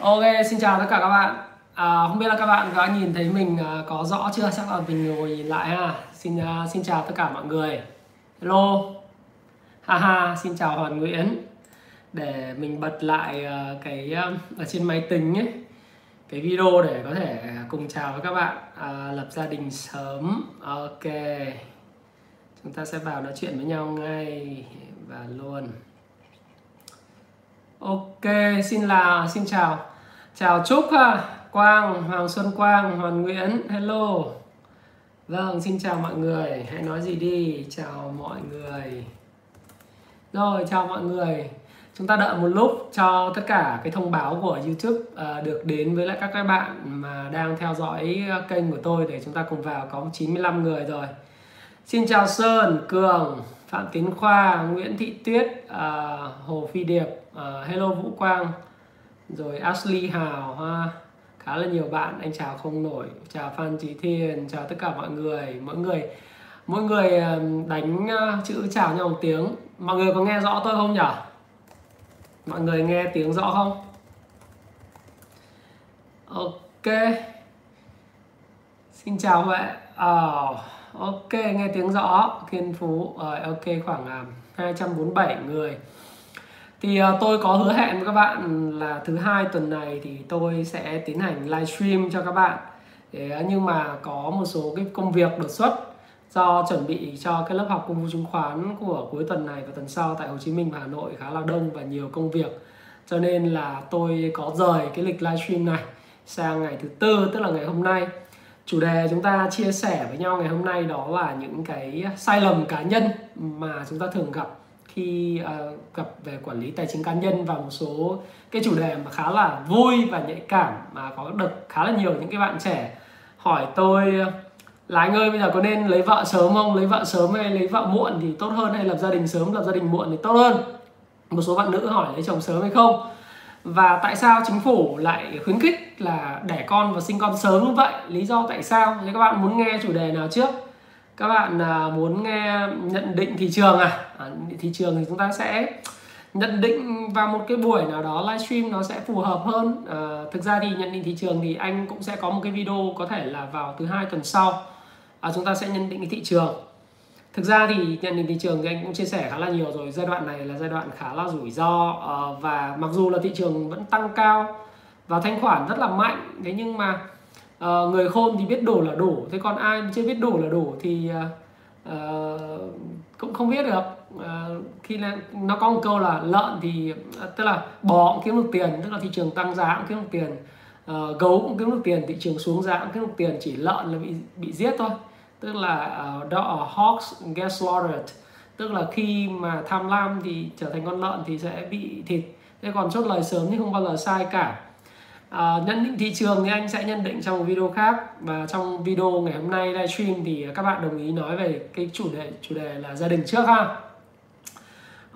Ok, xin chào tất cả các bạn. À, không biết là các bạn đã nhìn thấy mình à, có rõ chưa? Chắc là mình ngồi nhìn lại ha. Xin uh, xin chào tất cả mọi người. Hello. Haha, xin chào Hoàn Nguyễn. Để mình bật lại uh, cái uh, ở trên máy tính ấy cái video để có thể cùng chào với các bạn à, lập gia đình sớm. Ok. Chúng ta sẽ vào nói chuyện với nhau ngay và luôn. Ok, xin là xin chào. Chào Trúc ha, Quang, Hoàng Xuân Quang, hoàng Nguyễn, hello. Vâng, xin chào mọi người. Hãy nói gì đi. Chào mọi người. Rồi, chào mọi người. Chúng ta đợi một lúc cho tất cả cái thông báo của YouTube à, được đến với lại các các bạn mà đang theo dõi kênh của tôi để chúng ta cùng vào có 95 người rồi. Xin chào Sơn, Cường, Phạm Tiến Khoa, Nguyễn Thị Tuyết, à, Hồ Phi Điệp, uh, Hello Vũ Quang, rồi Ashley Hào ha. Khá là nhiều bạn anh chào không nổi. Chào Phan Trí Thiên chào tất cả mọi người. Mỗi người mỗi người đánh chữ chào nhau một tiếng. Mọi người có nghe rõ tôi không nhỉ mọi người nghe tiếng rõ không? Ok. Xin chào huệ oh, ờ, ok nghe tiếng rõ. Kiên phú. Rồi ok khoảng à, 247 người thì uh, tôi có hứa hẹn với các bạn là thứ hai tuần này thì tôi sẽ tiến hành livestream cho các bạn. Để, ờ, nhưng mà có một số cái công việc đột xuất do chuẩn bị cho cái lớp học công vụ chứng khoán của cuối tuần này và tuần sau tại Hồ Chí Minh và Hà Nội khá là đông và nhiều công việc. Cho nên là tôi có rời cái lịch livestream này sang ngày thứ tư tức là ngày hôm nay. Chủ đề chúng ta chia sẻ với nhau ngày hôm nay đó là những cái sai lầm cá nhân mà chúng ta thường gặp khi uh, gặp về quản lý tài chính cá nhân và một số cái chủ đề mà khá là vui và nhạy cảm mà có được khá là nhiều những cái bạn trẻ hỏi tôi ờ, là anh ơi bây giờ có nên lấy vợ sớm không? Lấy vợ sớm hay lấy vợ muộn thì tốt hơn hay lập gia đình sớm? Lập gia đình muộn thì tốt hơn? Một số bạn nữ hỏi lấy chồng sớm hay không? Và tại sao chính phủ lại khuyến khích là đẻ con và sinh con sớm như vậy? Lý do tại sao? Thì các bạn muốn nghe chủ đề nào trước? Các bạn à, muốn nghe nhận định thị trường à, à thị trường thì chúng ta sẽ nhận định vào một cái buổi nào đó livestream nó sẽ phù hợp hơn. À, thực ra thì nhận định thị trường thì anh cũng sẽ có một cái video có thể là vào thứ hai tuần sau. À, chúng ta sẽ nhận định cái thị trường. Thực ra thì nhận định thị trường thì anh cũng chia sẻ khá là nhiều rồi. Giai đoạn này là giai đoạn khá là rủi ro à, và mặc dù là thị trường vẫn tăng cao và thanh khoản rất là mạnh thế nhưng mà à, người khôn thì biết đổ là đổ thế còn ai chưa biết đổ là đổ thì à, cũng không biết được. À, khi là nó có một câu là lợn thì tức là bò cũng kiếm được tiền tức là thị trường tăng giá cũng kiếm được tiền. À, gấu cũng kiếm được tiền thị trường xuống giá cũng kiếm được tiền chỉ lợn là bị bị giết thôi. Tức là uh, dog, hogs get slaughtered tức là khi mà tham lam thì trở thành con lợn thì sẽ bị thịt. Thế còn chốt lời sớm thì không bao giờ sai cả. À, nhận định thị trường thì anh sẽ nhận định trong một video khác. Và trong video ngày hôm nay livestream thì các bạn đồng ý nói về cái chủ đề chủ đề là gia đình trước ha.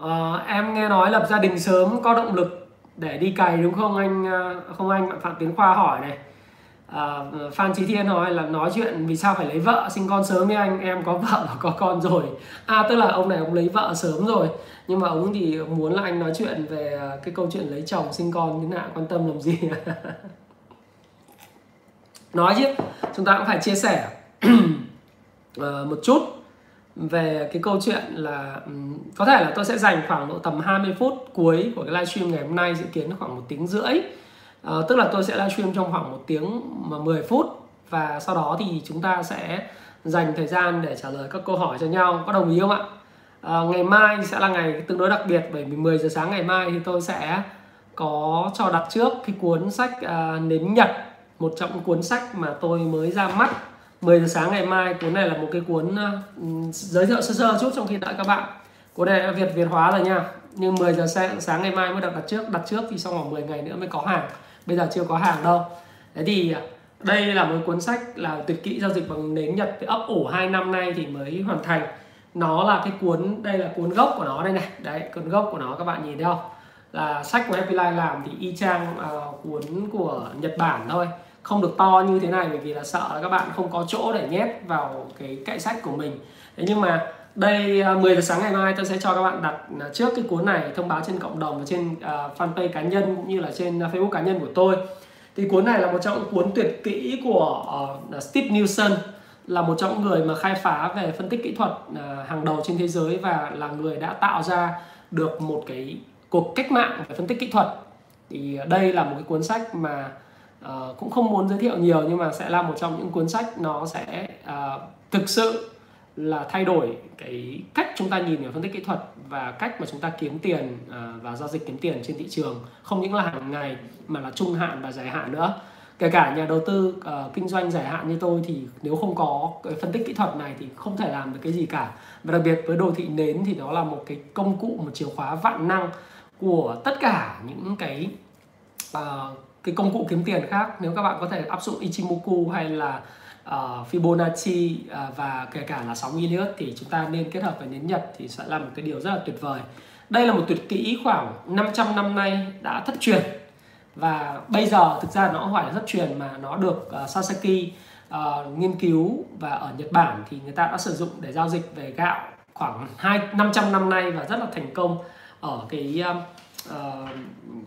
À, em nghe nói lập gia đình sớm có động lực để đi cày đúng không anh? Ờ, không anh bạn phạm tiến khoa hỏi này uh, phan trí thiên nói là nói chuyện vì sao phải lấy vợ sinh con sớm với anh em có vợ và có con rồi. À tức là ông này ông lấy vợ sớm rồi. Nhưng mà ông thì muốn là anh nói chuyện về cái câu chuyện lấy chồng sinh con thế nào quan tâm làm gì? Nói chứ chúng ta cũng phải chia sẻ uh, một chút về cái câu chuyện là um, có thể là tôi sẽ dành khoảng độ tầm 20 phút cuối của cái livestream ngày hôm nay dự kiến khoảng một tiếng rưỡi à, tức là tôi sẽ livestream trong khoảng một tiếng mà 10 phút. Và sau đó thì chúng ta sẽ dành thời gian để trả lời các câu hỏi cho nhau. Có đồng ý không ạ? À, ngày mai sẽ là ngày tương đối đặc biệt bởi vì 10 giờ sáng ngày mai thì tôi sẽ có cho đặt trước cái cuốn sách ờ, à, nến nhật. Một trong những cuốn sách mà tôi mới ra mắt. 10 giờ sáng ngày mai cuốn này là một cái cuốn uh, giới thiệu sơ sơ chút trong khi đợi các bạn. Cuốn này đã việt việt hóa rồi nha. Nhưng 10 giờ sáng, sáng ngày mai mới đặt đặt trước. Đặt trước thì sau khoảng 10 ngày nữa mới có hàng bây giờ chưa có hàng đâu. Thế thì à, đây là một cuốn sách là tuyệt kỹ giao dịch bằng nến nhật ấp ủ hai năm nay thì mới hoàn thành. Nó là cái cuốn đây là cuốn gốc của nó đây này. Đấy cuốn gốc của nó các bạn nhìn thấy không? Là sách của Happy Life làm thì y chang uh, cuốn của Nhật Bản thôi. Không được to như thế này bởi vì là sợ là các bạn không có chỗ để nhét vào cái cậy sách của mình. Thế nhưng mà đây à, 10 giờ sáng ngày mai tôi sẽ cho các bạn đặt à, trước cái cuốn này thông báo trên cộng đồng và trên uh, fanpage cá nhân cũng như là trên Facebook cá nhân của tôi. Thì cuốn này là một trong những cuốn tuyệt kỹ của uh, Steve Nielsen là một trong những người mà khai phá về phân tích kỹ thuật uh, hàng đầu trên thế giới và là người đã tạo ra được một cái cuộc cách mạng về phân tích kỹ thuật. Thì đây là một cái cuốn sách mà uh, cũng không muốn giới thiệu nhiều nhưng mà sẽ là một trong những cuốn sách nó sẽ uh, thực sự là thay đổi cái cách chúng ta nhìn về phân tích kỹ thuật và cách mà chúng ta kiếm tiền à, và giao dịch kiếm tiền trên thị trường. Không những là hàng ngày mà là trung hạn và dài hạn nữa. Kể cả nhà đầu tư uh, kinh doanh dài hạn như tôi thì nếu không có cái phân tích kỹ thuật này thì không thể làm được cái gì cả. Và đặc biệt với đồ thị nến thì đó là một cái công cụ một chìa khóa vạn năng của tất cả những cái uh, cái công cụ kiếm tiền khác. Nếu các bạn có thể áp dụng Ichimoku hay là uh, Fibonacci uh, và kể cả là sóng Elliott thì chúng ta nên kết hợp với nến Nhật thì sẽ là một cái điều rất là tuyệt vời. Đây là một tuyệt kỹ khoảng 500 năm nay đã thất truyền và bây giờ thực ra nó không phải là thất truyền mà nó được uh, Sasaki uh, nghiên cứu và ở Nhật Bản thì người ta đã sử dụng để giao dịch về gạo khoảng hai 500 năm nay và rất là thành công ở cái uh,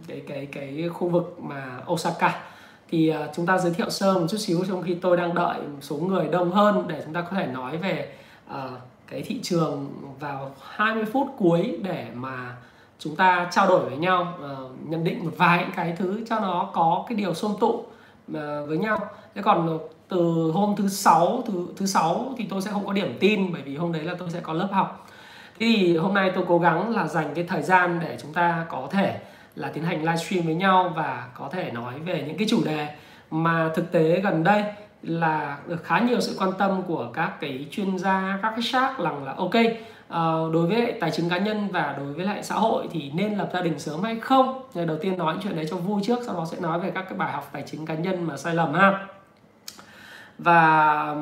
cái cái cái khu vực mà Osaka thì uh, chúng ta giới thiệu sơ một chút xíu trong khi tôi đang đợi một số người đông hơn để chúng ta có thể nói về uh, cái thị trường vào 20 phút cuối để mà chúng ta trao đổi với nhau uh, nhận định một vài cái thứ cho nó có cái điều xôm tụ uh, với nhau. Thế còn từ hôm thứ sáu thứ thứ sáu thì tôi sẽ không có điểm tin bởi vì hôm đấy là tôi sẽ có lớp học. Thì hôm nay tôi cố gắng là dành cái thời gian để chúng ta có thể là tiến hành livestream với nhau và có thể nói về những cái chủ đề mà thực tế gần đây là được khá nhiều sự quan tâm của các cái chuyên gia các cái shark rằng là ok uh, đối với tài chính cá nhân và đối với lại xã hội thì nên lập gia đình sớm hay không? Ngày đầu tiên nói chuyện đấy cho vui trước sau đó sẽ nói về các cái bài học tài chính cá nhân mà sai lầm ha. Và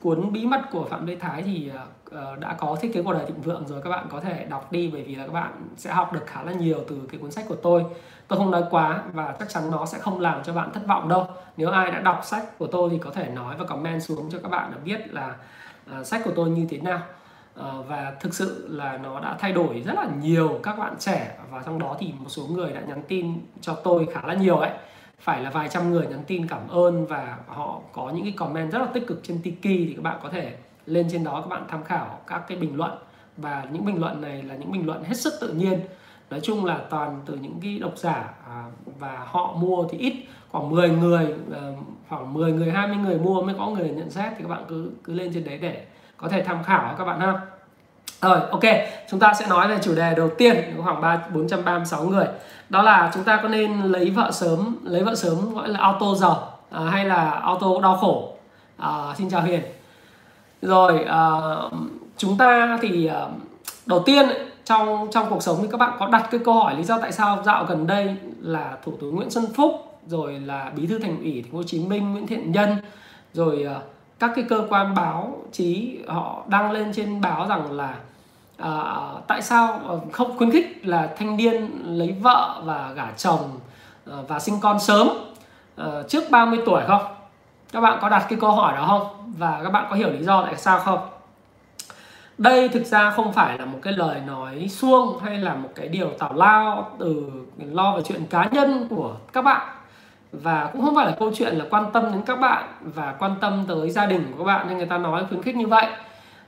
cuốn bí mật của phạm lê thái thì ờ, Ờ, đã có thiết kế cuộc đời thịnh vượng rồi các bạn có thể đọc đi bởi vì là các bạn sẽ học được khá là nhiều từ cái cuốn sách của tôi. Tôi không nói quá và chắc chắn nó sẽ không làm cho bạn thất vọng đâu. Nếu ai đã đọc sách của tôi thì có thể nói và comment xuống cho các bạn biết là uh, sách của tôi như thế nào. Uh, và thực sự là nó đã thay đổi rất là nhiều các bạn trẻ và trong đó thì một số người đã nhắn tin cho tôi khá là nhiều ấy. Phải là vài trăm người nhắn tin cảm ơn và họ có những cái comment rất là tích cực trên Tiki thì các bạn có thể lên trên đó các bạn tham khảo các cái bình luận. Và những bình luận này là những bình luận hết sức tự nhiên. Nói chung là toàn từ những cái độc giả à, và họ mua thì ít. Khoảng 10 người à, khoảng 10 người 20 người mua mới có người nhận xét. Thì các bạn cứ cứ lên trên đấy để có thể tham khảo các bạn ha. Rồi ok. Chúng ta sẽ nói về chủ đề đầu tiên. Khoảng ba 436 người. Đó là chúng ta có nên lấy vợ sớm lấy vợ sớm gọi là auto giàu à, hay là auto đau khổ? À, xin chào hiền rồi uh, chúng ta thì uh, đầu tiên trong trong cuộc sống thì các bạn có đặt cái câu hỏi lý do tại sao dạo gần đây là thủ tướng Nguyễn Xuân Phúc rồi là bí thư thành ủy thành phố Hồ Chí Minh Nguyễn Thiện Nhân rồi uh, các cái cơ quan báo chí họ đăng lên trên báo rằng là uh, tại sao không khuyến khích là thanh niên lấy vợ và gả chồng uh, và sinh con sớm uh, trước 30 tuổi không? Các bạn có đặt cái câu hỏi đó không? Và các bạn có hiểu lý do tại sao không? Đây thực ra không phải là một cái lời nói suông hay là một cái điều tào lao từ lo về chuyện cá nhân của các bạn và cũng không phải là câu chuyện là quan tâm đến các bạn và quan tâm tới gia đình của các bạn nên người ta nói khuyến khích như vậy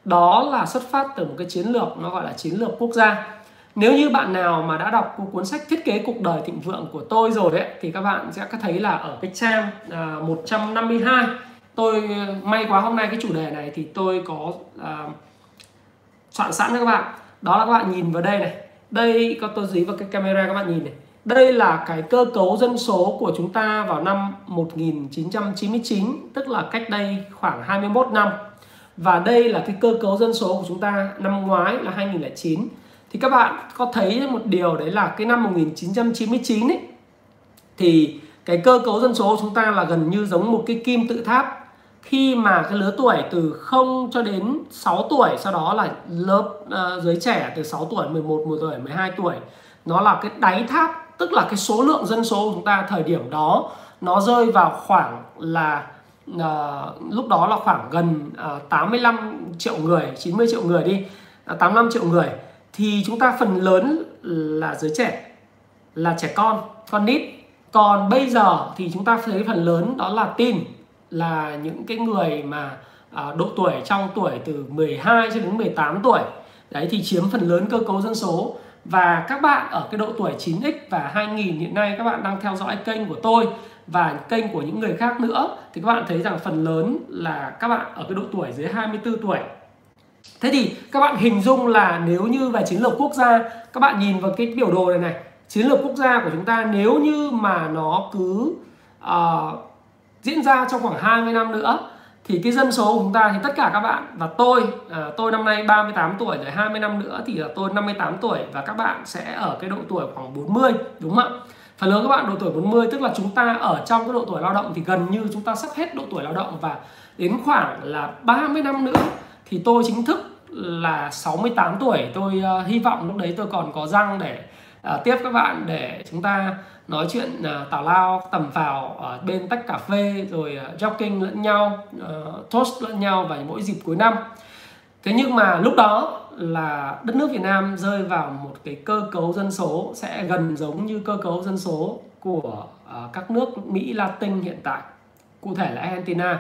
đó là xuất phát từ một cái chiến lược, nó gọi là chiến lược quốc gia nếu như bạn nào mà đã đọc cuốn sách thiết kế cuộc đời thịnh vượng của tôi rồi đấy thì các bạn sẽ thấy là ở cái trang à, 152 tôi ờ, may quá hôm nay cái chủ đề này thì tôi có à, soạn sẵn cho các bạn. Đó là các bạn nhìn vào đây này. Đây có tôi dí vào cái camera các bạn nhìn này. Đây là cái cơ cấu dân số của chúng ta vào năm 1999 tức là cách đây khoảng 21 năm. Và đây là cái cơ cấu dân số của chúng ta năm ngoái là 2009 thì các bạn có thấy một điều đấy là cái năm 1999 ấy thì cái cơ cấu dân số của chúng ta là gần như giống một cái kim tự tháp. Khi mà cái lứa tuổi từ 0 cho đến 6 tuổi sau đó là lớp uh, giới trẻ từ 6 tuổi 11 10 tuổi 12 tuổi nó là cái đáy tháp tức là cái số lượng dân số của chúng ta thời điểm đó nó rơi vào khoảng là uh, lúc đó là khoảng gần ờ, uh, 85 triệu người 90 triệu người đi uh, 85 triệu người thì chúng ta phần lớn là giới trẻ là trẻ con con nít. Còn bây giờ thì chúng ta thấy phần lớn đó là tin là những cái người mà à, độ tuổi trong tuổi từ 12 cho đến 18 tuổi. Đấy thì chiếm phần lớn cơ cấu dân số. Và các bạn ở cái độ tuổi 9x và 2000 hiện nay các bạn đang theo dõi kênh của tôi và kênh của những người khác nữa thì các bạn thấy rằng phần lớn là các bạn ở cái độ tuổi dưới 24 tuổi. Thế thì các bạn hình dung là nếu như về chiến lược quốc gia các bạn nhìn vào cái biểu đồ này này. Chiến lược quốc gia của chúng ta nếu như mà nó cứ uh, diễn ra trong khoảng 20 năm nữa thì cái dân số của chúng ta thì tất cả các bạn và tôi uh, tôi năm nay 38 tuổi rồi 20 năm nữa thì là tôi 58 tuổi và các bạn sẽ ở cái độ tuổi khoảng 40 đúng không ạ? Phần lớn các bạn độ tuổi 40 tức là chúng ta ở trong cái độ tuổi lao động thì gần như chúng ta sắp hết độ tuổi lao động và đến khoảng là 30 năm nữa thì tôi chính thức là 68 tuổi. Tôi uh, hy vọng lúc đấy tôi còn có răng để uh, tiếp các bạn để chúng ta nói chuyện uh, tào lao tầm vào ở bên tách cà phê rồi uh, jogging lẫn nhau uh, toast lẫn nhau vào mỗi dịp cuối năm. Thế nhưng mà lúc đó là đất nước Việt Nam rơi vào một cái cơ cấu dân số sẽ gần giống như cơ cấu dân số của uh, các nước Mỹ Latin hiện tại cụ thể là Argentina.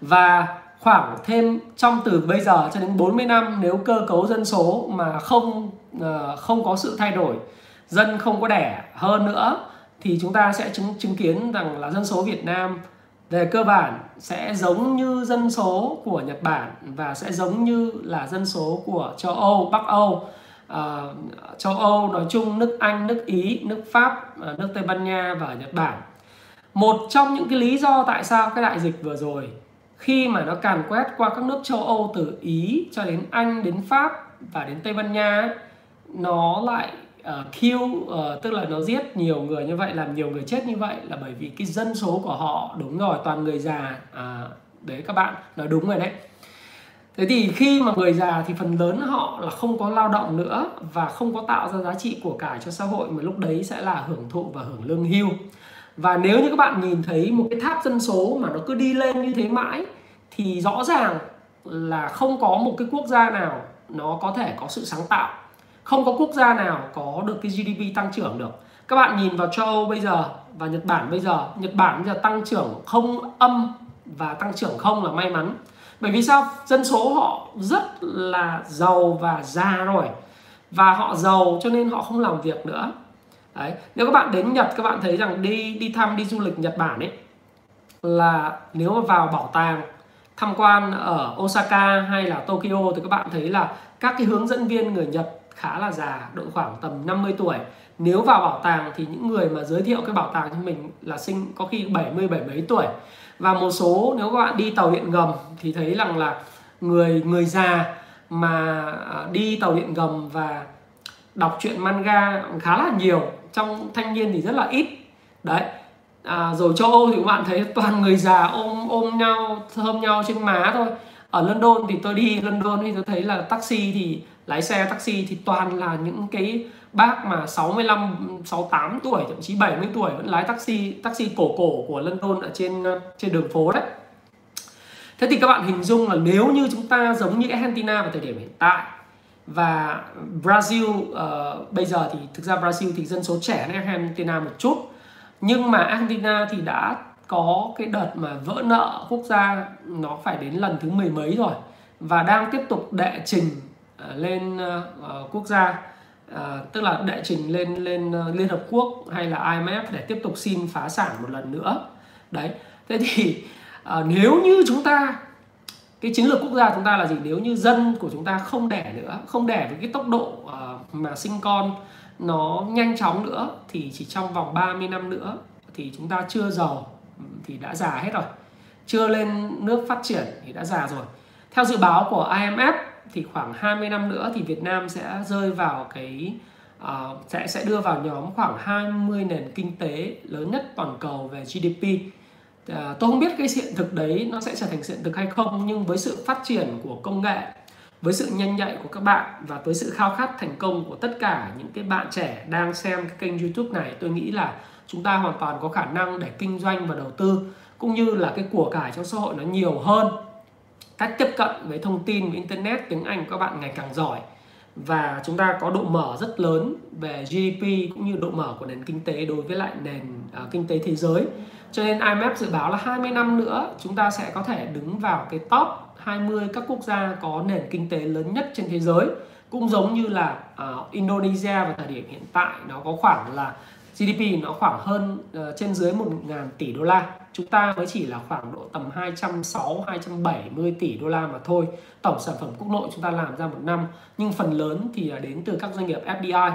Và khoảng thêm trong từ bây giờ cho đến 40 năm nếu cơ cấu dân số mà không ờ, không có sự thay đổi dân không có đẻ hơn nữa thì chúng ta sẽ chứng chứng kiến rằng là dân số Việt Nam về cơ bản sẽ giống như dân số của Nhật Bản và sẽ giống như là dân số của châu Âu, Bắc Âu, à, châu Âu nói chung, nước Anh, nước Ý, nước Pháp, ờ, nước Tây Ban Nha và Nhật Bản. Một trong những cái lý do tại sao cái đại dịch vừa rồi khi mà nó càn quét qua các nước châu Âu từ Ý cho đến Anh đến Pháp và đến Tây Ban Nha nó lại uh, kill uh, tức là nó giết nhiều người như vậy làm nhiều người chết như vậy là bởi vì cái dân số của họ đúng rồi toàn người già. À, đấy các bạn nói đúng rồi đấy. Thế thì khi mà người già thì phần lớn họ là không có lao động nữa và không có tạo ra giá trị của cải cho xã hội mà lúc đấy sẽ là hưởng thụ và hưởng lương hưu và nếu như các bạn nhìn thấy một cái tháp dân số mà nó cứ đi lên như thế mãi, thì rõ ràng là không có một cái quốc gia nào nó có thể có sự sáng tạo. Không có quốc gia nào có được cái GDP tăng trưởng được. Các bạn nhìn vào châu Âu bây giờ và Nhật Bản bây giờ, Nhật Bản bây giờ tăng trưởng không âm và tăng trưởng không là may mắn. Bởi vì sao? Dân số họ rất là giàu và già rồi. Và họ giàu cho nên họ không làm việc nữa đấy, nếu các bạn đến Nhật, các bạn thấy rằng đi đi thăm, đi du lịch Nhật Bản ấy, là nếu mà vào bảo tàng, tham quan ở Osaka hay là Tokyo thì các bạn thấy là các cái hướng dẫn viên người Nhật khá là già, độ khoảng tầm 50 tuổi. Nếu vào bảo tàng thì những người mà giới thiệu cái bảo tàng cho mình là sinh có khi 70 bảy mấy tuổi. Và một số, nếu các bạn đi tàu điện ngầm thì thấy rằng là người người già mà à, đi tàu điện ngầm và đọc truyện manga khá là nhiều trong thanh niên thì rất là ít. Đấy. À, rồi châu Âu thì các bạn thấy toàn người già ôm ôm nhau thơm nhau trên má thôi. Ở London thì tôi đi London thì tôi thấy là taxi thì lái xe taxi thì toàn là những cái bác mà 65 68 tuổi thậm chí 70 tuổi vẫn lái taxi taxi cổ cổ của London ở trên trên đường phố đấy. Thế thì các bạn hình dung là nếu như chúng ta giống như Argentina vào thời điểm hiện tại và Brazil uh, bây giờ thì thực ra Brazil thì dân số trẻ hơn Argentina một chút. Nhưng mà Argentina thì đã có cái đợt mà vỡ nợ quốc gia nó phải đến lần thứ mười mấy rồi. Và đang tiếp tục đệ trình uh, lên uh, quốc gia. Uh, tức là đệ trình lên lên uh, Liên Hợp Quốc hay là IMF để tiếp tục xin phá sản một lần nữa. Đấy. Thế thì uh, nếu như chúng ta cái chiến lược quốc gia chúng ta là gì? Nếu như dân của chúng ta không đẻ nữa không đẻ với cái tốc độ uh, mà sinh con nó nhanh chóng nữa thì chỉ trong vòng 30 năm nữa thì chúng ta chưa giàu ừ, thì đã già hết rồi. Chưa lên nước phát triển thì đã già rồi. Theo dự báo của IMF thì khoảng 20 năm nữa thì Việt Nam sẽ rơi vào cái uh, sẽ sẽ đưa vào nhóm khoảng 20 nền kinh tế lớn nhất toàn cầu về GDP. À, tôi không biết cái hiện thực đấy nó sẽ trở thành hiện thực hay không nhưng với sự phát triển của công nghệ với sự nhanh nhạy của các bạn và với sự khao khát thành công của tất cả những cái bạn trẻ đang xem cái kênh YouTube này tôi nghĩ là chúng ta hoàn toàn có khả năng để kinh doanh và đầu tư cũng như là cái của cải trong xã hội nó nhiều hơn cách tiếp cận với thông tin với internet tiếng Anh của các bạn ngày càng giỏi và chúng ta có độ mở rất lớn về GDP cũng như độ mở của nền kinh tế đối với lại nền uh, kinh tế thế giới. Cho nên IMF dự báo là 20 năm nữa chúng ta sẽ có thể đứng vào cái top 20 các quốc gia có nền kinh tế lớn nhất trên thế giới. Cũng giống như là uh, Indonesia vào thời điểm hiện tại nó có khoảng là GDP nó khoảng hơn uh, trên dưới 1.000 tỷ đô la. Chúng ta mới chỉ là khoảng độ tầm 260 270 tỷ đô la mà thôi. Tổng sản phẩm quốc nội chúng ta làm ra một năm nhưng phần lớn thì là đến từ các doanh nghiệp FDI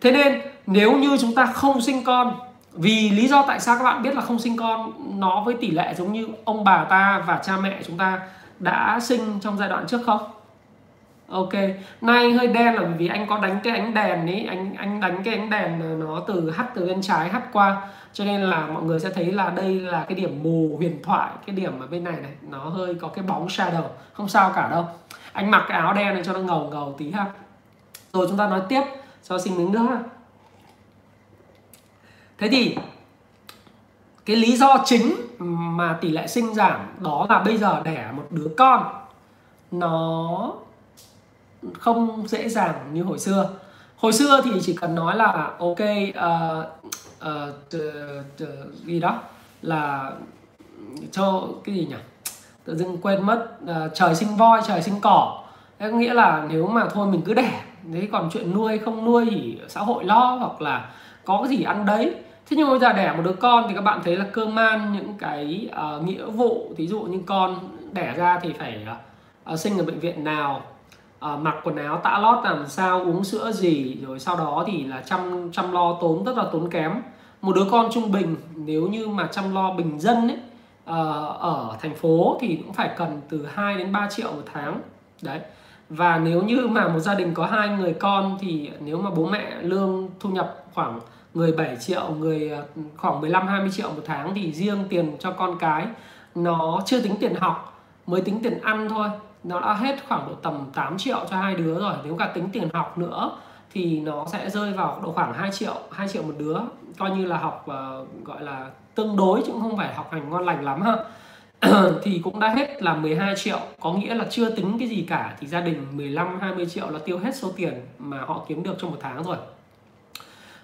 thế nên nếu như chúng ta không sinh con vì lý do tại sao các bạn biết là không sinh con, nó với tỷ lệ giống như ông bà ta và cha mẹ chúng ta đã sinh trong giai đoạn trước không? Ok, nay hơi đen là vì anh có đánh cái ánh đèn ấy anh anh đánh cái ánh đèn nó từ hắt từ bên trái hắt qua, cho nên là mọi người sẽ thấy là đây là cái điểm mù huyền thoại, cái điểm ở bên này này, nó hơi có cái bóng shadow, không sao cả đâu. Anh mặc cái áo đen này cho nó ngầu ngầu tí ha. Rồi chúng ta nói tiếp, cho xin miếng nước ha thế thì cái lý do chính mà tỷ lệ sinh giảm đó là bây giờ đẻ một đứa con nó không dễ dàng như hồi xưa. Hồi xưa thì chỉ cần nói là ok uh, uh, gì đó là cho cái gì nhỉ? Tự dưng quên mất uh, trời sinh voi trời sinh cỏ. Thế có nghĩa là nếu mà thôi mình cứ đẻ đấy còn chuyện nuôi không nuôi thì xã hội lo hoặc là có cái gì ăn đấy thế nhưng bây giờ đẻ một đứa con thì các bạn thấy là cơ man những cái uh, nghĩa vụ ví dụ như con đẻ ra thì phải uh, sinh ở bệnh viện nào uh, mặc quần áo tã lót làm sao uống sữa gì rồi sau đó thì là chăm chăm lo tốn rất là tốn kém. Một đứa con trung bình nếu như mà chăm lo bình dân ấy uh, ở thành phố thì cũng phải cần từ 2 đến 3 triệu một tháng. Đấy. Và nếu như mà một gia đình có hai người con thì nếu mà bố mẹ lương thu nhập khoảng người 7 triệu người à, khoảng 15 20 triệu một tháng thì riêng tiền cho con cái nó chưa tính tiền học mới tính tiền ăn thôi. Nó đã hết khoảng độ tầm 8 triệu cho hai đứa rồi. Nếu cả tính tiền học nữa thì nó sẽ rơi vào độ khoảng 2 triệu 2 triệu một đứa. Coi như là học uh, gọi là tương đối chứ không phải học hành ngon lành lắm ha. Thì cũng đã hết là 12 triệu. Có nghĩa là chưa tính cái gì cả. Thì gia đình 15 20 triệu là tiêu hết số tiền mà họ kiếm được trong một tháng rồi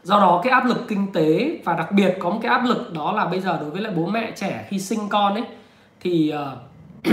do đó cái áp lực kinh tế và đặc biệt có một cái áp lực đó là bây giờ đối với lại bố mẹ trẻ khi sinh con ấy thì uh,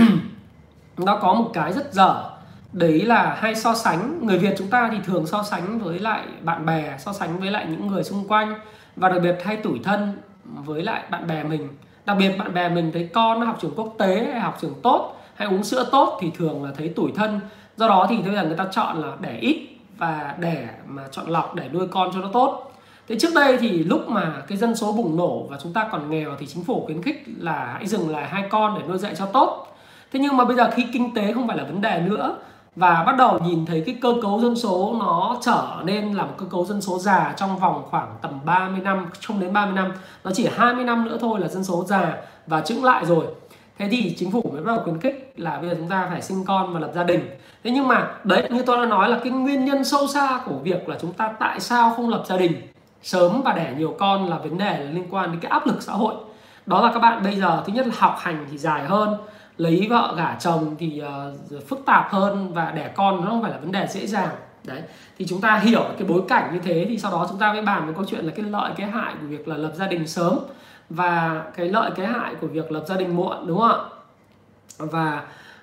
nó có một cái rất dở. Đấy là hay so sánh người Việt chúng ta thì thường so sánh với lại bạn bè so sánh với lại những người xung quanh và đặc biệt hay tủi thân với lại bạn bè mình. Đặc biệt bạn bè mình thấy con nó học trường quốc tế hay học trường tốt hay uống sữa tốt thì thường là thấy tủi thân. Do đó thì bây giờ người ta chọn là đẻ ít và để mà chọn lọc để nuôi con cho nó tốt thế trước đây thì lúc mà cái dân số bùng nổ và chúng ta còn nghèo thì chính phủ khuyến khích là hãy dừng lại hai con để nuôi dạy cho tốt. Thế nhưng mà bây giờ khi kinh tế không phải là vấn đề nữa và bắt đầu nhìn thấy cái cơ cấu dân số nó trở nên là một cơ cấu dân số già trong vòng khoảng tầm 30 năm, không đến 30 năm, nó chỉ 20 năm nữa thôi là dân số già và chững lại rồi. Thế thì chính phủ mới bắt đầu khuyến khích là bây giờ chúng ta phải sinh con và lập gia đình. Thế nhưng mà đấy, như tôi đã nói là cái nguyên nhân sâu xa của việc là chúng ta tại sao không lập gia đình? Sớm và đẻ nhiều con là vấn đề liên quan đến cái áp lực xã hội. Đó là các bạn bây giờ thứ nhất là học hành thì dài hơn lấy vợ gả chồng thì uh, phức tạp hơn và đẻ con nó không phải là vấn đề dễ dàng. Đấy thì chúng ta hiểu cái bối cảnh như thế thì sau đó chúng ta mới bàn về câu chuyện là cái lợi cái hại của việc là lập gia đình sớm và cái lợi cái hại của việc lập gia đình muộn đúng không ạ? Và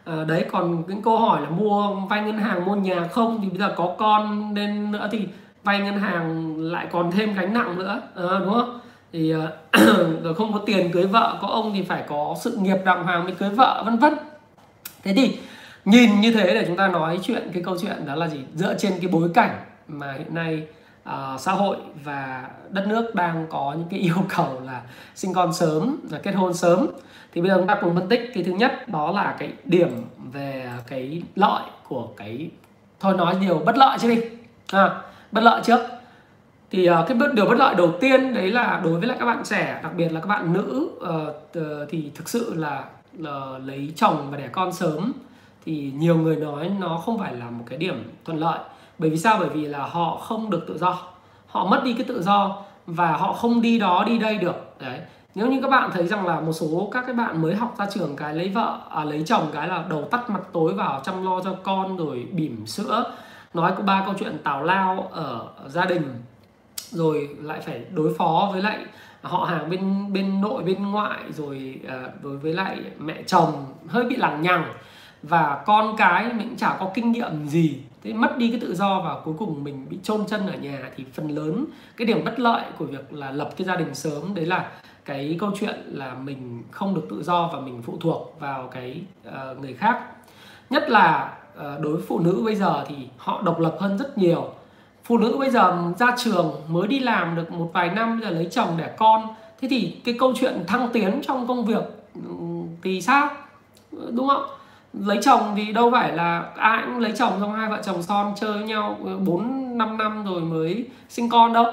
uh, đấy còn những câu hỏi là mua vay ngân hàng mua nhà không thì bây giờ có con nên nữa thì vay ngân hàng lại còn thêm gánh nặng nữa. À, đúng không? Thì ờ, rồi không có tiền cưới vợ có ông thì phải có sự nghiệp đàng hoàng mới cưới vợ vân vân. Thế thì nhìn như thế để chúng ta nói chuyện cái câu chuyện đó là gì? Dựa trên cái bối cảnh mà hiện nay uh, xã hội và đất nước đang có những cái yêu cầu là sinh con sớm là kết hôn sớm. Thì bây giờ chúng ta cùng phân tích cái thứ nhất đó là cái điểm về cái lợi của cái thôi nói điều bất lợi chứ đi. À, bất lợi trước. Thì uh, cái điều bất lợi đầu tiên đấy là đối với lại các bạn trẻ đặc biệt là các bạn nữ uh, thì thực sự là uh, lấy chồng và đẻ con sớm thì nhiều người nói nó không phải là một cái điểm thuận lợi. Bởi vì sao? Bởi vì là họ không được tự do. Họ mất đi cái tự do và họ không đi đó đi đây được. Đấy. Nếu như các bạn thấy rằng là một số các cái bạn mới học ra trường cái lấy vợ à, lấy chồng cái là đầu tắt mặt tối vào chăm lo cho con rồi bỉm sữa nói có ba câu chuyện tào lao ở gia đình rồi lại phải đối phó với lại họ hàng bên bên nội bên ngoại rồi uh, đối với lại mẹ chồng hơi bị lằng nhằng. Và con cái mình cũng chả có kinh nghiệm gì. Thế mất đi cái tự do và cuối cùng mình bị chôn chân ở nhà thì phần lớn cái điểm bất lợi của việc là lập cái gia đình sớm đấy là cái câu chuyện là mình không được tự do và mình phụ thuộc vào cái uh, người khác. Nhất là Ờ, đối với phụ nữ bây giờ thì họ độc lập hơn rất nhiều. Phụ nữ bây giờ ra trường mới đi làm được một vài năm giờ lấy chồng đẻ con. Thế thì cái câu chuyện thăng tiến trong công việc ừ, thì sao? Đúng không? Lấy chồng thì đâu phải là ai cũng lấy chồng xong hai vợ chồng son chơi với nhau ừ, 4 5 năm rồi mới sinh con đâu.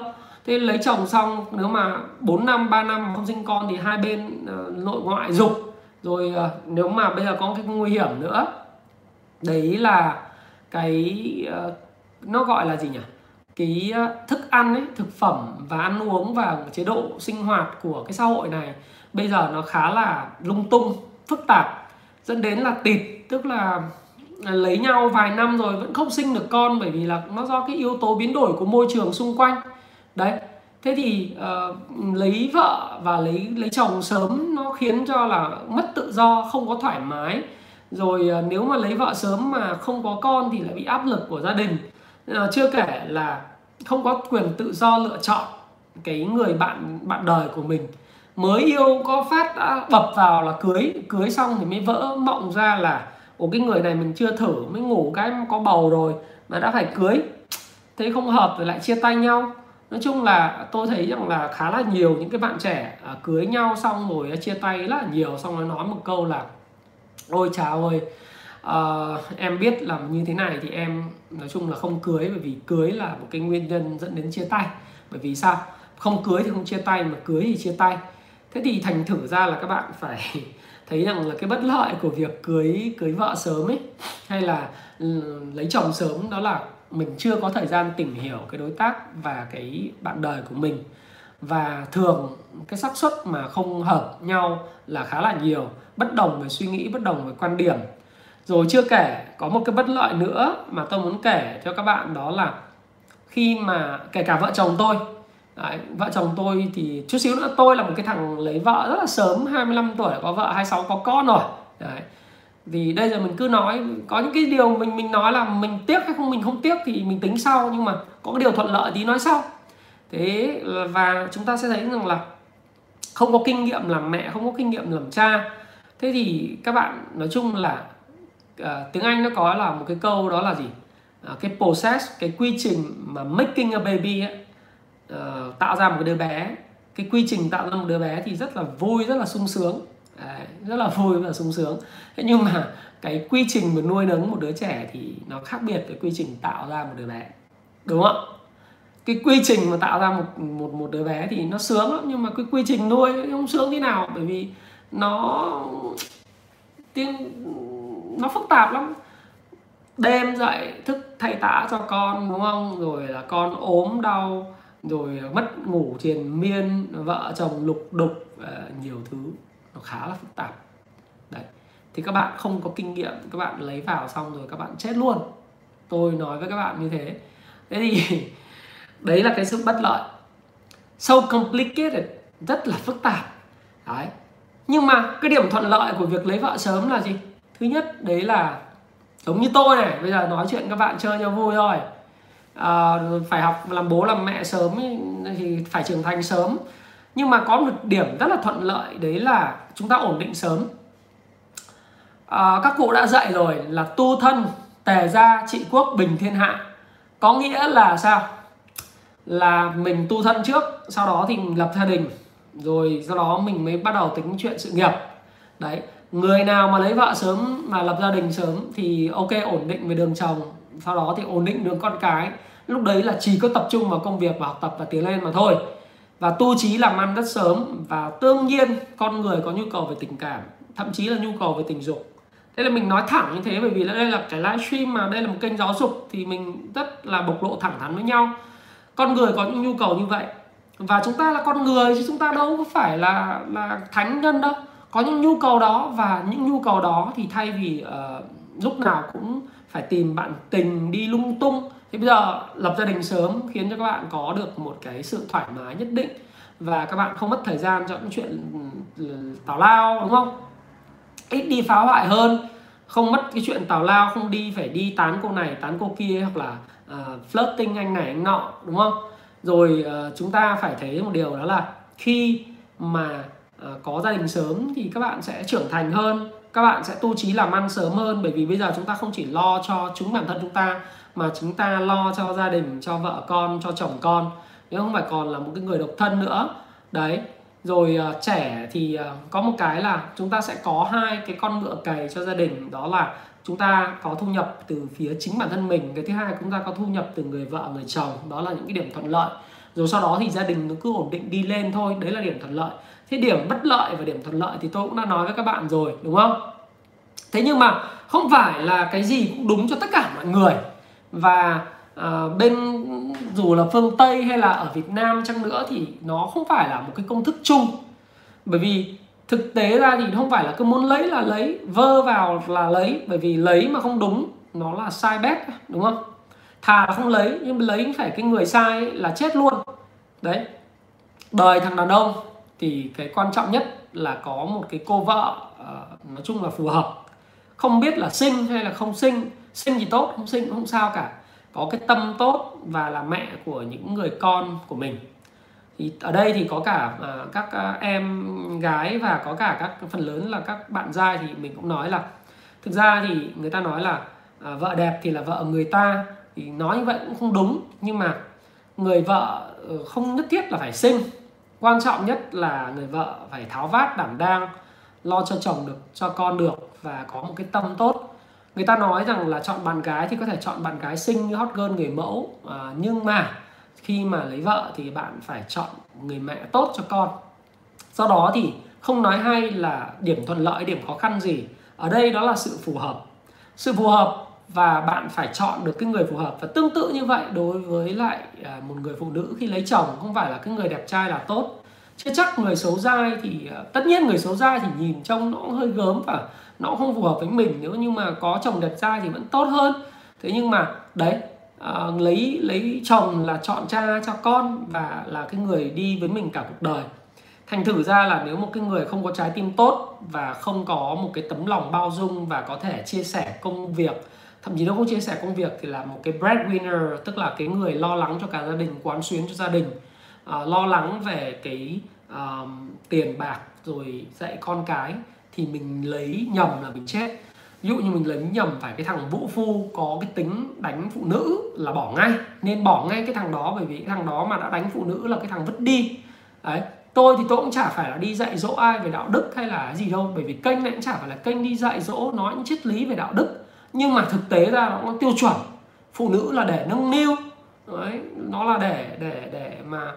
Thế lấy chồng xong nếu mà 4 năm 3 năm không sinh con thì hai bên uh, nội ngoại dục. Rồi uh, nếu mà bây giờ có cái nguy hiểm nữa đấy là cái uh, nó gọi là gì nhỉ? Cái ờ, thức ăn ấy thực phẩm và ăn uống và chế độ sinh hoạt của cái xã hội này bây giờ nó khá là lung tung phức tạp dẫn đến là tịt tức là lấy nhau vài năm rồi vẫn không sinh được con bởi vì là nó do cái yếu tố biến đổi của môi trường xung quanh. Đấy thế thì uh, lấy vợ và lấy lấy chồng sớm nó khiến cho là mất tự do không có thoải mái rồi ờ, nếu mà lấy vợ sớm mà không có con thì lại bị áp lực của gia đình. Ờ, chưa kể là không có quyền tự do lựa chọn cái người bạn bạn đời của mình. Mới yêu có phát đã bập vào là cưới cưới xong thì mới vỡ mộng ra là, ủa, cái người này mình chưa thử, mới ngủ cái có bầu rồi mà đã phải cưới. Thế không hợp rồi lại chia tay nhau. Nói chung là tôi thấy rằng là khá là nhiều những cái bạn trẻ à, cưới nhau xong rồi chia tay rất là nhiều, xong rồi nói một câu là ôi chào ơi. Uh, em biết làm như thế này thì em nói chung là không cưới bởi vì cưới là một cái nguyên nhân dẫn đến chia tay. Bởi vì sao? Không cưới thì không chia tay mà cưới thì chia tay. Thế thì thành thử ra là các bạn phải thấy rằng là cái bất lợi của việc cưới cưới vợ sớm ấy hay là ừ, lấy chồng sớm đó là mình chưa có thời gian tìm hiểu cái đối tác và cái bạn đời của mình. Và thường cái xác suất mà không hợp nhau là khá là nhiều bất đồng về suy nghĩ bất đồng về quan điểm. Rồi chưa kể có một cái bất lợi nữa mà tôi muốn kể cho các bạn đó là khi mà kể cả vợ chồng tôi. Đấy, vợ chồng tôi thì chút xíu nữa tôi là một cái thằng lấy vợ rất là sớm 25 tuổi có vợ 26 có con rồi. Đấy. vì đây giờ mình cứ nói có những cái điều mình mình nói là mình tiếc hay không mình không tiếc thì mình tính sau nhưng mà có cái điều thuận lợi thì nói sau. Thế và chúng ta sẽ thấy rằng là không có kinh nghiệm làm mẹ không có kinh nghiệm làm cha thế thì các bạn nói chung là uh, tiếng anh nó có là một cái câu đó là gì? Uh, cái process cái quy trình mà making a baby ấy, uh, tạo ra một đứa bé. Cái quy trình tạo ra một đứa bé thì rất là vui rất là sung sướng. Đấy, rất là vui và sung sướng. Thế nhưng mà cái quy trình mà nuôi nấng một đứa trẻ thì nó khác biệt với quy trình tạo ra một đứa bé. Đúng không cái quy trình mà tạo ra một một một đứa bé thì nó sướng lắm nhưng mà cái quy trình nuôi nó không sướng thế nào bởi vì nó, tiếng, nó phức tạp lắm. Đêm dậy thức thay tã cho con, đúng không? Rồi là con ốm đau, rồi mất ngủ triền miên, vợ chồng lục đục ờ, nhiều thứ. Nó khá là phức tạp. Đấy. Thì các bạn không có kinh nghiệm, các bạn lấy vào xong rồi các bạn chết luôn. Tôi nói với các bạn như thế. Thế thì đấy là cái sự bất lợi. So complicated, rất là phức tạp. Đấy nhưng mà cái điểm thuận lợi của việc lấy vợ sớm là gì? Thứ nhất đấy là giống như tôi này bây giờ nói chuyện các bạn chơi cho vui thôi. À, phải học làm bố làm mẹ sớm thì phải trưởng thành sớm. Nhưng mà có một điểm rất là thuận lợi đấy là chúng ta ổn định sớm. À, các cụ đã dạy rồi là tu thân tề gia trị quốc bình thiên hạ. Có nghĩa là sao? Là mình tu thân trước sau đó thì lập gia đình rồi sau đó mình mới bắt đầu tính chuyện sự nghiệp. Đấy, người nào mà lấy vợ sớm mà lập gia đình sớm thì ok, ổn định về đường chồng, sau đó thì ổn định đường con cái. Lúc đấy là chỉ có tập trung vào công việc và học tập và tiến lên mà thôi. Và tu trí làm ăn rất sớm và tương nhiên con người có nhu cầu về tình cảm, thậm chí là nhu cầu về tình dục. Đây là mình nói thẳng như thế, bởi vì đây là cái livestream mà, đây là một kênh giáo dục thì mình rất là bộc lộ thẳng thắn với nhau. Con người có những nhu cầu như vậy và chúng ta là con người chứ chúng ta đâu có phải là là thánh nhân đâu. Có những nhu cầu đó và những nhu cầu đó thì thay vì uh, lúc nào cũng phải tìm bạn tình đi lung tung. Thì bây giờ lập gia đình sớm khiến cho các bạn có được một cái sự thoải mái nhất định và các bạn không mất thời gian cho những chuyện ừ, tào lao đúng không? Ít đi phá hoại hơn không mất cái chuyện tào lao không đi phải đi tán cô này tán cô kia hoặc là uh, flirting anh này anh nọ đúng không? Rồi uh, chúng ta phải thấy một điều đó là khi mà uh, có gia đình sớm thì các bạn sẽ trưởng thành hơn các bạn sẽ tu trí làm ăn sớm hơn. Bởi vì bây giờ chúng ta không chỉ lo cho chúng bản thân chúng ta mà chúng ta lo cho gia đình cho vợ con cho chồng con. Nếu không phải còn là một cái người độc thân nữa. Đấy. Rồi uh, trẻ thì uh, có một cái là chúng ta sẽ có hai cái con ngựa cày cho gia đình. Đó là chúng ta có thu nhập từ phía chính bản thân mình. Cái thứ hai chúng ta có thu nhập từ người vợ người chồng. Đó là những cái điểm thuận lợi. Rồi sau đó thì gia đình nó cứ ổn định đi lên thôi. Đấy là điểm thuận lợi. Thế điểm bất lợi và điểm thuận lợi thì tôi cũng đã nói với các bạn rồi đúng không? Thế nhưng mà không phải là cái gì cũng đúng cho tất cả mọi người. Và à, bên dù là phương tây hay là ở việt nam chăng nữa thì nó không phải là một cái công thức chung. Bởi vì thực tế ra thì không phải là cứ muốn lấy là lấy vơ vào là lấy bởi vì lấy mà không đúng nó là sai bét đúng không? Thà là không lấy nhưng mà lấy phải cái người sai là chết luôn. Đấy. Đời thằng đàn ông thì cái quan trọng nhất là có một cái cô vợ uh, nói chung là phù hợp. Không biết là sinh hay là không sinh sinh thì tốt không sinh cũng không sao cả. Có cái tâm tốt và là mẹ của những người con của mình thì ở đây thì có cả uh, các à, em gái và có cả các phần lớn là các bạn trai thì mình cũng nói là thực ra thì người ta nói là uh, vợ đẹp thì là vợ người ta. Thì nói như vậy cũng không đúng nhưng mà người vợ ờ, không nhất thiết là phải sinh quan trọng nhất là người vợ phải tháo vát đảm đang lo cho chồng được cho con được và có một cái tâm tốt. Người ta nói rằng là chọn bạn gái thì có thể chọn bạn gái xinh như hot girl người mẫu à, nhưng mà khi mà lấy vợ thì bạn phải chọn người mẹ tốt cho con. Do đó thì không nói hay là điểm thuận lợi, điểm khó khăn gì. Ở đây đó là sự phù hợp. Sự phù hợp và bạn phải chọn được cái người phù hợp. Và tương tự như vậy đối với lại à, một người phụ nữ khi lấy chồng, không phải là cái người đẹp trai là tốt. Chứ chắc người xấu dai thì à, tất nhiên người xấu dai thì nhìn trông nó hơi gớm và nó không phù hợp với mình. Nếu như mà có chồng đẹp trai thì vẫn tốt hơn. Thế nhưng mà, đấy uh, lấy lấy chồng là chọn cha cho con và là cái người đi với mình cả cuộc đời. Thành thử ra là nếu một cái người không có trái tim tốt và không có một cái tấm lòng bao dung và có thể chia sẻ công việc thậm chí nó không chia sẻ công việc thì là một cái breadwinner tức là cái người lo lắng cho cả gia đình quán xuyến cho gia đình. Uh, lo lắng về cái uh, tiền bạc rồi dạy con cái thì mình lấy nhầm là mình chết ví dụ như mình lấy nhầm phải cái thằng vũ phu có cái tính đánh phụ nữ là bỏ ngay. Nên bỏ ngay cái thằng đó bởi vì cái thằng đó mà đã đánh phụ nữ là cái thằng vứt đi. Đấy tôi thì tôi cũng chả phải là đi dạy dỗ ai về đạo đức hay là gì đâu bởi vì kênh này cũng chả phải là kênh đi dạy dỗ nói những triết lý về đạo đức. Nhưng mà thực tế ra nó có tiêu chuẩn. Phụ nữ là để nâng niu. Đấy nó là để để để mà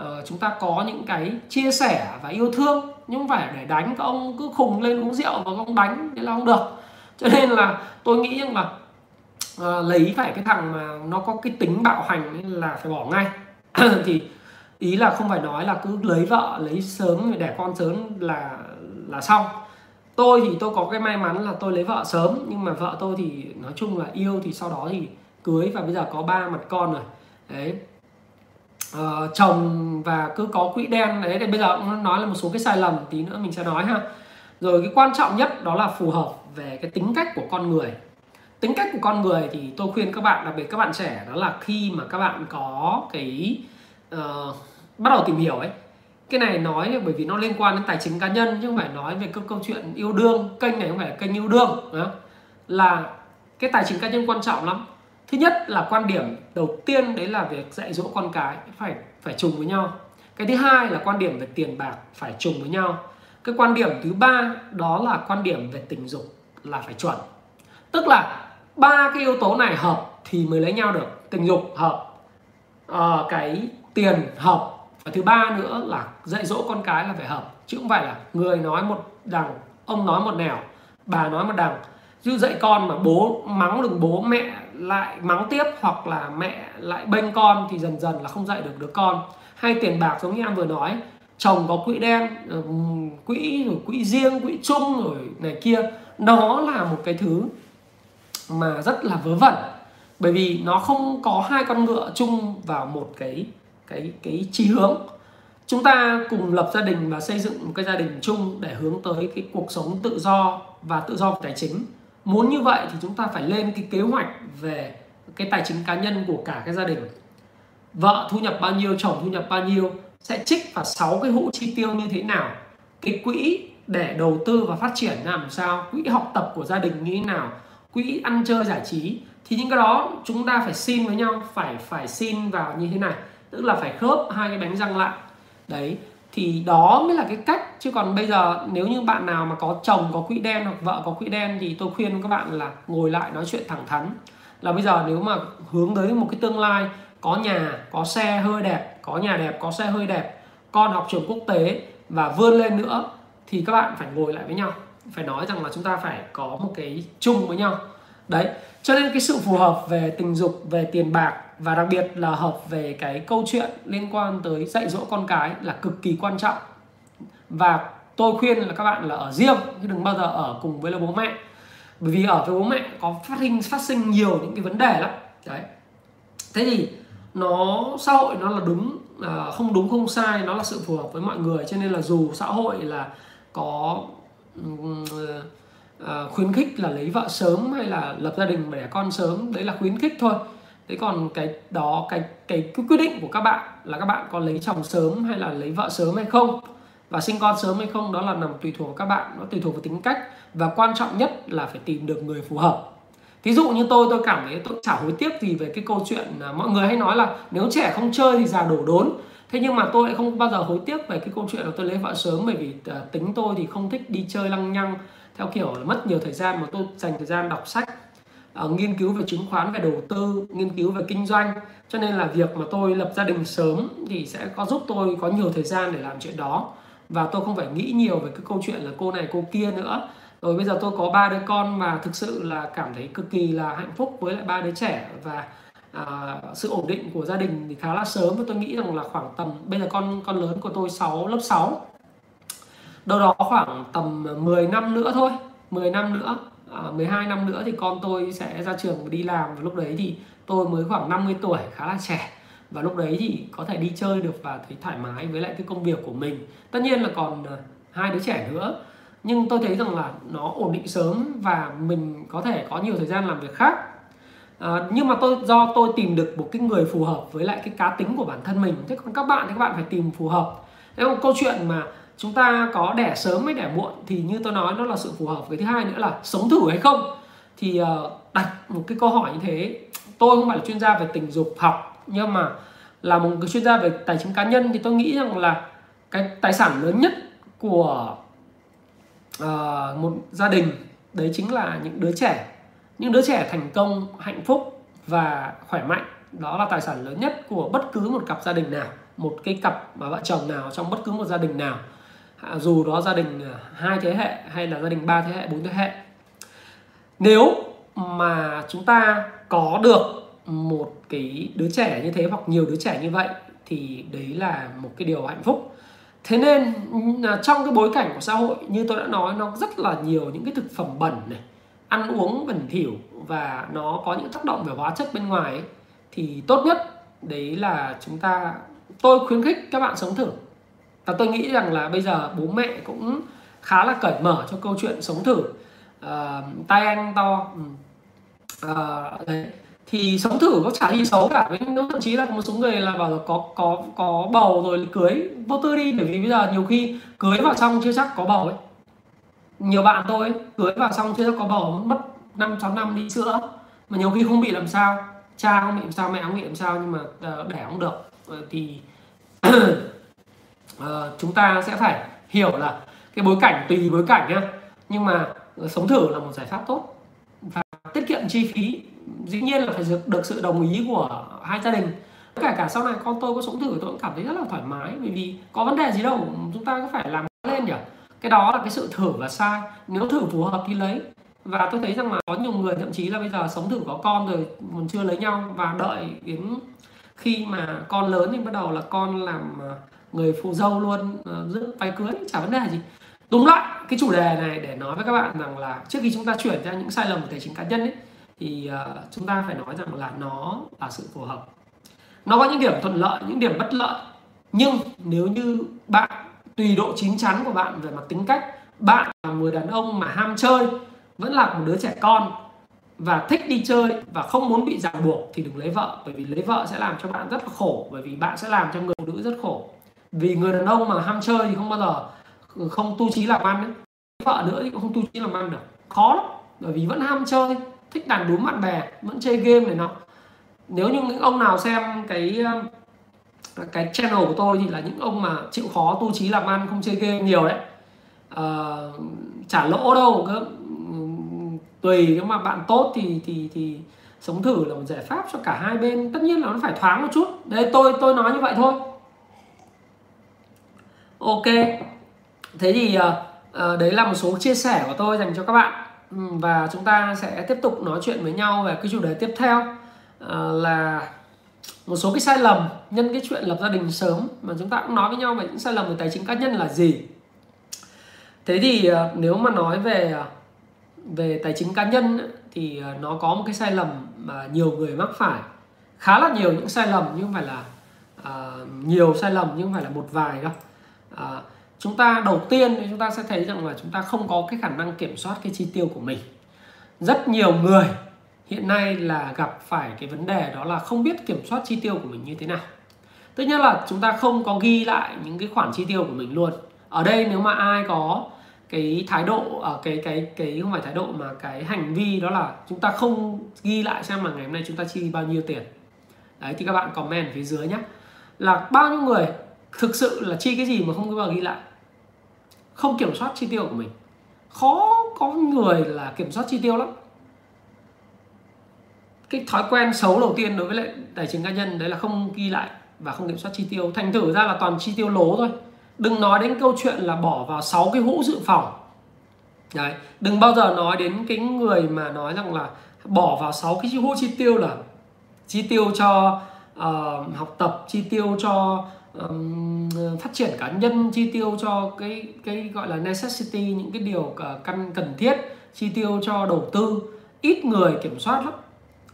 uh, chúng ta có những cái chia sẻ và yêu thương. Nhưng không phải để đánh các ông cứ khùng lên uống rượu và ông đánh thế là không được cho nên là tôi nghĩ rằng là à, lấy phải cái thằng mà nó có cái tính bạo hành là phải bỏ ngay. Thì ý là không phải nói là cứ lấy vợ lấy sớm đẻ con sớm là là xong. Tôi thì tôi có cái may mắn là tôi lấy vợ sớm nhưng mà vợ tôi thì nói chung là yêu thì sau đó thì cưới và bây giờ có ba mặt con rồi. Đấy. Ờ, chồng và cứ có quỹ đen đấy thì bây giờ cũng nói là một số cái sai lầm tí nữa mình sẽ nói ha. Rồi cái quan trọng nhất đó là phù hợp về cái tính cách của con người. Tính cách của con người thì tôi khuyên các bạn đặc biệt các bạn trẻ đó là khi mà các bạn có cái uh, bắt đầu tìm hiểu ấy cái này nói bởi vì nó liên quan đến tài chính cá nhân chứ không phải nói về câu câu chuyện yêu đương kênh này không phải là kênh yêu đương đó. là cái tài chính cá nhân quan trọng lắm. Thứ nhất là quan điểm đầu tiên đấy là việc dạy dỗ con cái phải phải trùng với nhau. Cái thứ hai là quan điểm về tiền bạc phải trùng với nhau. Cái quan điểm thứ ba đó là quan điểm về tình dục là phải chuẩn. Tức là ba cái yếu tố này hợp thì mới lấy nhau được. Tình dục hợp uh, cái tiền hợp. Và thứ ba nữa là dạy dỗ con cái là phải hợp. Chứ không phải là người nói một đằng ông nói một nẻo bà nói một đằng. Chứ dạy con mà bố mắng được bố mẹ lại mắng tiếp hoặc là mẹ lại bênh con thì dần dần là không dạy được đứa con. Hay tiền bạc giống như em vừa nói chồng có quỹ đen quỹ rồi quỹ riêng quỹ chung rồi này kia nó là một cái thứ mà rất là vớ vẩn. Bởi vì nó không có hai con ngựa chung vào một cái cái cái chí hướng. Chúng ta cùng lập gia đình và xây dựng một cái gia đình chung để hướng tới cái cuộc sống tự do và tự do về tài chính. Muốn như vậy thì chúng ta phải lên cái kế hoạch về cái tài chính cá nhân của cả cái gia đình. Vợ thu nhập bao nhiêu, chồng thu nhập bao nhiêu, sẽ trích vào 6 cái hũ chi tiêu như thế nào? Cái quỹ để đầu tư và phát triển làm sao quỹ học tập của gia đình như thế nào, quỹ ăn chơi giải trí, thì những cái đó chúng ta phải xin với nhau, phải phải xin vào như thế này. Tức là phải khớp hai cái bánh răng lại. Đấy, thì đó mới là cái cách. Chứ còn bây giờ nếu như bạn nào mà có chồng, có quỹ đen hoặc vợ có quỹ đen thì tôi khuyên các bạn là ngồi lại nói chuyện thẳng thắn. Là bây giờ nếu mà hướng tới một cái tương lai có nhà, có xe hơi đẹp, có nhà đẹp, có xe hơi đẹp, con học trường quốc tế và vươn lên nữa thì các bạn phải ngồi lại với nhau, phải nói rằng là chúng ta phải có một cái chung với nhau. Đấy, cho nên cái sự phù hợp về tình dục, về tiền bạc và đặc biệt là hợp về cái câu chuyện liên quan tới dạy dỗ con cái là cực kỳ quan trọng. Và tôi khuyên là các bạn là ở riêng, chứ đừng bao giờ ở cùng với là bố mẹ. Bởi vì ở với bố mẹ có phát sinh phát sinh nhiều những cái vấn đề lắm. Đấy. Thế thì nó, xã hội nó là đúng à, không đúng không sai, nó là sự phù hợp với mọi người. Cho nên là dù xã hội là có uh, khuyến khích là lấy vợ sớm hay là lập gia đình đẻ con sớm đấy là khuyến khích thôi. Thế còn cái đó cái cái, quyết định của các bạn là các bạn có lấy chồng sớm hay là lấy vợ sớm hay không và sinh con sớm hay không đó là nằm tùy thuộc vào các bạn nó tùy thuộc vào tính cách và quan trọng nhất là phải tìm được người phù hợp. Thí dụ như tôi tôi cảm thấy tôi chả hối tiếc gì về cái câu chuyện à, mọi người hay nói là nếu trẻ không chơi thì già đổ đốn thế nhưng mà tôi lại không bao giờ hối tiếc về cái câu chuyện là tôi lấy vợ sớm bởi vì uh, tính tôi thì không thích đi chơi lăng nhăng theo kiểu là mất nhiều thời gian mà tôi dành thời gian đọc sách uh, nghiên cứu về chứng khoán về đầu tư nghiên cứu về kinh doanh. Cho nên là việc mà tôi lập gia đình sớm thì sẽ có giúp tôi có nhiều thời gian để làm chuyện đó. Và tôi không phải nghĩ nhiều về cái câu chuyện là cô này cô kia nữa. Rồi bây giờ tôi có ba đứa con mà thực sự là cảm thấy cực kỳ là hạnh phúc với lại ba đứa trẻ. Và à, sự ổn định của gia đình thì khá là sớm và tôi nghĩ rằng là khoảng tầm bây giờ con con lớn của tôi 6 lớp 6 đâu đó khoảng tầm 10 năm nữa thôi 10 năm nữa à, 12 năm nữa thì con tôi sẽ ra trường và đi làm. Và lúc đấy thì tôi mới khoảng 50 tuổi khá là trẻ. Và lúc đấy thì có thể đi chơi được và thấy thoải mái với lại cái công việc của mình. Tất nhiên là còn ờ, hai đứa trẻ nữa. Nhưng tôi thấy rằng là nó ổn định sớm và mình có thể có nhiều thời gian làm việc khác à, nhưng mà tôi do tôi tìm được một cái người phù hợp với lại cái cá tính của bản thân mình. Thế còn các bạn thì các bạn phải tìm phù hợp. Thế một câu chuyện mà chúng ta có đẻ sớm hay đẻ muộn thì như tôi nói nó là sự phù hợp. Cái thứ hai nữa là sống thử hay không? Thì uh, đặt một cái câu hỏi như thế tôi không phải là chuyên gia về tình dục học nhưng mà là một cái chuyên gia về tài chính cá nhân thì tôi nghĩ rằng là cái tài sản lớn nhất của uh, một gia đình đấy chính là những đứa trẻ những đứa trẻ thành công, hạnh phúc và khỏe mạnh, đó là tài sản lớn nhất của bất cứ một cặp gia đình nào, một cái cặp mà vợ chồng nào trong bất cứ một gia đình nào. À, dù đó gia đình à, hai thế hệ hay là gia đình ba thế hệ, bốn thế hệ. Nếu mà chúng ta có được một cái đứa trẻ như thế hoặc nhiều đứa trẻ như vậy thì đấy là một cái điều hạnh phúc. Thế nên à, trong cái bối cảnh của xã hội, như tôi đã nói, nó rất là nhiều những cái thực phẩm bẩn này ăn uống bẩn thỉu và nó có những tác động về hóa chất bên ngoài ấy, thì tốt nhất đấy là chúng ta tôi khuyến khích các bạn sống thử. Và tôi nghĩ rằng là bây giờ bố mẹ cũng khá là cởi mở cho câu chuyện sống thử. Uh, tay anh to uh, đấy. Thì sống thử có chả gì xấu cả với thậm chí là một số người là bảo là có có có bầu rồi cưới vô tư đi bởi vì bây giờ nhiều khi cưới vào xong chưa chắc có bầu ấy nhiều bạn tôi cưới vào xong chưa có bầu mất năm sáu năm đi sữa. Mà nhiều khi không bị làm sao cha không bị làm sao mẹ không bị làm sao nhưng mà ờ, đẻ không được. Ờ, thì ờ, chúng ta sẽ phải hiểu là cái bối cảnh tùy bối cảnh nhá. Nhưng mà sống thử là một giải pháp tốt. Và tiết kiệm chi phí dĩ nhiên là phải được, được sự đồng ý của hai gia đình. Cả cả sau này con tôi có sống thử tôi cũng cảm thấy rất là thoải mái. Bởi vì có vấn đề gì đâu chúng ta có phải làm lên nhỉ? Cái đó là cái sự thử và sai. Nếu thử phù hợp thì lấy. Và tôi thấy rằng là có nhiều người thậm chí là bây giờ sống thử có con rồi còn chưa lấy nhau. Và đợi đến khi mà con lớn thì bắt đầu là con làm à, người phụ dâu luôn à, giữ váy cưới. Chả vấn đề gì. Đúng lại cái chủ đề này để nói với các bạn rằng là trước khi chúng ta chuyển ra những sai lầm của tài chính cá nhân ấy thì uh, chúng ta phải nói rằng là nó là sự phù hợp. Nó có những điểm thuận lợi những điểm bất lợi. Nhưng nếu như bạn tùy độ chín chắn của bạn về mặt tính cách. Bạn là người đàn ông mà ham chơi, vẫn là một đứa trẻ con và thích đi chơi và không muốn bị ràng buộc thì đừng lấy vợ, bởi vì lấy vợ sẽ làm cho bạn rất là khổ, bởi vì bạn sẽ làm cho người phụ nữ rất khổ. Vì người đàn ông mà ham chơi thì không bao giờ, không tu trí làm ăn ấy. vợ nữa thì cũng không tu trí làm ăn được. Khó lắm, bởi vì vẫn ham chơi, thích đàn đúm bạn bè, vẫn chơi game này nọ. Nếu như những ông nào xem cái cái channel của tôi thì là những ông mà chịu khó tu trí làm ăn không chơi game nhiều đấy. Ờ, à, trả lỗ đâu cơ. Tùy nếu mà bạn tốt thì thì thì sống thử là một giải pháp cho cả hai bên. Tất nhiên là nó phải thoáng một chút. Đấy tôi tôi nói như vậy thôi. Ok. Thế thì uh, đấy là một số chia sẻ của tôi dành cho các bạn. Và chúng ta sẽ tiếp tục nói chuyện với nhau về cái chủ đề tiếp theo uh, là một số cái sai lầm nhân cái chuyện lập gia đình sớm mà chúng ta cũng nói với nhau về những sai lầm về tài chính cá nhân là gì? Thế thì ờ, nếu mà nói về ờ, về tài chính cá nhân thì ờ, nó có một cái sai lầm mà nhiều người mắc phải. Khá là nhiều những sai lầm nhưng không phải là uh, nhiều sai lầm nhưng không phải là một vài đâu. Uh, chúng ta đầu tiên thì chúng ta sẽ thấy rằng là chúng ta không có cái khả năng kiểm soát cái chi tiêu của mình. Rất nhiều người hiện nay là gặp phải cái vấn đề đó là không biết kiểm soát chi tiêu của mình như thế nào. Tất nhiên là chúng ta không có ghi lại những cái khoản chi tiêu của mình luôn. Ở đây nếu mà ai có cái thái độ ở cái cái cái không phải thái độ mà cái hành vi đó là chúng ta không ghi lại xem là ngày hôm nay chúng ta chi bao nhiêu tiền. Đấy, thì các bạn comment phía dưới nhé. Là bao nhiêu người thực sự là chi cái gì mà không bao ghi lại? Không kiểm soát chi tiêu của mình. Khó có người là kiểm soát chi tiêu lắm cái thói quen xấu đầu tiên đối với lại tài chính cá nhân đấy là không ghi lại và không kiểm soát chi tiêu. Thành thử ra là toàn chi tiêu lố thôi. Đừng nói đến câu chuyện là bỏ vào 6 cái hũ dự phòng. Đấy đừng bao giờ nói đến cái người mà nói rằng là bỏ vào 6 cái hũ chi tiêu là chi tiêu cho uh, học tập chi tiêu cho um, phát triển cá nhân chi tiêu cho cái cái gọi là necessity những cái điều căn cần thiết chi tiêu cho đầu tư. Ít người kiểm soát lắm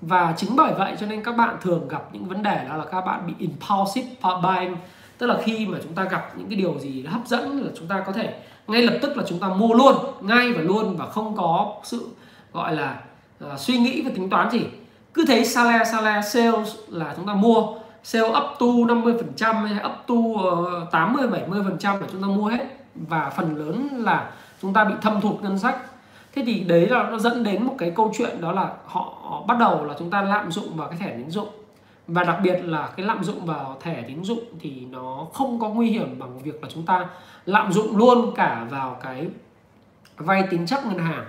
và chính bởi vậy cho nên các bạn thường gặp những vấn đề đó là các bạn bị impulsive buying. Tức là khi mà chúng ta gặp những cái điều gì hấp dẫn là chúng ta có thể ngay lập tức là chúng ta mua luôn ngay và luôn và không có sự gọi là uh, suy nghĩ và tính toán gì. Cứ thấy sale sale sales là chúng ta mua. Sale up to 50% hay up to ờ, 80 70 phần trăm là chúng ta mua hết. Và phần lớn là chúng ta bị thâm thụt ngân sách thế thì đấy là nó dẫn đến một cái câu chuyện đó là họ, bắt đầu là chúng ta lạm dụng vào cái thẻ tín dụng. Và đặc biệt là cái lạm dụng vào thẻ tín dụng thì nó không có nguy hiểm bằng việc là chúng ta lạm dụng luôn cả vào cái vay tín chấp ngân hàng.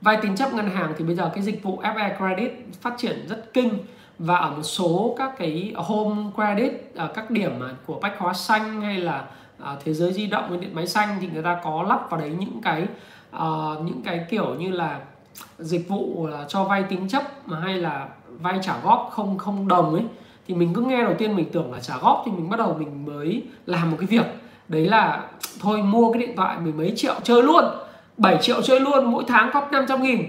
Vay tín chấp ngân hàng thì bây giờ cái dịch vụ FE Credit phát triển rất kinh. Và ở một số các cái home credit ở các điểm của bách hóa xanh hay là à, thế giới di động với điện máy xanh thì người ta có lắp vào đấy những cái uh, những cái kiểu như là dịch vụ là cho vay tín chấp mà hay là vay trả góp không không đồng ấy thì mình cứ nghe đầu tiên mình tưởng là trả góp thì mình bắt đầu mình mới làm một cái việc. Đấy là thôi mua cái điện thoại mười mấy triệu chơi luôn 7 triệu chơi luôn mỗi tháng góp 500 nghìn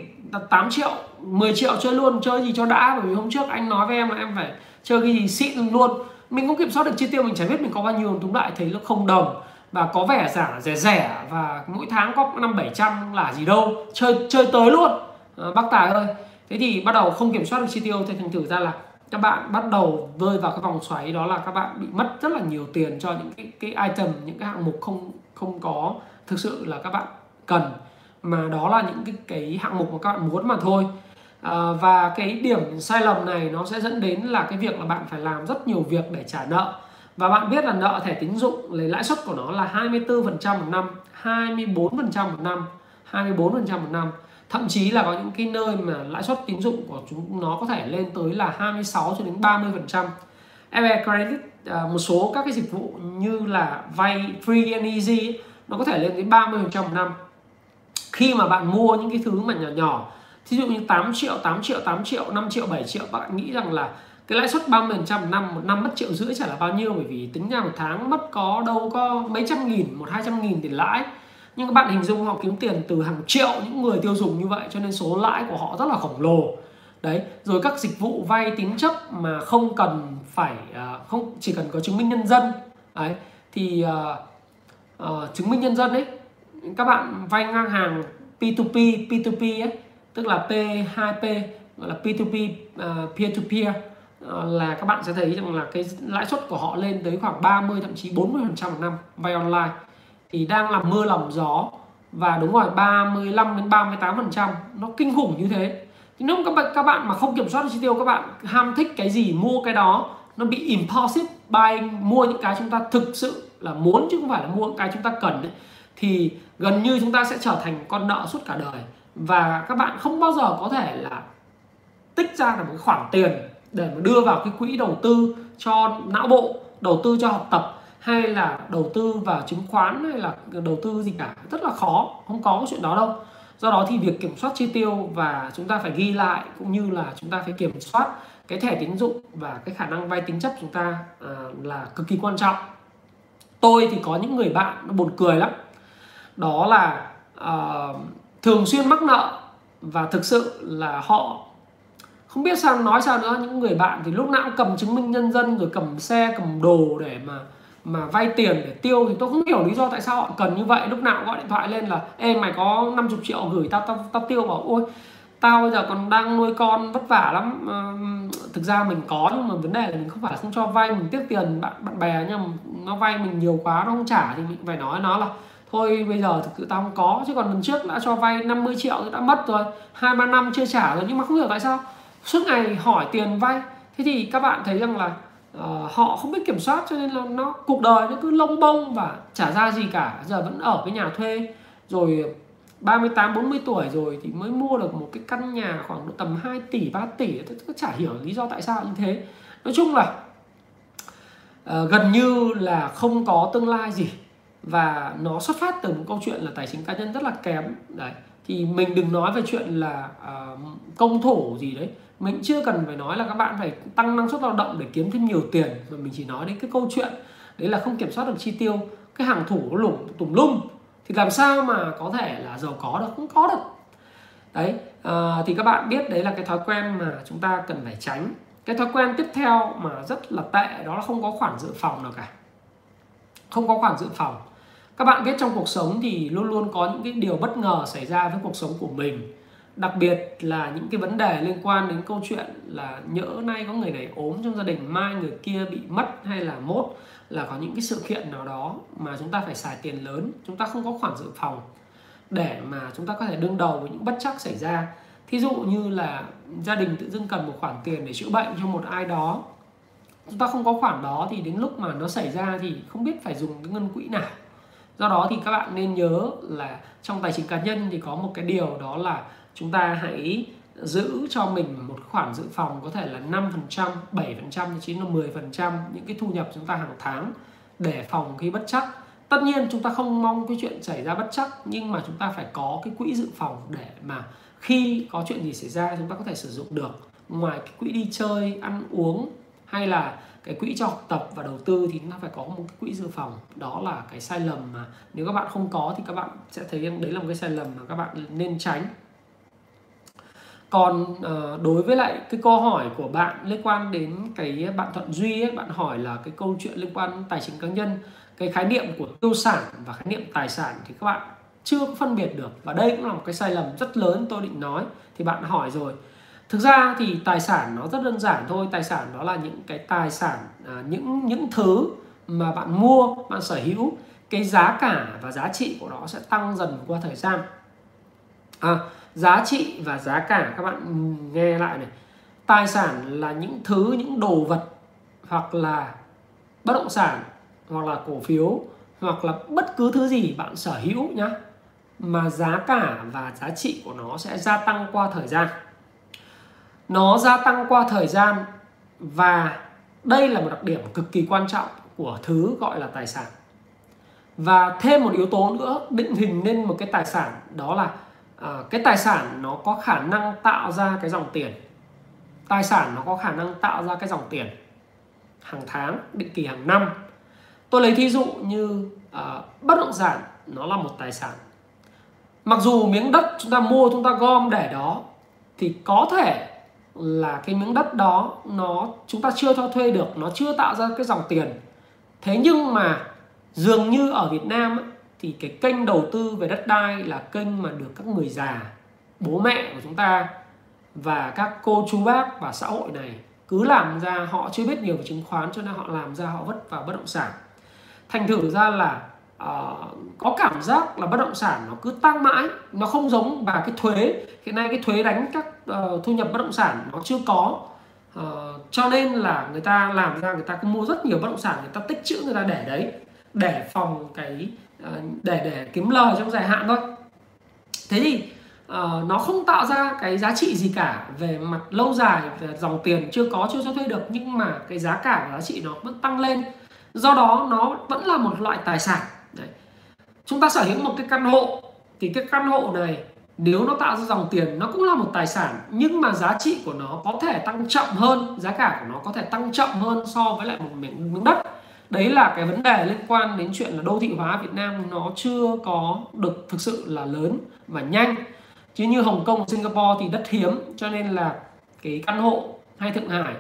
8 triệu 10 triệu chơi luôn chơi gì cho đã bởi vì hôm trước anh nói với em là em phải chơi cái gì xịn luôn. Mình không kiểm soát được chi tiêu mình chả biết mình có bao nhiêu túng lại thấy nó không đồng và có vẻ giả rẻ rẻ và mỗi tháng có năm bảy trăm là gì đâu chơi chơi tới luôn. À, bác tài ơi. Thế thì bắt đầu không kiểm soát được chi tiêu thì thành thử ra là các bạn bắt đầu rơi vào cái vòng xoáy đó là các bạn bị mất rất là nhiều tiền cho những cái cái item những cái hạng mục không không có thực sự là các bạn cần. Mà đó là những cái cái hạng mục mà các bạn muốn mà thôi. À, và cái điểm sai lầm này nó sẽ dẫn đến là cái việc là bạn phải làm rất nhiều việc để trả nợ và bạn biết là nợ thẻ tín dụng, lấy lãi suất của nó là 24% một năm 24% một năm 24% một năm thậm chí là có những cái nơi mà lãi suất tín dụng của chúng nó có thể lên tới là 26 cho đến 30%. FE Credit một số các cái dịch vụ như là vay, free and easy nó có thể lên đến 30% một năm khi mà bạn mua những cái thứ mà nhỏ nhỏ, thí dụ như 8 triệu 8 triệu 8 triệu 5 triệu 7 triệu, bạn nghĩ rằng là cái lãi suất 30% một năm một năm mất triệu rưỡi chả là bao nhiêu? Bởi vì tính ra một tháng mất có đâu có mấy trăm nghìn một hai trăm nghìn tiền lãi. Nhưng các bạn hình dung họ kiếm tiền từ hàng triệu những người tiêu dùng như vậy cho nên số lãi của họ rất là khổng lồ. Đấy rồi các dịch vụ vay tín chấp mà không cần phải à, không chỉ cần có chứng minh nhân dân. Đấy thì uh, uh, chứng minh nhân dân ấy các bạn vay ngang hàng P2P P2P ấy tức là P2P gọi là P2P uh, peer to peer là các bạn sẽ thấy rằng là cái lãi suất của họ lên tới khoảng 30 thậm chí 40 phần trăm một năm vay online thì đang làm mưa lòng gió và đúng rồi 35 đến 38 phần trăm, nó kinh khủng như thế thì nếu các bạn các bạn mà không kiểm soát được chi tiêu, các bạn ham thích cái gì, mua cái đó, nó bị impulsive buying mua những cái chúng ta thực sự là muốn chứ không phải là mua những cái chúng ta cần ấy. thì gần như chúng ta sẽ trở thành con nợ suốt cả đời và các bạn không bao giờ có thể là tích ra được một khoản tiền để mà đưa vào cái quỹ đầu tư cho não bộ đầu tư cho học tập hay là đầu tư vào chứng khoán hay là đầu tư gì cả rất là khó không có chuyện đó đâu. Do đó thì việc kiểm soát chi tiêu và chúng ta phải ghi lại cũng như là chúng ta phải kiểm soát cái thẻ tín dụng và cái khả năng vay tín chấp chúng ta à, là cực kỳ quan trọng. Tôi thì có những người bạn nó buồn cười lắm. Đó là à, thường xuyên mắc nợ và thực sự là họ không biết sao nói sao nữa những người bạn thì lúc nào cũng cầm chứng minh nhân dân rồi cầm xe cầm đồ để mà mà vay tiền để tiêu thì tôi không hiểu lý do tại sao họ cần như vậy. Lúc nào gọi điện thoại lên là ê mày có 50 triệu gửi tao tao tao tiêu. Bảo ôi tao bây giờ còn đang nuôi con vất vả lắm. À, thực ra mình có nhưng mà vấn đề là mình không phải là không cho vay mình tiếc tiền bạn bạn bè nhưng mà nó vay mình nhiều quá nó không trả thì mình phải nói nó là thôi bây giờ thực sự tao không có chứ còn lần trước đã cho vay 50 triệu thì đã mất rồi hai ba năm chưa trả rồi. Nhưng mà không hiểu tại sao suốt ngày hỏi tiền vay. Thế thì các bạn thấy rằng là uh, họ không biết kiểm soát cho nên là nó cuộc đời nó cứ lông bông và trả ra gì cả. Giờ vẫn ở cái nhà thuê. Rồi 38 40 tuổi rồi thì mới mua được một cái căn nhà khoảng độ tầm 2 tỷ 3 tỷ. Tôi chả hiểu lý do tại sao như thế. Nói chung là uh, gần như là không có tương lai gì. Và nó xuất phát từ một câu chuyện là tài chính cá nhân rất là kém. Đấy thì mình đừng nói về chuyện là uh, công thủ gì đấy. Mình chưa cần phải nói là các bạn phải tăng năng suất lao động để kiếm thêm nhiều tiền mà mình chỉ nói đến cái câu chuyện đấy là không kiểm soát được chi tiêu. Cái hàng thủ nó lủng tùm lum thì làm sao mà có thể là giàu có được? Không có được. Đấy à, thì các bạn biết đấy là cái thói quen mà chúng ta cần phải tránh. Cái thói quen tiếp theo mà rất là tệ đó là không có khoản dự phòng nào cả. Không có khoản dự phòng các bạn biết trong cuộc sống thì luôn luôn có những cái điều bất ngờ xảy ra với cuộc sống của mình. Đặc biệt là những cái vấn đề liên quan đến câu chuyện là nhỡ nay có người này ốm trong gia đình, mai người kia bị mất hay là mốt, là có những cái sự kiện nào đó mà chúng ta phải xài tiền lớn, chúng ta không có khoản dự phòng để mà chúng ta có thể đương đầu với những bất chắc xảy ra. Thí dụ như là gia đình tự dưng cần một khoản tiền để chữa bệnh cho một ai đó, chúng ta không có khoản đó thì đến lúc mà nó xảy ra thì không biết phải dùng cái ngân quỹ nào do đó thì các bạn nên nhớ là trong tài chính cá nhân thì có một cái điều đó là chúng ta hãy giữ cho mình một khoản dự phòng có thể là 5%, 7%, thậm chí là 10% những cái thu nhập chúng ta hàng tháng để phòng khi bất chắc. Tất nhiên chúng ta không mong cái chuyện xảy ra bất chắc nhưng mà chúng ta phải có cái quỹ dự phòng để mà khi có chuyện gì xảy ra chúng ta có thể sử dụng được. Ngoài cái quỹ đi chơi, ăn uống hay là cái quỹ cho học tập và đầu tư thì nó phải có một cái quỹ dự phòng. Đó là cái sai lầm mà nếu các bạn không có thì các bạn sẽ thấy đấy là một cái sai lầm mà các bạn nên tránh. Còn ờ, đối với lại cái câu hỏi của bạn liên quan đến cái bạn thuận duy ấy, bạn hỏi là cái câu chuyện liên quan tài chính cá nhân cái khái niệm của tiêu sản và khái niệm tài sản thì các bạn chưa có phân biệt được. Và đây cũng là một cái sai lầm rất lớn tôi định nói. Thì bạn hỏi rồi thực ra thì tài sản nó rất đơn giản thôi tài sản đó là những cái tài sản à, những những thứ mà bạn mua bạn sở hữu cái giá cả và giá trị của nó sẽ tăng dần qua thời gian. À, giá trị và giá cả các bạn nghe lại này. Tài sản là những thứ những đồ vật hoặc là bất động sản hoặc là cổ phiếu hoặc là bất cứ thứ gì bạn sở hữu nhá mà giá cả và giá trị của nó sẽ gia tăng qua thời gian nó gia tăng qua thời gian và đây là một đặc điểm cực kỳ quan trọng của thứ gọi là tài sản. Và thêm một yếu tố nữa định hình nên một cái tài sản đó là à, cái tài sản nó có khả năng tạo ra cái dòng tiền. Tài sản nó có khả năng tạo ra cái dòng tiền hàng tháng định kỳ hàng năm. Tôi lấy thí dụ như à, bất động sản nó là một tài sản. Mặc dù miếng đất chúng ta mua chúng ta gom để đó thì có thể là cái miếng đất đó nó, chúng ta chưa cho thuê được, nó chưa tạo ra cái dòng tiền. Thế nhưng mà dường như ở Việt Nam thì cái kênh đầu tư về đất đai là kênh mà được các người già, bố mẹ của chúng ta và các cô chú bác và xã hội này cứ làm ra, họ chưa biết nhiều về chứng khoán cho nên họ làm ra, họ vất vào bất động sản. Thành thử ra là uh, có cảm giác là bất động sản nó cứ tăng mãi nó không giống và cái thuế. Hiện nay cái thuế đánh các uh, thu nhập bất động sản nó chưa có. Uh, cho nên là người ta làm ra người ta cứ mua rất nhiều bất động sản người ta tích trữ người ta để đấy để phòng cái uh, để để kiếm lời trong dài hạn thôi. Thế thì uh, nó không tạo ra cái giá trị gì cả về mặt lâu dài về dòng tiền chưa có chưa cho thuê được nhưng mà cái giá cả và giá trị nó vẫn tăng lên. Do đó nó vẫn là một loại tài sản chúng ta sở hữu một cái căn hộ. Thì cái căn hộ này nếu nó tạo ra dòng tiền nó cũng là một tài sản nhưng mà giá trị của nó có thể tăng chậm hơn giá cả của nó có thể tăng chậm hơn so với lại một miếng, miếng đất. Đấy là cái vấn đề liên quan đến chuyện là đô thị hóa Việt Nam nó chưa có được thực sự là lớn và nhanh. Chứ như Hồng Kông Singapore thì đất hiếm cho nên là cái căn hộ hay Thượng Hải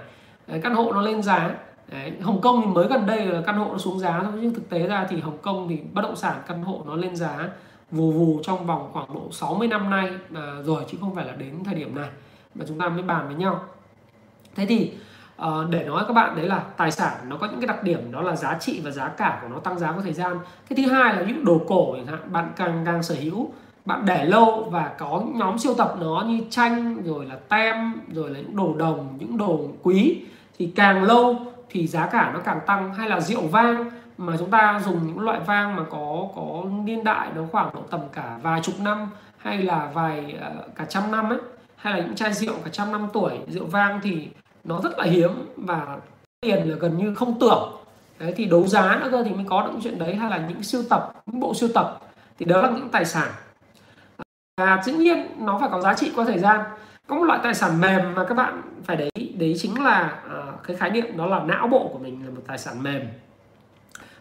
căn hộ nó lên giá. Đấy, Hồng Kông thì mới gần đây là căn hộ nó xuống giá thôi nhưng thực tế ra thì Hồng Kông thì bất động sản căn hộ nó lên giá vù vù trong vòng khoảng độ 60 năm nay à, rồi chứ không phải là đến thời điểm này mà chúng ta mới bàn với nhau. Thế thì à, để nói các bạn đấy là tài sản nó có những cái đặc điểm đó là giá trị và giá cả của nó tăng giá có thời gian. Cái thứ hai là những đồ cổ chẳng hạn bạn càng càng sở hữu bạn để lâu và có nhóm siêu tập nó như tranh rồi là tem rồi là những đồ đồng những đồ quý thì càng lâu thì giá cả nó càng tăng hay là rượu vang mà chúng ta dùng những loại vang mà có có niên đại nó khoảng độ tầm cả vài chục năm hay là vài ờ, cả trăm năm ấy, hay là những chai rượu cả trăm năm tuổi, rượu vang thì nó rất là hiếm và tiền là gần như không tưởng. Đấy, thì đấu giá nữa cơ thì mới có được những chuyện đấy, hay là những siêu tập, những bộ siêu tập thì đó là những tài sản. Và dĩ nhiên nó phải có giá trị qua thời gian. Có một loại tài sản mềm mà các bạn phải đấy đấy chính là uh, cái khái niệm đó là não bộ của mình là một tài sản mềm.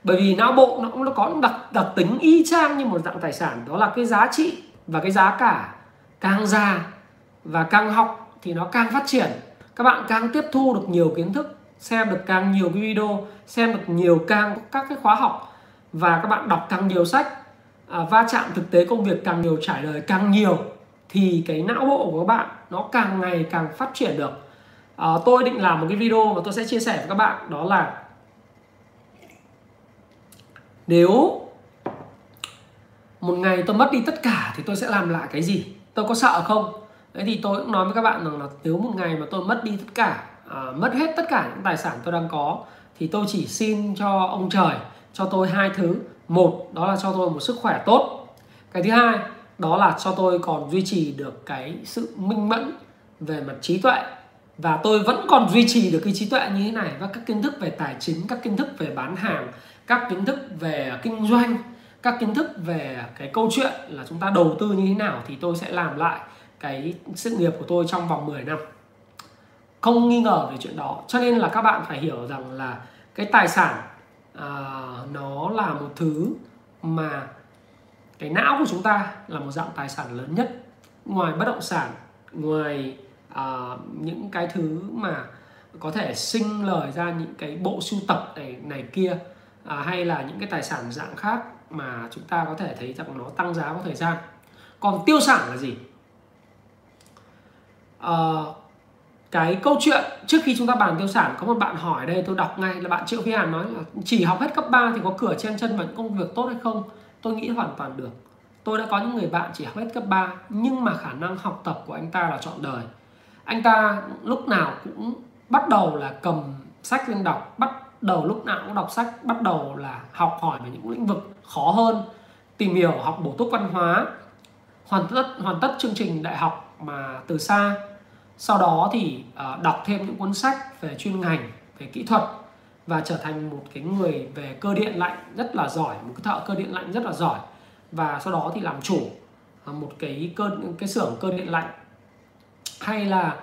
Bởi vì não bộ nó cũng nó có đặc đặc tính y chang như một dạng tài sản đó là cái giá trị và cái giá cả càng già và càng học thì nó càng phát triển. Các bạn càng tiếp thu được nhiều kiến thức xem được càng nhiều cái video xem được nhiều càng các cái khóa học và các bạn đọc càng nhiều sách à, va chạm thực tế công việc càng nhiều trải đời càng nhiều thì cái não bộ của các bạn nó càng ngày càng phát triển được à, tôi định làm một cái video mà tôi sẽ chia sẻ với các bạn đó là nếu một ngày tôi mất đi tất cả thì tôi sẽ làm lại cái gì? Tôi có sợ không? Đấy thì tôi cũng nói với các bạn rằng là nếu một ngày mà tôi mất đi tất cả à, mất hết tất cả những tài sản tôi đang có thì tôi chỉ xin cho ông trời cho tôi hai thứ. Một đó là cho tôi một sức khỏe tốt. Cái thứ hai đó là cho tôi còn duy trì được cái sự minh mẫn về mặt trí tuệ và tôi vẫn còn duy trì được cái trí tuệ như thế này và các kiến thức về tài chính các kiến thức về bán hàng các kiến thức về kinh doanh các kiến thức về cái câu chuyện là chúng ta đầu tư như thế nào thì tôi sẽ làm lại cái sự nghiệp của tôi trong vòng 10 năm. Không nghi ngờ về chuyện đó cho nên là các bạn phải hiểu rằng là cái tài sản à, nó là một thứ mà cái não của chúng ta là một dạng tài sản lớn nhất. Ngoài bất động sản ngoài uh, những cái thứ mà có thể sinh lời ra những cái bộ sưu tập này này kia uh, hay là những cái tài sản dạng khác mà chúng ta có thể thấy rằng nó tăng giá có thời gian. Còn tiêu sản là gì? Uh, cái câu chuyện trước khi chúng ta bàn tiêu sản có một bạn hỏi đây tôi đọc ngay là bạn triệu phi hàn nói là chỉ học hết cấp 3 thì có cửa trên chân và những công việc tốt hay không? Tôi nghĩ hoàn toàn được. Tôi đã có những người bạn chỉ học hết cấp 3 nhưng mà khả năng học tập của anh ta là chọn đời anh ta lúc nào cũng bắt đầu là cầm sách lên đọc bắt đầu lúc nào cũng đọc sách bắt đầu là học hỏi về những lĩnh vực khó hơn tìm hiểu học bổ túc văn hóa hoàn tất hoàn tất chương trình đại học mà từ xa. Sau đó thì uh, đọc thêm những cuốn sách về chuyên ngành về kỹ thuật và trở thành một cái người về cơ điện lạnh rất là giỏi một cái thợ cơ điện lạnh rất là giỏi. Và sau đó thì làm chủ ờ, một cái cơ cái xưởng cơ điện lạnh hay là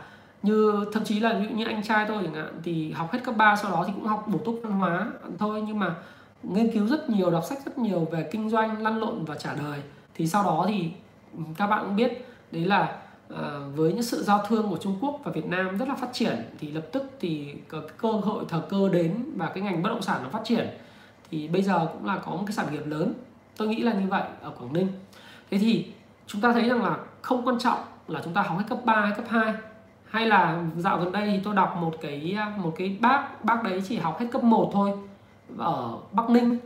như thậm chí là như anh trai tôi chẳng hạn thì học hết cấp 3 sau đó thì cũng học bổ túc văn hóa thôi. Nhưng mà nghiên cứu rất nhiều đọc sách rất nhiều về kinh doanh lăn lộn và trả đời thì sau đó thì các bạn cũng biết đấy là uh, với những sự giao thương của Trung Quốc và Việt Nam rất là phát triển thì lập tức thì có cơ hội thời cơ đến và cái ngành bất động sản nó phát triển. Thì bây giờ cũng là có một cái sản nghiệp lớn. Tôi nghĩ là như vậy ở Quảng Ninh. Thế thì chúng ta thấy rằng là không quan trọng là chúng ta học hết cấp 3 hay cấp 2 hay là dạo gần đây thì tôi đọc một cái một cái bác bác đấy chỉ học hết cấp 1 thôi ở Bắc Ninh.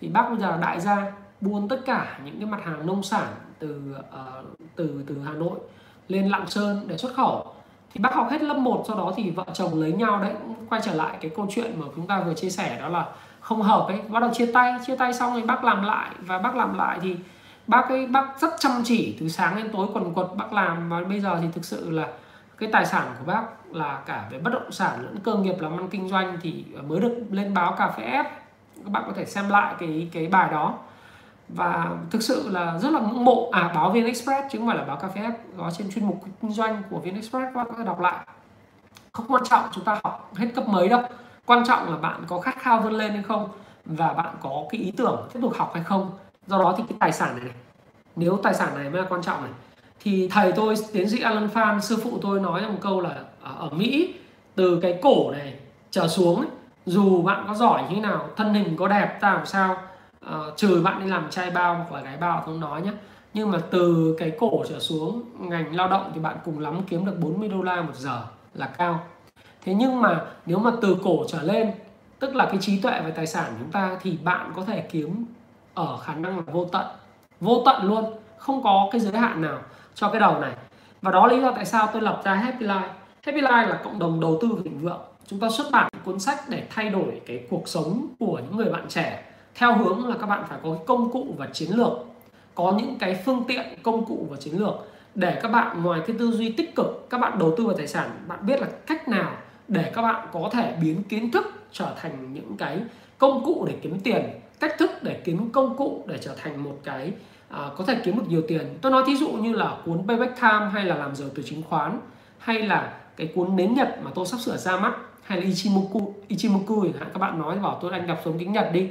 Thì bác bây giờ là đại gia buôn tất cả những cái mặt hàng nông sản từ uh, từ từ Hà Nội lên Lạng Sơn để xuất khẩu. Thì bác học hết lớp 1 sau đó thì vợ chồng lấy nhau đấy quay trở lại cái câu chuyện mà chúng ta vừa chia sẻ đó là không hợp ấy. Bắt đầu chia tay chia tay xong thì bác làm lại. Và bác làm lại thì bác ấy, bác rất chăm chỉ từ sáng đến tối quần quật. Bác làm và bây giờ thì thực sự là cái tài sản của bác là cả về bất động sản lẫn cơ nghiệp, làm ăn kinh doanh thì mới được lên báo cà phê ép các bạn có thể xem lại cái cái bài đó. Và thực sự là rất là ngưỡng mộ. À báo viên express chứ không phải là báo cà phê ép đó trên chuyên mục kinh doanh của viên express, các bạn có thể đọc lại. Không quan trọng chúng ta học hết cấp mấy đâu. Quan trọng là bạn có khát khao vươn lên hay không và bạn có cái ý tưởng tiếp tục học hay không do đó thì cái tài sản này, này nếu tài sản này mới là quan trọng này thì thầy tôi tiến sĩ Alan Phan sư phụ tôi nói một câu là à, ở Mỹ từ cái cổ này trở xuống ấy, dù bạn có giỏi như thế nào thân hình có đẹp ta làm sao uh, trừ bạn đi làm trai bao hoặc là gái bao không nói nhé nhưng mà từ cái cổ trở xuống ngành lao động thì bạn cùng lắm kiếm được 40 đô la một giờ là cao. Thế nhưng mà nếu mà từ cổ trở lên tức là cái trí tuệ và tài sản của chúng ta thì bạn có thể kiếm ở khả năng là vô tận. Vô tận luôn. Không có cái giới hạn nào cho cái đầu này. Và đó lý do tại sao tôi lập ra Happy Life. Happy Life là cộng đồng đầu tư thịnh vượng. Chúng ta xuất bản cuốn sách để thay đổi cái cuộc sống của những người bạn trẻ theo hướng là các bạn phải có cái công cụ và chiến lược. Có những cái phương tiện, công cụ và chiến lược để các bạn, ngoài cái tư duy tích cực, các bạn đầu tư vào tài sản, bạn biết là cách nào để các bạn có thể biến kiến thức trở thành những cái công cụ để kiếm tiền cách thức để kiếm công cụ để trở thành một cái à, có thể kiếm được nhiều tiền. Tôi nói thí dụ như là cuốn payback time hay là làm giàu từ chứng khoán hay là cái cuốn nến nhật mà tôi sắp sửa ra mắt hay là Ichimoku Ichimoku hạn các bạn nói bảo tôi anh đọc xuống tiếng Nhật đi.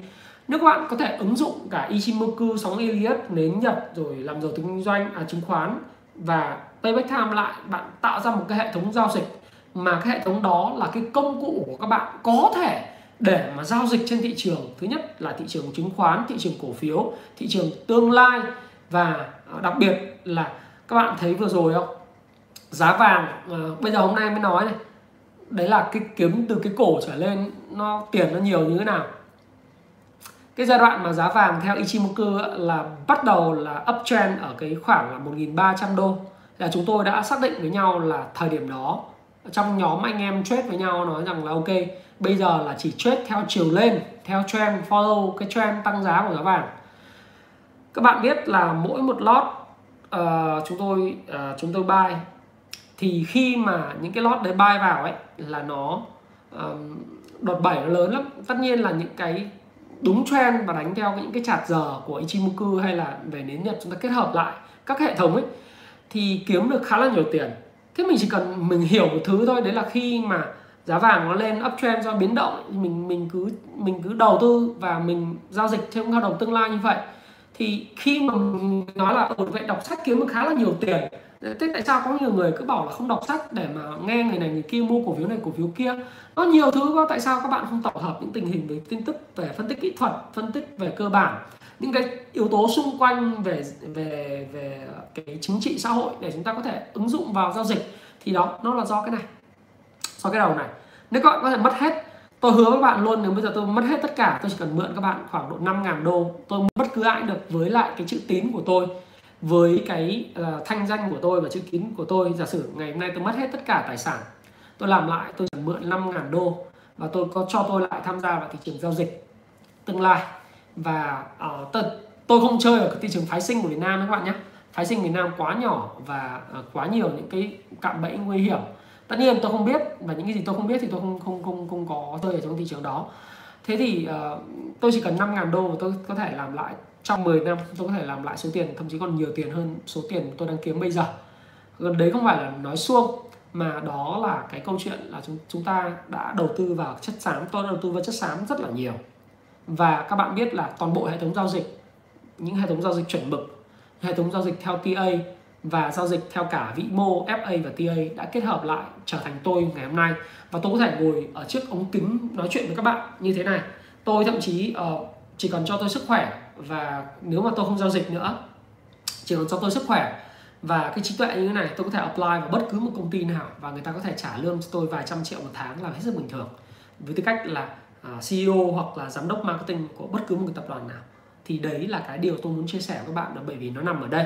Nếu các bạn có thể ứng dụng cả Ichimoku sóng Elliott nến Nhật rồi làm giàu từ kinh doanh à, chứng khoán và payback time lại bạn tạo ra một cái hệ thống giao dịch mà cái hệ thống đó là cái công cụ của các bạn có thể để mà giao dịch trên thị trường thứ nhất là thị trường chứng khoán thị trường cổ phiếu thị trường tương lai và à, đặc biệt là các bạn thấy vừa rồi không? Giá vàng à, bây giờ hôm nay mới nói này đấy là cái kiếm từ cái cổ trở lên nó tiền nó nhiều như thế nào? Cái giai đoạn mà giá vàng theo Ichimoku là bắt đầu là uptrend ở cái khoảng là 1.300 đô. Là chúng tôi đã xác định với nhau là thời điểm đó trong nhóm anh em trade với nhau nói rằng là ok bây giờ là chỉ trade theo chiều lên theo trend follow cái trend tăng giá của giá vàng. Các bạn biết là mỗi một lót uh, ờ, chúng tôi uh, chúng tôi buy thì khi mà những cái lót đấy buy vào ấy là nó uh, đột bảy nó lớn lắm. Tất nhiên là những cái đúng trend và đánh theo những cái chart giờ của Ichimoku hay là về nến Nhật chúng ta kết hợp lại các hệ thống ấy thì kiếm được khá là nhiều tiền thế mình chỉ cần mình hiểu một thứ thôi đấy là khi mà giá vàng nó lên uptrend do biến động mình mình cứ mình cứ đầu tư và mình giao dịch theo hợp đồng tương lai như vậy. Thì khi mà mình nói là một ừ, vậy đọc sách kiếm được khá là nhiều tiền. Thế tại sao có nhiều người cứ bảo là không đọc sách để mà nghe người này người kia mua cổ phiếu này cổ phiếu kia? Nó nhiều thứ quá tại sao các bạn không tổng hợp những tình hình về tin tức về phân tích kỹ thuật phân tích về cơ bản? Những cái yếu tố xung quanh về về về cái chính trị xã hội để chúng ta có thể ứng dụng vào giao dịch thì đó nó là do cái này do cái đầu này. Nếu các bạn có thể mất hết tôi hứa với bạn luôn nếu bây giờ tôi mất hết tất cả tôi chỉ cần mượn các bạn khoảng độ 5.000 đô tôi bất cứ ai được với lại cái chữ tín của tôi với cái uh, thanh danh của tôi và chữ tín của tôi. Giả sử ngày hôm nay tôi mất hết tất cả tài sản tôi làm lại tôi chỉ mượn 5.000 đô và tôi có cho tôi lại tham gia vào thị trường giao dịch tương lai và ờ, uh, tôi, tôi không chơi ở thị trường phái sinh của Việt Nam các bạn nhé phái sinh Việt Nam quá nhỏ và uh, quá nhiều những cái cạm bẫy nguy hiểm. Tất nhiên tôi không biết và những cái gì tôi không biết thì tôi không không không không có chơi ở trong thị trường đó. Thế thì uh, tôi chỉ cần 5.000 đô và tôi có thể làm lại trong 10 năm tôi có thể làm lại số tiền thậm chí còn nhiều tiền hơn số tiền tôi đang kiếm bây giờ. Đấy không phải là nói xuông mà đó là cái câu chuyện là chúng chúng ta đã đầu tư vào chất xám tôi đầu tư vào chất xám rất là nhiều và các bạn biết là toàn bộ hệ thống giao dịch những hệ thống giao dịch chuẩn mực hệ thống giao dịch theo TA và giao dịch theo cả vĩ mô FA và TA đã kết hợp lại trở thành tôi ngày hôm nay. Và tôi có thể ngồi ở trước ống kính nói chuyện với các bạn như thế này. Tôi thậm chí uh, chỉ cần cho tôi sức khỏe và nếu mà tôi không giao dịch nữa chỉ cần cho tôi sức khỏe và cái trí tuệ như thế này tôi có thể apply vào bất cứ một công ty nào và người ta có thể trả lương cho tôi vài trăm triệu một tháng là hết sức bình thường. Với tư cách là À, CEO hoặc là giám đốc marketing của bất cứ một cái tập đoàn nào. Thì đấy là cái điều tôi muốn chia sẻ với các bạn là bởi vì nó nằm ở đây.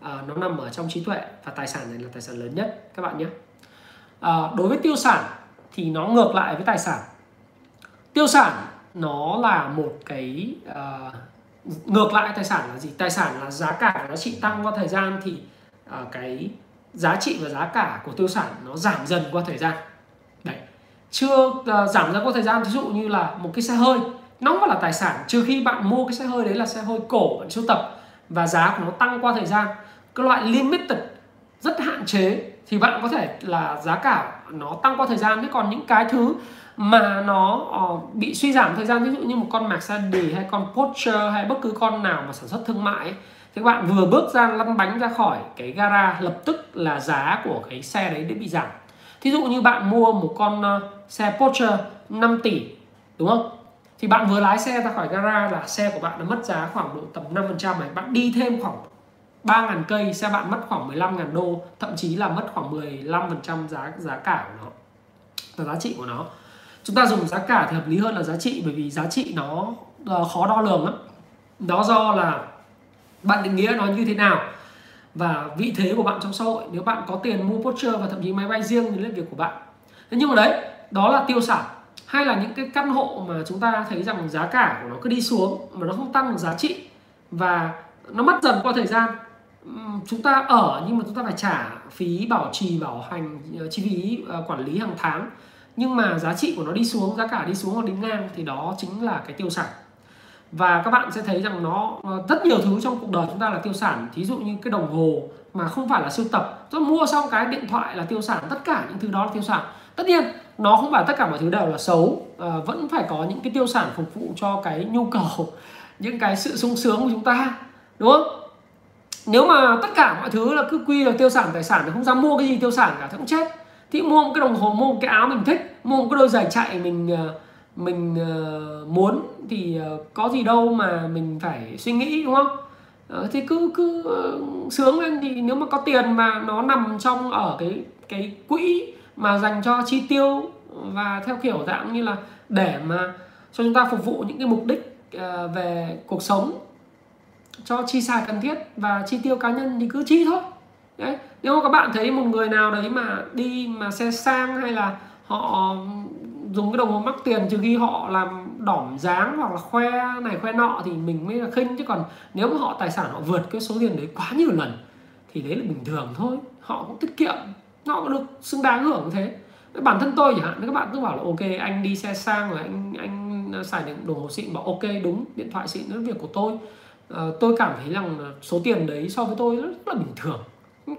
À, nó nằm ở trong trí tuệ và tài sản này là tài sản lớn nhất các bạn nhé. À, đối với tiêu sản thì nó ngược lại với tài sản. Tiêu sản nó là một cái uh, ngược lại tài sản là gì? Tài sản là giá cả giá trị tăng qua thời gian thì uh, cái giá trị và giá cả của tiêu sản nó giảm dần qua thời gian chưa uh, giảm ra qua thời gian. Ví dụ như là một cái xe hơi nó vẫn là tài sản. Trừ khi bạn mua cái xe hơi đấy là xe hơi cổ bạn sưu tập và giá của nó tăng qua thời gian. Cái loại limited rất hạn chế thì bạn có thể là giá cả nó tăng qua thời gian. Thế còn những cái thứ mà nó uh, bị suy giảm thời gian ví dụ như một con Mercedes hay con Porsche hay bất cứ con nào mà sản xuất thương mại ấy, thì các bạn vừa bước ra lăn bánh ra khỏi cái gara lập tức là giá của cái xe đấy đã bị giảm. Thí dụ như bạn mua một con uh, xe Porsche 5 tỷ, đúng không? Thì bạn vừa lái xe ra khỏi gara là xe của bạn đã mất giá khoảng độ tầm 5% này. Bạn đi thêm khoảng 3.000 cây, xe bạn mất khoảng 15.000 đô, thậm chí là mất khoảng 15% giá giá cả của nó và giá trị của nó. Chúng ta dùng giá cả thì hợp lý hơn là giá trị, bởi vì giá trị nó ờ, khó đo lường lắm. Đó do là bạn định nghĩa nó như thế nào. Và vị thế của bạn trong xã hội, nếu bạn có tiền mua Porsche và thậm chí máy bay riêng thì là việc của bạn. Thế nhưng mà đấy đó là tiêu sản. Hay là những cái căn hộ mà chúng ta thấy rằng giá cả của nó cứ đi xuống mà nó không tăng được giá trị và nó mất dần qua thời gian. Chúng ta ở nhưng mà chúng ta phải trả phí bảo trì, bảo hành ờ, chi phí ờ, quản lý hàng tháng. Nhưng mà giá trị của nó đi xuống, giá cả đi xuống hoặc đi ngang thì đó chính là cái tiêu sản. Và các bạn sẽ thấy rằng nó ờ, rất nhiều thứ trong cuộc đời chúng ta là tiêu sản. Thí dụ như cái đồng hồ mà không phải là sưu tập. Tôi mua xong cái điện thoại là tiêu sản. Tất cả những thứ đó là tiêu sản. Tất nhiên nó không phải tất cả mọi thứ đều là xấu à, vẫn phải có những cái tiêu sản phục vụ cho cái nhu cầu những cái sự sung sướng của chúng ta đúng không? Nếu mà tất cả mọi thứ là cứ quy là tiêu sản tài sản thì không dám mua cái gì tiêu sản cả thì cũng chết. Thì mua một cái đồng hồ mua một cái áo mình thích mua một cái đôi giày chạy mình à, mình à, muốn thì à, có gì đâu mà mình phải suy nghĩ đúng không? Ờ, thì cứ cứ ờ, sướng lên. Thì nếu mà có tiền mà nó nằm trong ở cái cái quỹ mà dành cho chi tiêu và theo kiểu dạng như là để mà cho chúng ta phục vụ những cái mục đích ờ, về cuộc sống cho chi xài cần thiết và chi tiêu cá nhân thì cứ chi thôi. Đấy, nếu mà các bạn thấy một người nào đấy mà đi mà xe sang hay là họ dùng cái đồng hồ mắc tiền trừ khi họ làm đỏm dáng hoặc là khoe này khoe nọ thì mình mới là khinh. Chứ còn nếu mà họ tài sản họ vượt cái số tiền đấy quá nhiều lần thì đấy là bình thường thôi. Họ cũng tiết kiệm họ cũng được xứng đáng hưởng thế. Bản thân tôi chẳng hạn các bạn cứ bảo là ok anh đi xe sang rồi anh anh à, xài được đồng hồ xịn. Bảo ok đúng điện thoại xịn đó là việc của tôi. À, tôi cảm thấy rằng số tiền đấy so với tôi rất là bình thường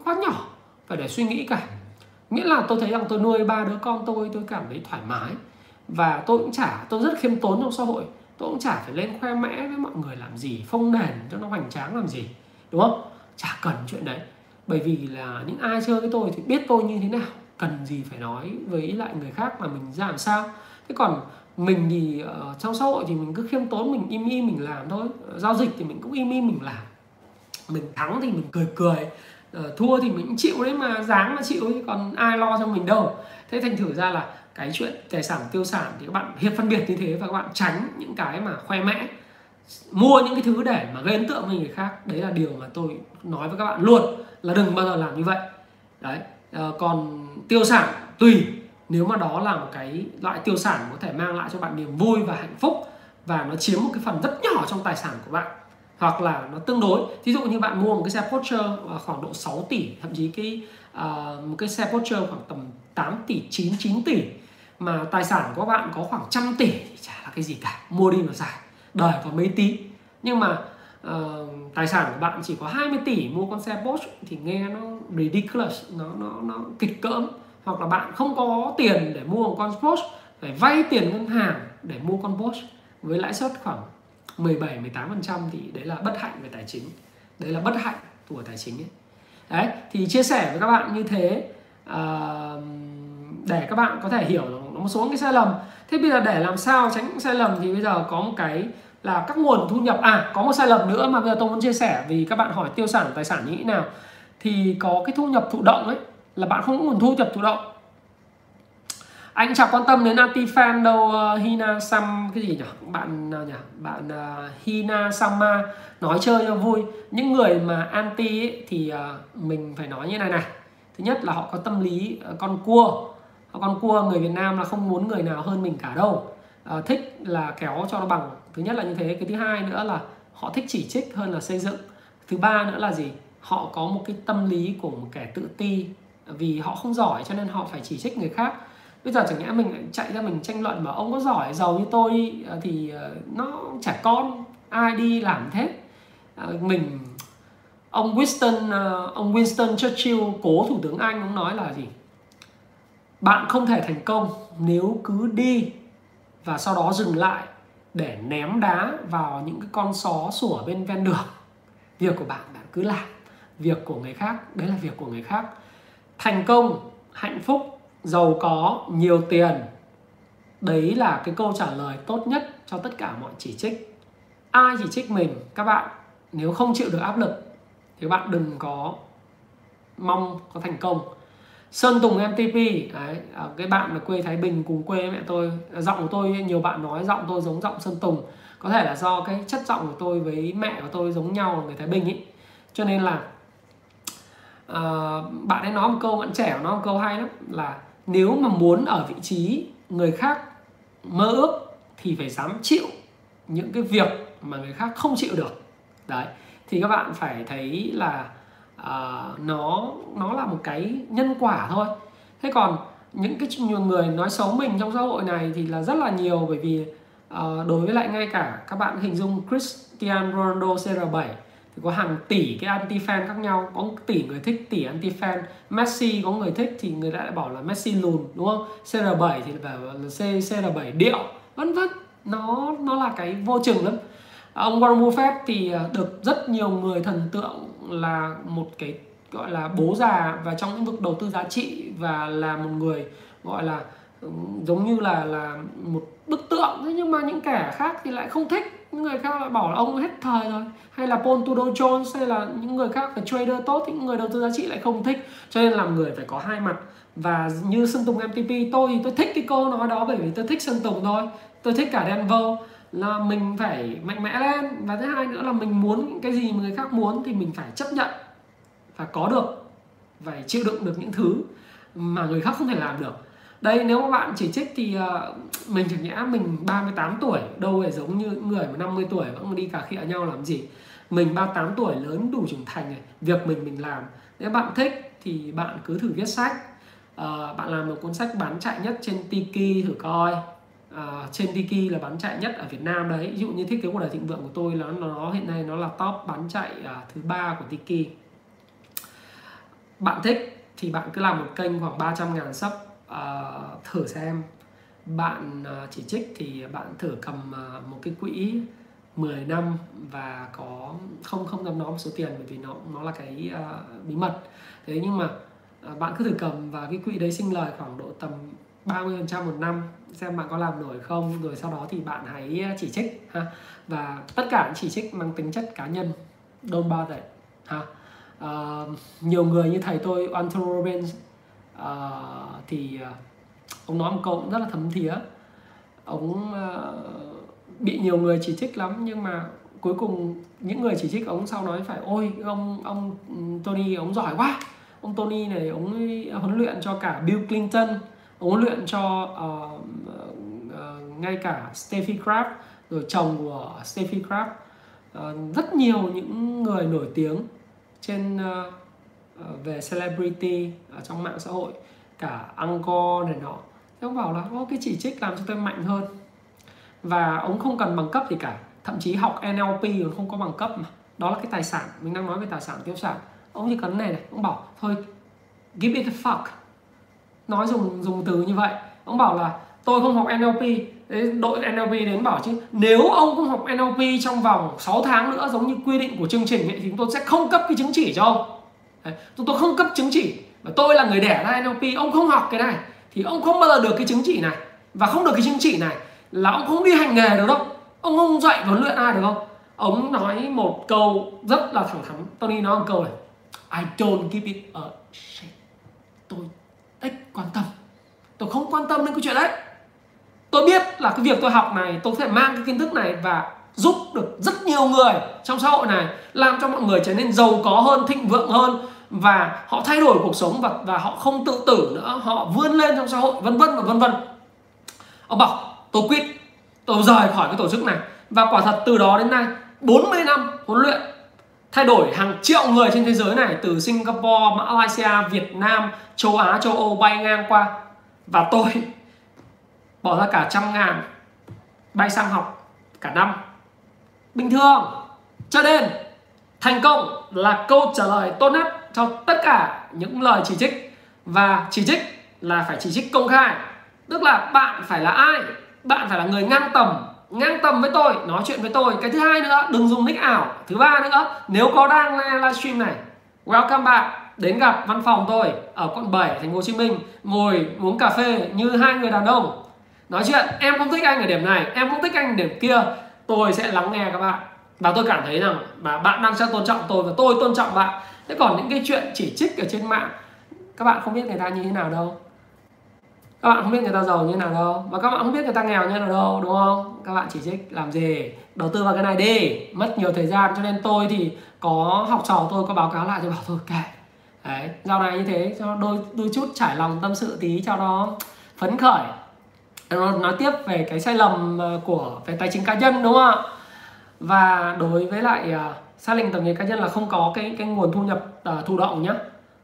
quá nhỏ phải để suy nghĩ cả. Nghĩa là tôi thấy rằng tôi nuôi ba đứa con tôi tôi cảm thấy thoải mái. Và tôi cũng chả tôi rất khiêm tốn trong xã hội. Tôi cũng chả phải lên khoe mẽ với mọi người làm gì phong nền cho nó hoành tráng làm gì đúng không? Chả cần chuyện đấy bởi vì là những ai chơi với tôi thì biết tôi như thế nào cần gì phải nói với lại người khác mà mình ra làm sao. Thế còn mình thì ở trong xã hội thì mình cứ khiêm tốn mình im im mình làm thôi. Giao dịch thì mình cũng im im mình làm. Mình thắng thì mình cười cười uh, thua thì mình chịu đấy mà dáng mà chịu chứ còn ai lo cho mình đâu. Thế thành thử ra là cái chuyện tài sản tiêu sản thì các bạn hiệp phân biệt như thế và các bạn tránh những cái mà khoe mẽ mua những cái thứ để mà gây ấn tượng với người khác đấy là điều mà tôi nói với các bạn luôn là đừng bao giờ làm như vậy. Đấy à, còn tiêu sản tùy nếu mà đó là một cái loại tiêu sản có thể mang lại cho bạn niềm vui và hạnh phúc và nó chiếm một cái phần rất nhỏ trong tài sản của bạn hoặc là nó tương đối. Ví dụ như bạn mua một cái xe Porsche ờ, khoảng độ 6 tỷ thậm chí cái uh, một cái xe Porsche khoảng tầm 8 tỷ 9 9 tỷ mà tài sản của bạn có khoảng trăm tỷ thì chả là cái gì cả mua đi mà xài đời có mấy tí. Nhưng mà uh, tài sản của bạn chỉ có 20 tỷ mua con xe Porsche thì nghe nó ridiculous nó nó nó kịch cỡm. Hoặc là bạn không có tiền để mua một con Porsche phải vay tiền ngân hàng để mua con Porsche. Với lãi suất khoảng 17 18% thì đấy là bất hạnh về tài chính. Đấy là bất hạnh của tài chính ấy. Đấy thì chia sẻ với các bạn như thế uh, để các bạn có thể hiểu một số cái sai lầm. Thế bây giờ để làm sao tránh sai lầm thì bây giờ có một cái là các nguồn thu nhập. À có một sai lầm nữa mà bây giờ tôi muốn chia sẻ vì các bạn hỏi tiêu sản tài sản như thế nào. Thì có cái thu nhập thụ động ấy là bạn không có nguồn thu nhập thụ động. Anh chẳng quan tâm đến anti fan đâu uh, Hina Sam cái gì nhỉ? Bạn nào nhỉ? Bạn uh, Hina Sama nói chơi cho vui. Những người mà anti ấy, thì uh, mình phải nói như này này. Thứ nhất là họ có tâm lý uh, con cua con cua người Việt Nam là không muốn người nào hơn mình cả đâu. À, thích là kéo cho nó bằng. Thứ nhất là như thế. Cái thứ hai nữa là họ thích chỉ trích hơn là xây dựng. Thứ ba nữa là gì? Họ có một cái tâm lý của một kẻ tự ti vì họ không giỏi cho nên họ phải chỉ trích người khác. Bây giờ chẳng nhẽ mình chạy ra mình tranh luận mà ông có giỏi giàu như tôi ờ, thì ờ, nó trẻ con ai đi làm thế. À, mình ông Winston ông Winston Churchill cố thủ tướng Anh ông nói là gì? Bạn không thể thành công nếu cứ đi và sau đó dừng lại để ném đá vào những cái con só sủa bên ven đường. Việc của bạn bạn cứ làm. Việc của người khác, đấy là việc của người khác. Thành công, hạnh phúc, giàu có, nhiều tiền, đấy là cái câu trả lời tốt nhất cho tất cả mọi chỉ trích. Ai chỉ trích mình? Các bạn, nếu không chịu được áp lực, thì bạn đừng có mong có thành công. Sơn Tùng MTP đấy, à, cái bạn ở quê Thái Bình cùng quê mẹ tôi à, giọng của tôi nhiều bạn nói giọng tôi giống giọng Sơn Tùng. Có thể là do cái chất giọng của tôi với mẹ của tôi giống nhau người Thái Bình ấy, cho nên là uh, bạn ấy nói một câu bạn trẻ nói một câu hay lắm là nếu mà muốn ở vị trí người khác mơ ước thì phải dám chịu những cái việc mà người khác không chịu được. Đấy thì các bạn phải thấy là uh, nó nó là một cái nhân quả thôi. Thế còn những cái nhiều người nói xấu mình trong xã hội này thì là rất là nhiều bởi vì uh, đối với lại ngay cả các bạn hình dung Cristiano Ronaldo CR7 thì có hàng tỷ cái anti fan khác nhau. Có tỷ người thích tỷ anti fan Messi có người thích thì người ta lại bảo là Messi lùn đúng không? CR7 thì bảo là C CR7 điệu vân vân. Nó nó là cái vô chừng lắm. Ông Warren Buffett thì ờ, được rất nhiều người thần tượng là một cái, gọi là, bố già và trong lĩnh vực đầu tư giá trị và là một người, gọi là giống như là là một bức tượng. Thế nhưng mà những kẻ khác thì lại không thích. Những người khác lại bảo là ông hết thời rồi. Hay là Paul Tudor Jones hay là những người khác phải trader tốt thì những người đầu tư giá trị lại không thích. Cho nên làm người phải có hai mặt. Và như Sơn Tùng MTP tôi thì tôi thích cái câu nói đó bởi vì tôi thích Sơn Tùng thôi. Tôi thích cả Denver là mình phải mạnh mẽ lên. Và thứ hai nữa là mình muốn cái gì mà người khác muốn thì mình phải chấp nhận và có được phải chịu đựng được những thứ mà người khác không thể làm được. Đây nếu mà bạn chỉ trích thì uh, mình chẳng nhẽ mình 38 tuổi đâu phải giống như người mà 50 tuổi vẫn đi cà khịa nhau làm gì. Mình 38 tuổi lớn đủ trưởng thành này việc mình mình làm. Nếu bạn thích thì bạn cứ thử viết sách. Uh, bạn làm một cuốn sách bán chạy nhất trên Tiki thử coi uh, trên Tiki là bán chạy nhất ở Việt Nam đấy. Ví dụ như thiết kế cuộc đời thịnh vượng của tôi là nó hiện nay nó là top bán chạy uh, thứ ba của Tiki bạn thích thì bạn cứ làm một kênh khoảng 300 ngàn sub uh, thử xem. Bạn uh, chỉ trích thì bạn thử cầm uh, một cái quỹ 10 năm và có không không dám nó một số tiền bởi vì nó nó là cái uh, bí mật. Thế nhưng mà uh, bạn cứ thử cầm và cái quỹ đấy sinh lời khoảng độ tầm 30% một năm xem bạn có làm nổi không rồi sau đó thì bạn hãy à, chỉ trích ha. Và tất cả chỉ trích mang tính chất cá nhân don't bother ha. Uh, nhiều người như thầy tôi Anthony Robbins uh, thì uh, ông nói một câu cũng rất là thấm thía. Ông uh, bị nhiều người chỉ trích lắm nhưng mà cuối cùng những người chỉ trích ông sau nói phải ôi ông ông ừ, Tony ông giỏi quá. Ông Tony này ông huấn luyện cho cả Bill Clinton huấn luyện cho uh, uh, ngay cả Steffi Graf rồi chồng của Steffi Graf. Uh, rất nhiều những người nổi tiếng trên uh, về celebrity ở trong mạng xã hội cả Angkor này nọ. Thì ông bảo là có cái chỉ trích làm cho tôi mạnh hơn. Và ông không cần bằng cấp gì cả. Thậm chí học NLP còn không có bằng cấp mà. Đó là cái tài sản mình đang nói về tài sản tiêu sản ông chỉ cần này này ông bảo thôi give it a fuck nói dùng dùng từ như vậy. Ông bảo là tôi không học NLP đội NLP đến bảo chứ nếu ông không học NLP trong vòng 6 tháng nữa giống như quy định của chương trình ấy, thì chúng tôi sẽ không cấp cái chứng chỉ cho ông. Đấy, chúng tôi không cấp chứng chỉ. Và tôi là người đẻ ra NLP ông không học cái này thì ông không bao giờ được cái chứng chỉ này. Và không được cái chứng chỉ này là ông không đi hành nghề được đâu. Ông không dạy huấn luyện ai được không ông nói một câu rất là thẳng thắn. Tony nói một câu này I don't give it a shit. Tôi quan tâm. Tôi không quan tâm đến cái chuyện đấy. Tôi biết là cái việc tôi học này, tôi sẽ mang cái kiến thức này và giúp được rất nhiều người trong xã hội này, làm cho mọi người trở nên giàu có hơn, thịnh vượng hơn và họ thay đổi cuộc sống và và họ không tự tử nữa, họ vươn lên trong xã hội, vân vân và vân vân. Ông bảo, tôi quyết, tôi rời khỏi cái tổ chức này. Và quả thật từ đó đến nay 40 năm huấn luyện thay đổi hàng triệu người trên thế giới này từ Singapore, Malaysia, Việt Nam, châu Á, châu Âu bay ngang qua. Và tôi bỏ ra cả trăm ngàn bay sang học cả năm. Bình thường cho nên thành công là câu trả lời tốt nhất cho tất cả những lời chỉ trích. Và chỉ trích là phải chỉ trích công khai. Tức là bạn phải là ai? Bạn phải là người ngang tầm ngang tầm với tôi, nói chuyện với tôi. Cái thứ hai nữa, đừng dùng nick ảo. Thứ ba nữa, nếu có đang livestream này, welcome bạn đến gặp văn phòng tôi ở quận 7 thành phố Hồ Chí Minh. Ngồi uống cà phê như hai người đàn ông. Nói chuyện, em không thích anh ở điểm này, em không thích anh ở điểm kia. Tôi sẽ lắng nghe các bạn. Và tôi cảm thấy rằng mà bạn đang cho tôn trọng tôi và tôi tôn trọng bạn. Thế còn những cái chuyện chỉ trích ở trên mạng, các bạn không biết người ta như thế nào đâu các bạn không biết người ta giàu như thế nào đâu. Và các bạn không biết người ta nghèo như thế nào đâu đúng không? Các bạn chỉ trích làm gì? Đầu tư vào cái này đi. Mất nhiều thời gian cho nên tôi thì có học trò tôi có báo cáo lại cho bảo thôi kệ. Đấy dạo này như thế cho đôi đôi chút trải lòng tâm sự tí cho nó phấn khởi. Nói tiếp về cái sai lầm ờ, của về tài chính cá nhân đúng không ạ? Và đối với lại uh, xác định tổng nhìn cá nhân là không có cái cái nguồn thu nhập uh, thụ động nhá.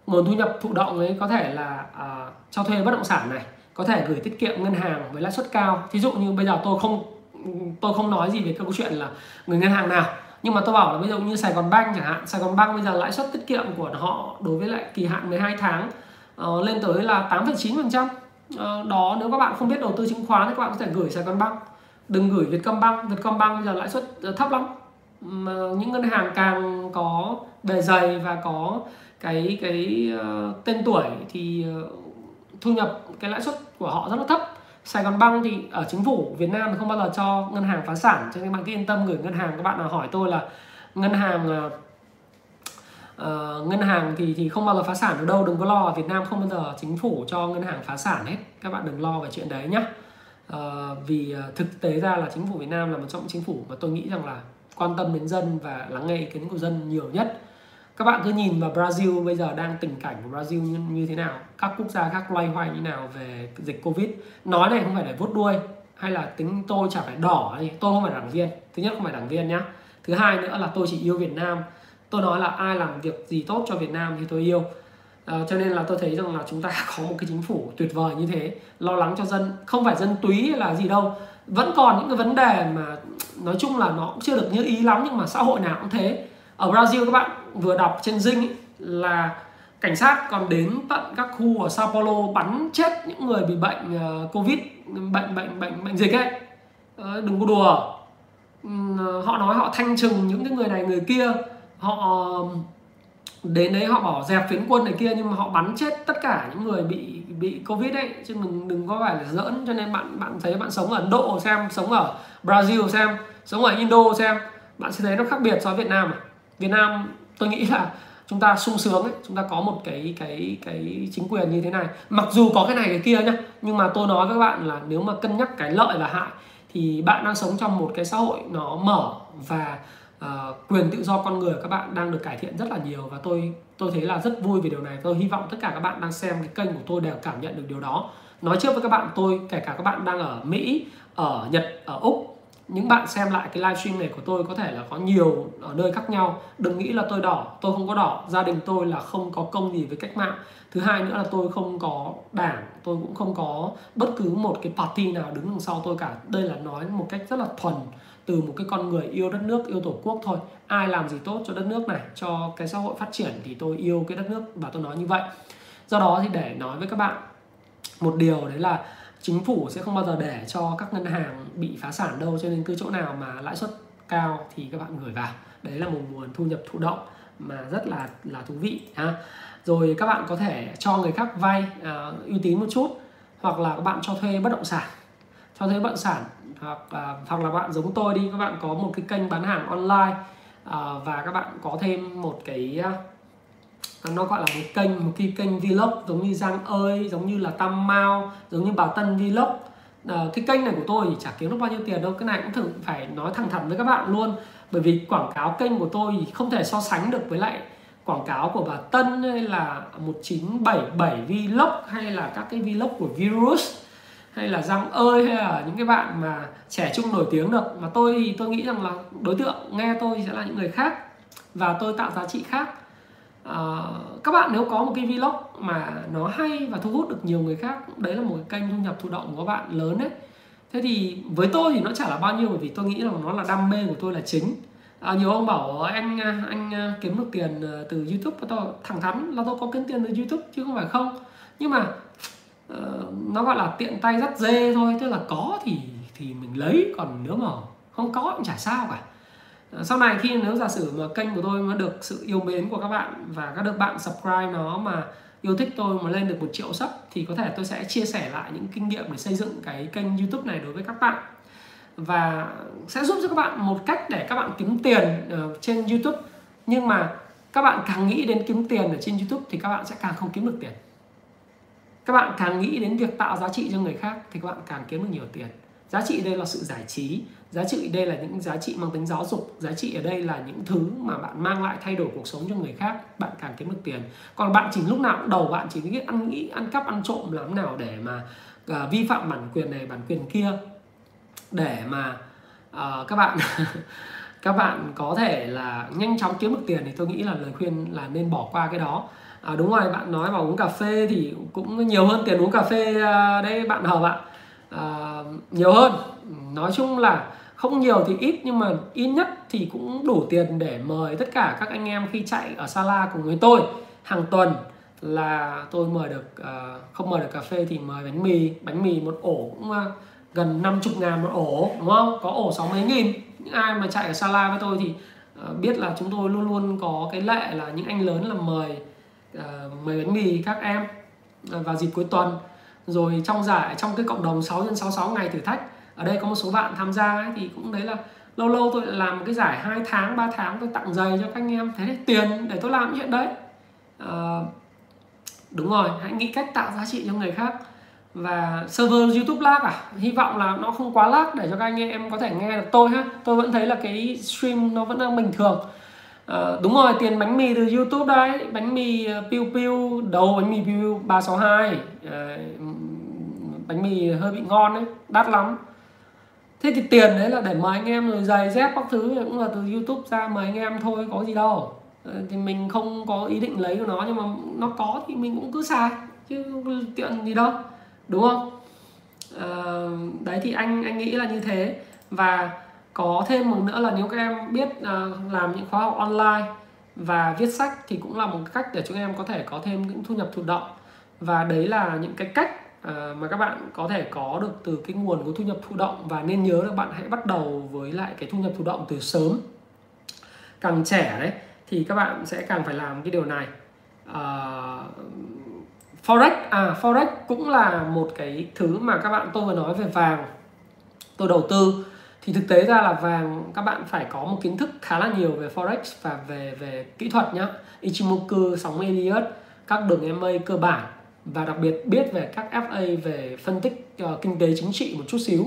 Nguồn thu nhập thụ động ấy có thể là uh, cho thuê bất động sản này có thể gửi tiết kiệm ngân hàng với lãi suất cao. Thí dụ như bây giờ tôi không tôi không nói gì về câu chuyện là người ngân hàng nào. Nhưng mà tôi bảo là ví dụ như Sài Gòn Bank chẳng hạn. Sài Gòn Bank bây giờ lãi suất tiết kiệm của họ đối với lại kỳ hạn 12 tháng uh, lên tới là 8,9% uh, ờ, đó nếu các bạn không biết đầu tư chứng khoán thì các bạn có thể gửi Sài Gòn Bank. Đừng gửi Vietcombank. Vietcombank bây giờ lãi suất ờ, thấp lắm. Mà những ngân hàng càng có bề dày và có cái cái uh, tên tuổi thì uh, thu nhập cái lãi suất của họ rất là thấp. Sài Gòn băng thì ở chính phủ Việt Nam không bao giờ cho ngân hàng phá sản. Cho nên bạn cứ yên tâm gửi ngân hàng các bạn nào hỏi tôi là ngân hàng uh, ngân hàng thì thì không bao giờ phá sản được đâu đừng có lo. Việt Nam không bao giờ chính phủ cho ngân hàng phá sản hết. Các bạn đừng lo về chuyện đấy nhé uh, ờ, vì uh, thực tế ra là chính phủ Việt Nam là một trong những chính phủ mà tôi nghĩ rằng là quan tâm đến dân và lắng nghe ý kiến của dân nhiều nhất các bạn cứ nhìn vào Brazil bây giờ đang tình cảnh của Brazil như, như thế nào các quốc gia khác loay hoay như nào về dịch Covid. Nói này không phải để vuốt đuôi hay là tính tôi chả phải đỏ gì tôi không phải đảng viên. Thứ nhất không phải đảng viên nhá. Thứ hai nữa là tôi chỉ yêu Việt Nam. Tôi nói là ai làm việc gì tốt cho Việt Nam thì tôi yêu. À, cho nên là tôi thấy rằng là chúng ta có một cái chính phủ tuyệt vời như thế lo lắng cho dân không phải dân túy là gì đâu. Vẫn còn những cái vấn đề mà nói chung là nó cũng chưa được như ý lắm nhưng mà xã hội nào cũng thế ở Brazil các bạn vừa đọc trên dinh ấy, là cảnh sát còn đến tận các khu ở Sao Paulo bắn chết những người bị bệnh uh, covid bệnh bệnh bệnh bệnh dịch ấy. Uh, đừng có đùa. Uh, họ nói họ thanh trừng những cái người này người kia. Họ đến đấy họ bỏ dẹp phiến quân này kia nhưng mà họ bắn chết tất cả những người bị bị covid ấy. Chứ đừng đừng có phải là giỡn. Cho nên bạn bạn thấy bạn sống ở Ấn Độ xem sống ở Brazil xem sống ở Indo xem. Bạn sẽ thấy nó khác biệt so với Việt Nam à? Việt Nam tôi nghĩ là chúng ta sung sướng ấy chúng ta có một cái cái cái chính quyền như thế này. Mặc dù có cái này cái kia nhá nhưng mà tôi nói với các bạn là nếu mà cân nhắc cái lợi và hại thì bạn đang sống trong một cái xã hội nó mở và uh, quyền tự do con người các bạn đang được cải thiện rất là nhiều và tôi tôi thấy là rất vui về điều này. Tôi hy vọng tất cả các bạn đang xem cái kênh của tôi đều cảm nhận được điều đó. Nói trước với các bạn tôi kể cả các bạn đang ở mỹ ở nhật ở úc những bạn xem lại cái livestream này của tôi có thể là có nhiều ở nơi khác nhau. Đừng nghĩ là tôi đỏ, tôi không có đỏ. Gia đình tôi là không có công gì với cách mạng. Thứ hai nữa là tôi không có đảng, tôi cũng không có bất cứ một cái party nào đứng đằng sau tôi cả. Đây là nói một cách rất là thuần từ một cái con người yêu đất nước, yêu tổ quốc thôi. Ai làm gì tốt cho đất nước này, cho cái xã hội phát triển thì tôi yêu cái đất nước. Và tôi nói như vậy. Do đó thì để nói với các bạn, một điều đấy là chính phủ sẽ không bao giờ để cho các ngân hàng bị phá sản đâu cho nên cứ chỗ nào mà lãi suất cao thì các bạn gửi vào. Đấy là một nguồn thu nhập thụ động mà rất là là thú vị ha. Rồi các bạn có thể cho người khác vay uh, uy tín một chút hoặc là các bạn cho thuê bất động sản. Cho thuê bất động sản hoặc uh, hoặc là bạn giống tôi đi các bạn có một cái kênh bán hàng online uh, và các bạn có thêm một cái uh, nó gọi là một kênh một cái kênh vlog giống như Giang ơi giống như là Tam Mao giống như bà Tân vlog. À, cái kênh này của tôi thì chả kiếm được bao nhiêu tiền đâu cái này cũng thử phải nói thẳng thắn với các bạn luôn. Bởi vì quảng cáo kênh của tôi thì không thể so sánh được với lại quảng cáo của bà Tân hay là 1977 vlog hay là các cái vlog của virus hay là Giang ơi hay là những cái bạn mà trẻ trung nổi tiếng được. Mà tôi thì tôi nghĩ rằng là đối tượng nghe tôi sẽ là những người khác và tôi tạo giá trị khác. Ờ, các bạn nếu có một cái vlog mà nó hay và thu hút được nhiều người khác đấy là một cái kênh thu nhập thụ động của các bạn lớn đấy thế thì với tôi thì nó chả là bao nhiêu bởi vì tôi nghĩ rằng nó là đam mê của tôi là chính. À, nhiều ông bảo ờ, anh à, anh à, kiếm được tiền từ youtube. Tôi thẳng thắn là tôi có kiếm tiền từ youtube chứ không phải không. Nhưng mà uh, nó gọi là tiện tay dắt dê thôi tức là có thì thì mình lấy còn nếu mà không có cũng chả sao cả. Ờ, sau này khi nếu giả sử mà kênh của tôi mà được sự yêu mến của các bạn và các được bạn subscribe nó mà yêu thích tôi mà lên được một triệu sub thì có thể tôi sẽ chia sẻ lại những kinh nghiệm để xây dựng cái kênh youtube này đối với các bạn. Và sẽ giúp cho các bạn một cách để các bạn kiếm tiền ờ, trên YouTube. Nhưng mà các bạn càng nghĩ đến kiếm tiền ở trên YouTube thì các bạn sẽ càng không kiếm được tiền. Các bạn càng nghĩ đến việc tạo giá trị cho người khác thì các bạn càng kiếm được nhiều tiền. Giá trị đây là sự giải trí giá trị đây là những giá trị mang tính giáo dục giá trị ở đây là những thứ mà bạn mang lại thay đổi cuộc sống cho người khác bạn càng kiếm được tiền. Còn bạn chỉ lúc nào cũng đầu bạn chỉ biết ăn nghĩ ăn cắp ăn trộm làm nào để mà uh, vi phạm bản quyền này bản quyền kia. Để mà uh, các bạn các bạn có thể là nhanh chóng kiếm được tiền thì tôi nghĩ là lời khuyên là nên bỏ qua cái đó. À, đúng rồi bạn nói vào uống cà phê thì cũng nhiều hơn tiền uống cà phê uh, đấy bạn hợp ạ à, nhiều hơn. Nói chung là không nhiều thì ít nhưng mà ít nhất thì cũng đủ tiền để mời tất cả các anh em khi chạy ở Sala cùng với tôi. Hàng tuần là tôi mời được uh, không mời được cà phê thì mời bánh mì. Bánh mì một ổ cũng uh, gần 50 ngàn một ổ đúng không? Có ổ sáu mấy nghìn. Những ai mà chạy ở Sala với tôi thì uh, biết là chúng tôi luôn luôn có cái lệ là những anh lớn là mời uh, mời bánh mì các em uh, vào dịp cuối tuần. Rồi trong giải trong cái cộng đồng 6 x 66 ngày thử thách ở đây có một số bạn tham gia ấy, thì cũng đấy là lâu lâu tôi làm một cái giải 2 tháng 3 tháng tôi tặng giày cho các anh em. Thế tiền để tôi làm chuyện đấy. À, đúng rồi hãy nghĩ cách tạo giá trị cho người khác. Và server YouTube lag à? Hy vọng là nó không quá lag để cho các anh em có thể nghe được tôi ha. Tôi vẫn thấy là cái stream nó vẫn đang bình thường. À, đúng rồi tiền bánh mì từ YouTube đấy. Bánh mì ờ, piu piu đầu bánh mì piu piu 362 à, bánh mì hơi bị ngon đấy đắt lắm thế thì tiền đấy là để mời anh em rồi giày dép các thứ cũng là từ YouTube ra mời anh em thôi có gì đâu. Ờ, thì mình không có ý định lấy của nó nhưng mà nó có thì mình cũng cứ xài chứ tiện gì đâu đúng không? À, đấy thì anh anh nghĩ là như thế. Và có thêm một nữa là nếu các em biết uh, làm những khóa học online và viết sách thì cũng là một cách để chúng em có thể có thêm những thu nhập thụ động. Và đấy là những cái cách Ờ, mà các bạn có thể có được từ cái nguồn của thu nhập thụ động và nên nhớ là bạn hãy bắt đầu với lại cái thu nhập thụ động từ sớm. Càng trẻ đấy thì các bạn sẽ càng phải làm cái điều này. À, forex à forex cũng là một cái thứ mà các bạn tôi vừa nói về vàng tôi đầu tư. Thì thực tế ra là vàng các bạn phải có một kiến thức khá là nhiều về forex và về về kỹ thuật nhá. Ichimoku sóng Elliott các đường MA cơ bản và đặc biệt biết về các FA về phân tích uh, kinh tế chính trị một chút xíu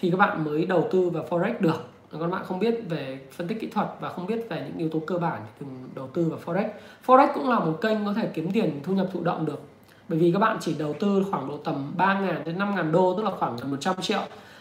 thì các bạn mới đầu tư vào forex được. Còn bạn không biết về phân tích kỹ thuật và không biết về những yếu tố cơ bản thì đừng đầu tư vào forex. Forex cũng là một kênh có thể kiếm tiền thu nhập thụ động được. Bởi vì các bạn chỉ đầu tư khoảng độ tầm 3.000 đến 5.000 đô tức là khoảng gần 100 triệu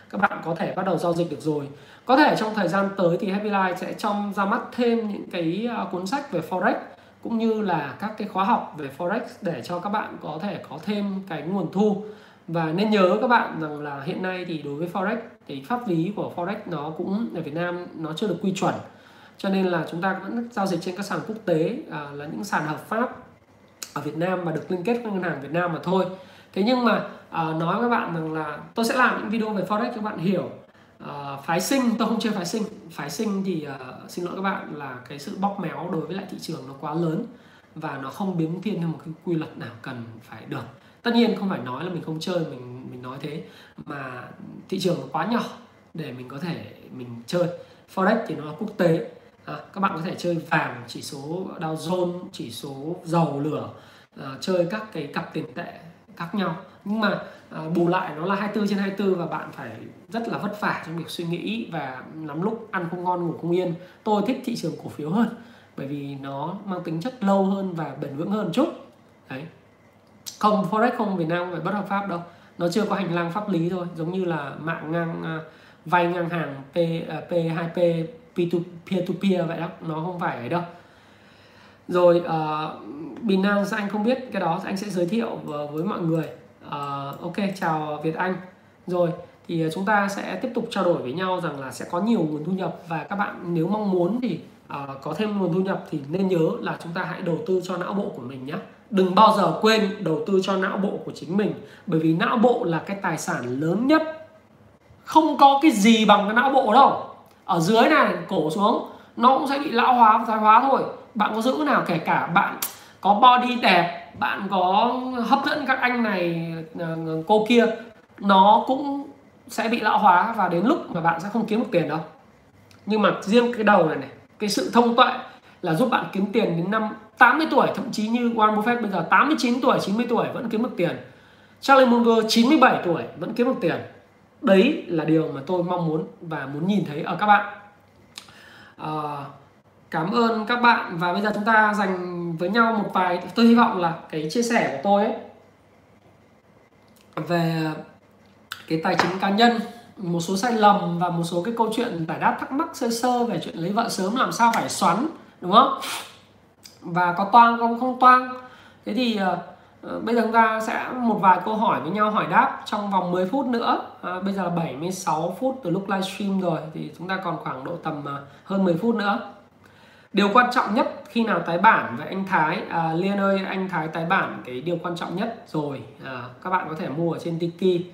các bạn có thể bắt đầu giao dịch được rồi. Có thể trong thời gian tới thì Happy Life sẽ trong ra mắt thêm những cái ờ, cuốn sách về forex cũng như là các cái khóa học về forex để cho các bạn có thể có thêm cái nguồn thu. Và nên nhớ các bạn rằng là hiện nay thì đối với forex thì pháp lý của forex nó cũng ở Việt Nam nó chưa được quy chuẩn. Cho nên là chúng ta vẫn giao dịch trên các sàn quốc tế à, là những sàn hợp pháp ở Việt Nam và được liên kết với ngân hàng Việt Nam mà thôi. Thế nhưng mà à, nói với các bạn rằng là tôi sẽ làm những video về forex cho các bạn hiểu. Ờ, phái sinh tôi không chơi phái sinh. Phái sinh thì uh, xin lỗi các bạn là cái sự bóp méo đối với lại thị trường nó quá lớn và nó không biến thiên theo một cái quy luật nào cần phải được. Tất nhiên không phải nói là mình không chơi mình mình nói thế mà thị trường nó quá nhỏ để mình có thể mình chơi. Forex thì nó là quốc tế. À, các bạn có thể chơi vàng chỉ số Dow Jones chỉ số dầu lửa à, chơi các cái cặp tiền tệ khác nhau. Nhưng mà À, bù lại nó là 24 trên 24 và bạn phải rất là vất vả trong việc suy nghĩ và lắm lúc ăn không ngon ngủ không yên. Tôi thích thị trường cổ phiếu hơn bởi vì nó mang tính chất lâu hơn và bền vững hơn chút. Đấy. Không forex không Việt Nam phải bất hợp pháp đâu. Nó chưa có hành lang pháp lý thôi giống như là mạng ngang uh, vay ngang hàng P uh, P2P P2 peer to peer vậy đó. Nó không phải ấy đâu. Rồi uh, Binance anh không biết cái đó anh sẽ giới thiệu với mọi người uh, ok chào Việt Anh. Rồi thì ờ, chúng ta sẽ tiếp tục trao đổi với nhau rằng là sẽ có nhiều nguồn thu nhập và các bạn nếu mong muốn thì uh, có thêm nguồn thu nhập thì nên nhớ là chúng ta hãy đầu tư cho não bộ của mình nhé đừng bao giờ quên đầu tư cho não bộ của chính mình bởi vì não bộ là cái tài sản lớn nhất. Không có cái gì bằng cái não bộ đâu. Ở dưới này cổ xuống nó cũng sẽ bị lão hóa và thoái hóa thôi. Bạn có giữ nào kể cả bạn có body đẹp bạn có hấp dẫn các anh này ờ, ờ, cô kia nó cũng sẽ bị lão hóa và đến lúc mà bạn sẽ không kiếm được tiền đâu. Nhưng mà riêng cái đầu này này cái sự thông tuệ là giúp bạn kiếm tiền đến năm 80 tuổi thậm chí như Warren Buffett bây giờ 89 tuổi 90 tuổi vẫn kiếm được tiền. Charlie Munger 97 tuổi vẫn kiếm được tiền. Đấy là điều mà tôi mong muốn và muốn nhìn thấy ở các bạn. À, cảm ơn các bạn và bây giờ chúng ta dành với nhau một vài tôi hy vọng là cái chia sẻ của tôi ấy về cái tài chính cá nhân một số sai lầm và một số cái câu chuyện giải đáp thắc mắc sơ sơ về chuyện lấy vợ sớm làm sao phải xoắn đúng không? Và có toang không? Không toang. Thế thì uh, bây giờ chúng ta sẽ một vài câu hỏi với nhau hỏi đáp trong vòng 10 phút nữa. À, bây giờ là 76 phút từ lúc livestream rồi thì chúng ta còn khoảng độ tầm uh, hơn 10 phút nữa điều quan trọng nhất khi nào tái bản với anh Thái à, Liên ơi anh Thái tái bản cái điều quan trọng nhất rồi. À, các bạn có thể mua ở trên Tiki.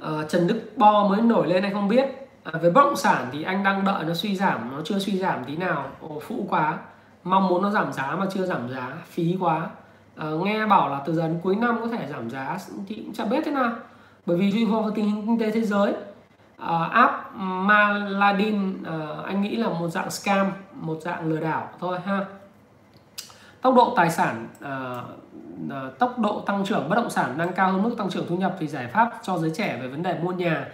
À, Trần Đức Bo mới nổi lên anh không biết. À, với bất động sản thì anh đang đợi nó suy giảm nó chưa suy giảm tí nào. Ồ, phụ quá. Mong muốn nó giảm giá mà chưa giảm giá phí quá. À, nghe bảo là từ dần cuối năm có thể giảm giá thì cũng chẳng biết thế nào. Bởi vì tùy thuộc vào tình hình kinh tế thế giới uh, app Maladin uh, anh nghĩ là một dạng scam một dạng lừa đảo thôi ha tốc độ tài sản uh, uh, tốc độ tăng trưởng bất động sản đang cao hơn mức tăng trưởng thu nhập thì giải pháp cho giới trẻ về vấn đề mua nhà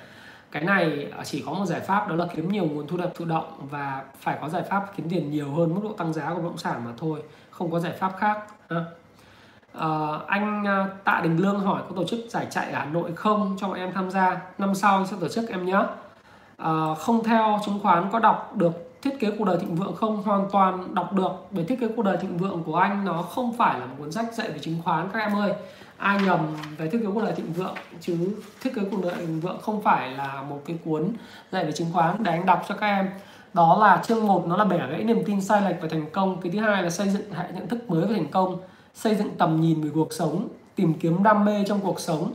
cái này chỉ có một giải pháp đó là kiếm nhiều nguồn thu nhập thụ động và phải có giải pháp kiếm tiền nhiều hơn mức độ tăng giá của bất động sản mà thôi không có giải pháp khác ha. Uh, anh uh, Tạ Đình Lương hỏi có tổ chức giải chạy ở Hà Nội không cho em tham gia? Năm sau anh sẽ tổ chức em nhé uh, ờ, không theo chứng khoán có đọc được thiết kế cuộc đời thịnh vượng không? Hoàn toàn đọc được bởi thiết kế cuộc đời thịnh vượng của anh nó không phải là một cuốn sách dạy về chứng khoán các em ơi. Ai nhầm về thiết kế cuộc đời thịnh vượng chứ thiết kế cuộc đời thịnh vượng không phải là một cái cuốn dạy về chứng khoán để anh đọc cho các em. Đó là chương 1 nó là bẻ gãy niềm tin sai lệch về thành công. Cái thứ hai là xây dựng hệ nhận thức mới về thành công xây dựng tầm nhìn về cuộc sống, tìm kiếm đam mê trong cuộc sống.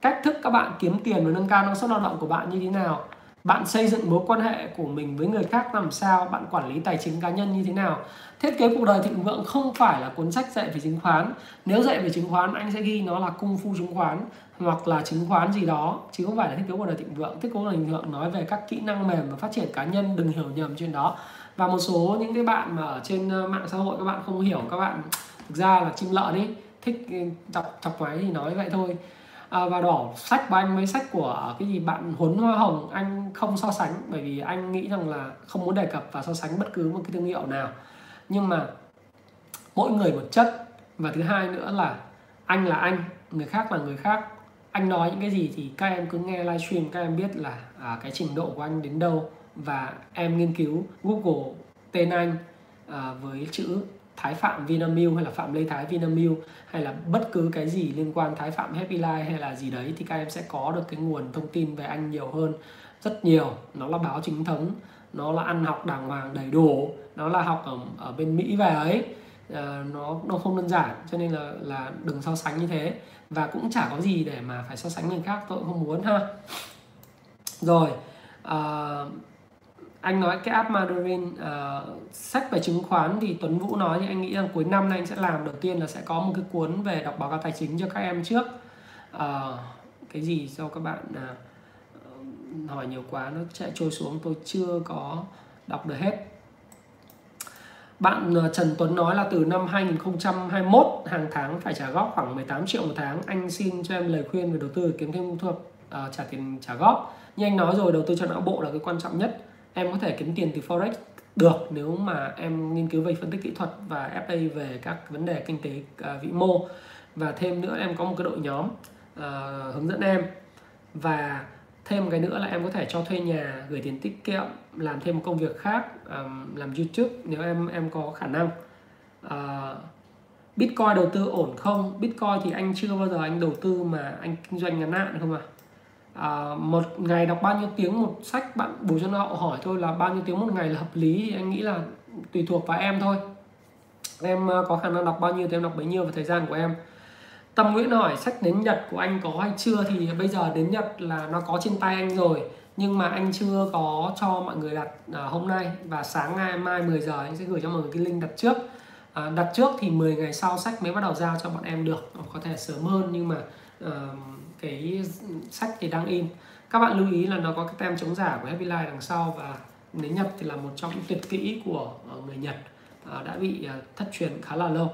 Cách thức các bạn kiếm tiền và nâng cao năng suất lao động của bạn như thế nào? Bạn xây dựng mối quan hệ của mình với người khác làm sao? Bạn quản lý tài chính cá nhân như thế nào? Thiết kế cuộc đời thịnh vượng không phải là cuốn sách dạy về chứng khoán. Nếu dạy về chứng khoán, anh sẽ ghi nó là cung phu chứng khoán hoặc là chứng khoán gì đó, chứ không phải là thiết kế cuộc đời thịnh vượng. Thiết kế cuộc đời thịnh vượng nói về các kỹ năng mềm và phát triển cá nhân, đừng hiểu nhầm chuyện đó. Và một số những cái bạn mà ở trên ờ, mạng xã hội, các bạn không hiểu, các bạn thực ra là chim lợn ấy thích ừ, đọc chọc máy thì nói vậy thôi. À, và đỏ sách của anh với sách của cái gì bạn huấn hoa hồng anh không so sánh bởi vì anh nghĩ rằng là không muốn đề cập và so sánh bất cứ một cái thương hiệu nào. Nhưng mà mỗi người một chất và thứ hai nữa là anh là anh người khác là người khác. Anh nói những cái gì thì các em cứ nghe livestream các em biết là à, cái trình độ của anh đến đâu. Và em nghiên cứu google tên anh à, với chữ Thái Phạm Vinamilk hay là Phạm Lê Thái Vinamilk hay là bất cứ cái gì liên quan Thái Phạm Happy Life hay là gì đấy thì các em sẽ có được cái nguồn thông tin về anh nhiều hơn rất nhiều. Nó là báo chính thống nó là ăn học đàng hoàng đầy đủ nó là học ở, ở bên Mỹ về ấy. À, nó nó không đơn giản cho nên là là đừng so sánh như thế. Và cũng chả có gì để mà phải so sánh người khác tôi cũng không muốn ha. Rồi à, anh nói cái app Mandarin uh, ờ, sách về chứng khoán thì Tuấn Vũ nói thì anh nghĩ rằng cuối năm nay anh sẽ làm đầu tiên là sẽ có một cái cuốn về đọc báo cáo tài chính cho các em trước uh, cái gì cho các bạn uh, hỏi nhiều quá nó chạy trôi xuống tôi chưa có đọc được hết bạn ờ, Trần Tuấn nói là từ năm 2021 hàng tháng phải trả góp khoảng 18 triệu một tháng. Anh xin cho em lời khuyên về đầu tư kiếm thêm thu nhập uh, trả tiền trả góp. Như anh nói rồi đầu tư cho não bộ là cái quan trọng nhất em có thể kiếm tiền từ forex được nếu mà em nghiên cứu về phân tích kỹ thuật và FA về các vấn đề kinh tế uh, vĩ mô. Và thêm nữa em có một cái đội nhóm uh, hướng dẫn em. Và thêm một cái nữa là em có thể cho thuê nhà gửi tiền tiết kiệm làm thêm một công việc khác um, làm youtube nếu em em có khả năng. Uh, bitcoin đầu tư ổn không? Bitcoin thì anh chưa bao giờ anh đầu tư mà anh kinh doanh ngắn hạn không à à, một ngày đọc bao nhiêu tiếng một sách bạn bùi xuân hậu hỏi tôi là bao nhiêu tiếng một ngày là hợp lý. Thì anh nghĩ là tùy thuộc vào em thôi. Em ờ, có khả năng đọc bao nhiêu thì em đọc bấy nhiêu và thời gian của em. Tâm Nguyễn hỏi sách đến Nhật của anh có hay chưa? Thì bây giờ đến Nhật là nó có trên tay anh rồi nhưng mà anh chưa có cho mọi người đặt à, hôm nay. Và sáng ngày mai 10 giờ anh sẽ gửi cho mọi người cái link đặt trước. À, đặt trước thì 10 ngày sau sách mới bắt đầu giao cho bọn em được. Có thể sớm hơn nhưng mà ờ, cái sách thì đang in. Các bạn lưu ý là nó có cái tem chống giả của Happy Life đằng sau và nếu nhập thì là một trong những tuyệt kỹ của ờ, người Nhật à, đã bị à, thất truyền khá là lâu.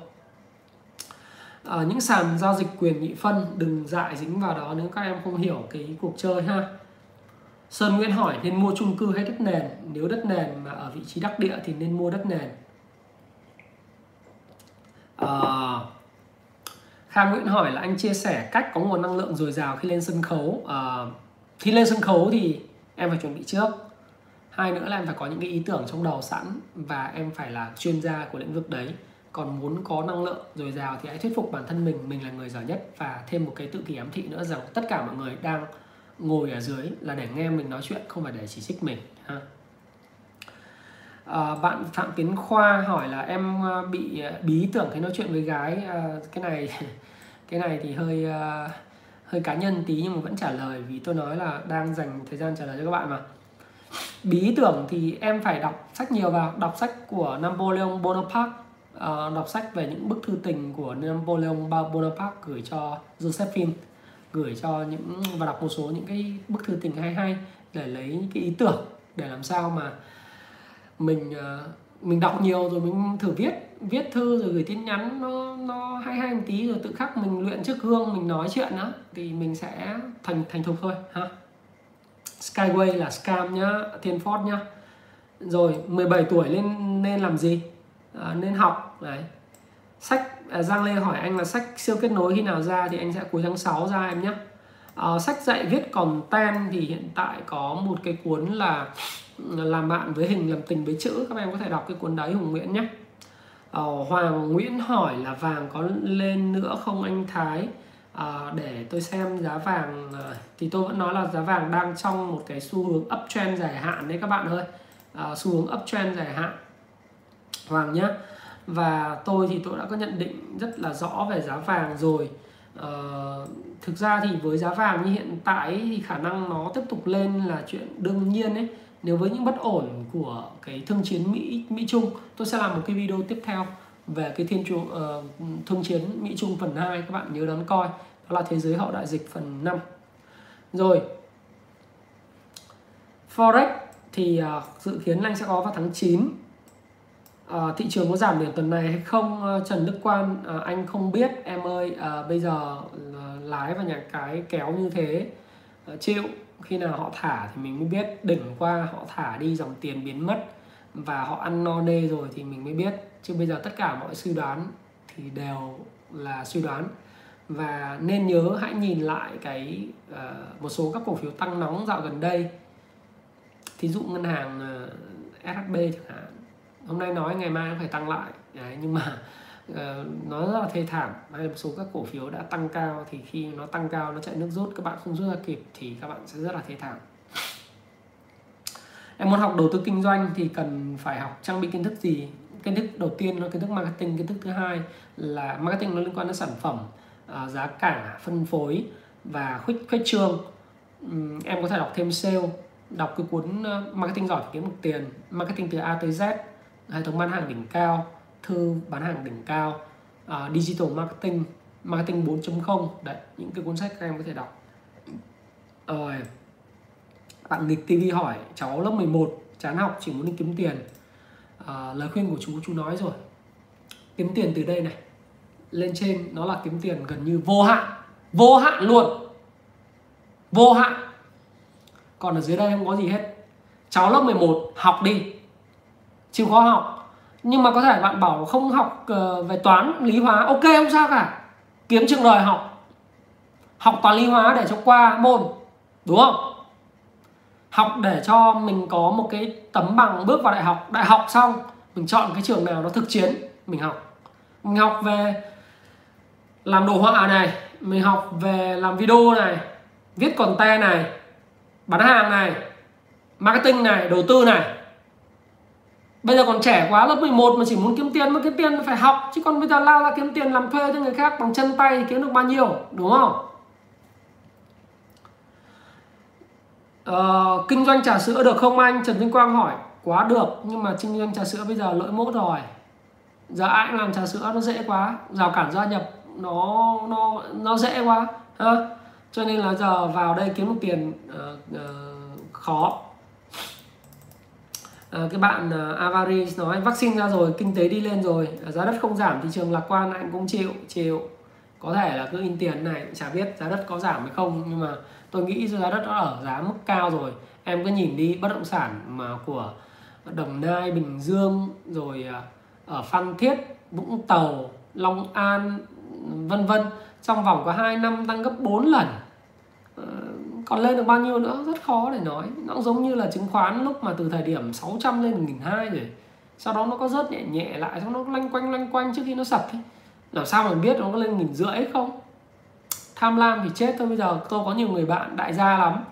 Ở những sàn giao dịch quyền nhị phân đừng dại dính vào đó nếu các em không hiểu cái cuộc chơi ha. Sơn Nguyễn hỏi nên mua chung cư hay đất nền? Nếu đất nền mà ở vị trí đắc địa thì nên mua đất nền? À, Khang Nguyễn hỏi là anh chia sẻ cách có nguồn năng lượng dồi dào khi lên sân khấu. À, khi lên sân khấu thì em phải chuẩn bị trước. Hai nữa là em phải có những cái ý tưởng trong đầu sẵn và em phải là chuyên gia của lĩnh vực đấy. Còn muốn có năng lượng dồi dào thì hãy thuyết phục bản thân mình mình là người giỏi nhất. Và thêm một cái tự kỷ ám thị nữa rằng tất cả mọi người đang ngồi ở dưới là để nghe mình nói chuyện không phải để chỉ trích mình ha. À, bạn Phạm Tiến Khoa hỏi là em ờ, bị ờ, bí tưởng khi nói chuyện với gái à, cái này cái này thì hơi uh, hơi cá nhân tí nhưng mà vẫn trả lời vì tôi nói là đang dành thời gian trả lời cho các bạn mà. Bí tưởng thì em phải đọc sách nhiều vào đọc sách của Napoleon Bonaparte uh, đọc sách về những bức thư tình của Napoleon Bonaparte gửi cho Josephine gửi cho những và đọc một số những cái bức thư tình hay hay để lấy cái ý tưởng để làm sao mà mình ờ, mình đọc nhiều rồi mình thử viết viết thư rồi gửi tin nhắn nó nó hay hay một tí rồi tự khắc mình luyện trước gương mình nói chuyện đó thì mình sẽ thành thành thục thôi ha. Skyway là scam nhá Thiên Ford nhá. Rồi 17 tuổi lên nên làm gì? À, nên học đấy. Sách à, Giang Lê hỏi anh là sách siêu kết nối khi nào ra thì anh sẽ cuối tháng 6 ra em nhé à, ờ, sách dạy viết còn ten thì hiện tại có một cái cuốn là làm bạn với hình làm tình với chữ. Các em có thể đọc cái cuốn đấy hùng nguyễn nhé. Ờ, hoàng nguyễn hỏi là vàng có lên nữa không anh thái? À, để tôi xem giá vàng ờ, thì tôi vẫn nói là giá vàng đang trong một cái xu hướng uptrend dài hạn đấy các bạn ơi. À, xu hướng uptrend dài hạn. Vàng nhé và tôi thì tôi đã có nhận định rất là rõ về giá vàng rồi. À, thực ra thì với giá vàng như hiện tại thì khả năng nó tiếp tục lên là chuyện đương nhiên ấy nếu với những bất ổn của cái thương chiến Mỹ Mỹ Trung tôi sẽ làm một cái video tiếp theo về cái thiên trung uh, ờ, thương chiến Mỹ Trung phần 2 các bạn nhớ đón coi. Đó là thế giới hậu đại dịch phần 5 rồi. Forex thì uh, dự kiến anh sẽ có vào tháng 9 uh, ờ, thị trường có giảm điểm tuần này hay không uh, Trần Đức Quan uh, anh không biết. Em ơi uh, bây giờ uh, lái vào nhà cái kéo như thế uh, chịu khi nào họ thả thì mình mới biết đỉnh qua họ thả đi dòng tiền biến mất và họ ăn no nê rồi thì mình mới biết. Chứ bây giờ tất cả mọi suy đoán thì đều là suy đoán. Và nên nhớ hãy nhìn lại cái uh, một số các cổ phiếu tăng nóng dạo gần đây. Thí dụ ngân hàng ờ, uh, SHB chẳng hạn. Hôm nay nói ngày mai nó phải tăng lại. Đấy, nhưng mà Ờ, nó rất là thê thảm. Hay là một số các cổ phiếu đã tăng cao thì khi nó tăng cao, nó chạy nước rút, các bạn không rút ra kịp thì các bạn sẽ rất là thê thảm. Em muốn học đầu tư kinh doanh thì cần phải học trang bị kiến thức gì? Kiến thức đầu tiên là kiến thức marketing, kiến thức thứ hai là marketing nó liên quan đến sản phẩm ờ, giá cả, phân phối và khuếch khuếch trương. Em có thể đọc thêm sale, đọc cái cuốn ờ, marketing giỏi kiếm được tiền, marketing từ A tới Z, hệ thống bán hàng đỉnh cao thư bán hàng đỉnh cao uh, digital marketing marketing 4.0 đấy những cái cuốn sách các em có thể đọc. Rồi bạn nghịch TV hỏi cháu lớp 11 chán học chỉ muốn đi kiếm tiền. Uh, lời khuyên của chú chú nói rồi. Kiếm tiền từ đây này. Lên trên nó là kiếm tiền gần như vô hạn vô hạn luôn. Vô hạn. Còn ở dưới đây không có gì hết. Cháu lớp 11 học đi. Chịu khó học nhưng mà có thể bạn bảo không học ờ, về toán, lý hóa, ok không sao cả. Kiếm trường đời học. Học toán lý hóa để cho qua môn, đúng không? Học để cho mình có một cái tấm bằng bước vào đại học. Đại học xong, mình chọn cái trường nào nó thực chiến, mình học. Mình học về làm đồ họa này, mình học về làm video này, viết content này, bán hàng này, marketing này, đầu tư này bây giờ còn trẻ quá lớp 11 mà chỉ muốn kiếm tiền mà kiếm tiền phải học. Chứ còn bây giờ lao ra kiếm tiền làm thuê cho người khác bằng chân tay thì kiếm được bao nhiêu đúng không? Ờ, kinh doanh trà sữa được không anh? Trần Vinh Quang hỏi. Quá được nhưng mà kinh doanh trà sữa bây giờ lỗi mốt rồi. Giờ ai cũng làm trà sữa nó dễ quá. Rào cản gia nhập nó nó nó dễ quá. Ha cho nên là giờ vào đây kiếm được tiền uh, uh, khó. À, cái bạn uh, Avaris nói vaccine ra rồi kinh tế đi lên rồi giá đất không giảm thị trường lạc quan anh cũng chịu chịu. Có thể là cứ in tiền này chả biết giá đất có giảm hay không nhưng mà tôi nghĩ giá đất nó ở giá mức cao rồi. Em cứ nhìn đi bất động sản mà của Đồng Nai Bình Dương rồi ờ, ở Phan Thiết Vũng Tàu Long An vân vân trong vòng có 2 năm tăng gấp 4 lần còn lên được bao nhiêu nữa rất khó để nói. Nó cũng giống như là chứng khoán lúc mà từ thời điểm 600 lên 1.200 rồi sau đó nó có rớt nhẹ nhẹ lại xong nó lanh quanh lanh quanh trước khi nó sập ấy. làm sao mà biết nó có lên nghìn rưỡi không? Tham lam thì chết thôi. Bây giờ tôi có nhiều người bạn đại gia lắm.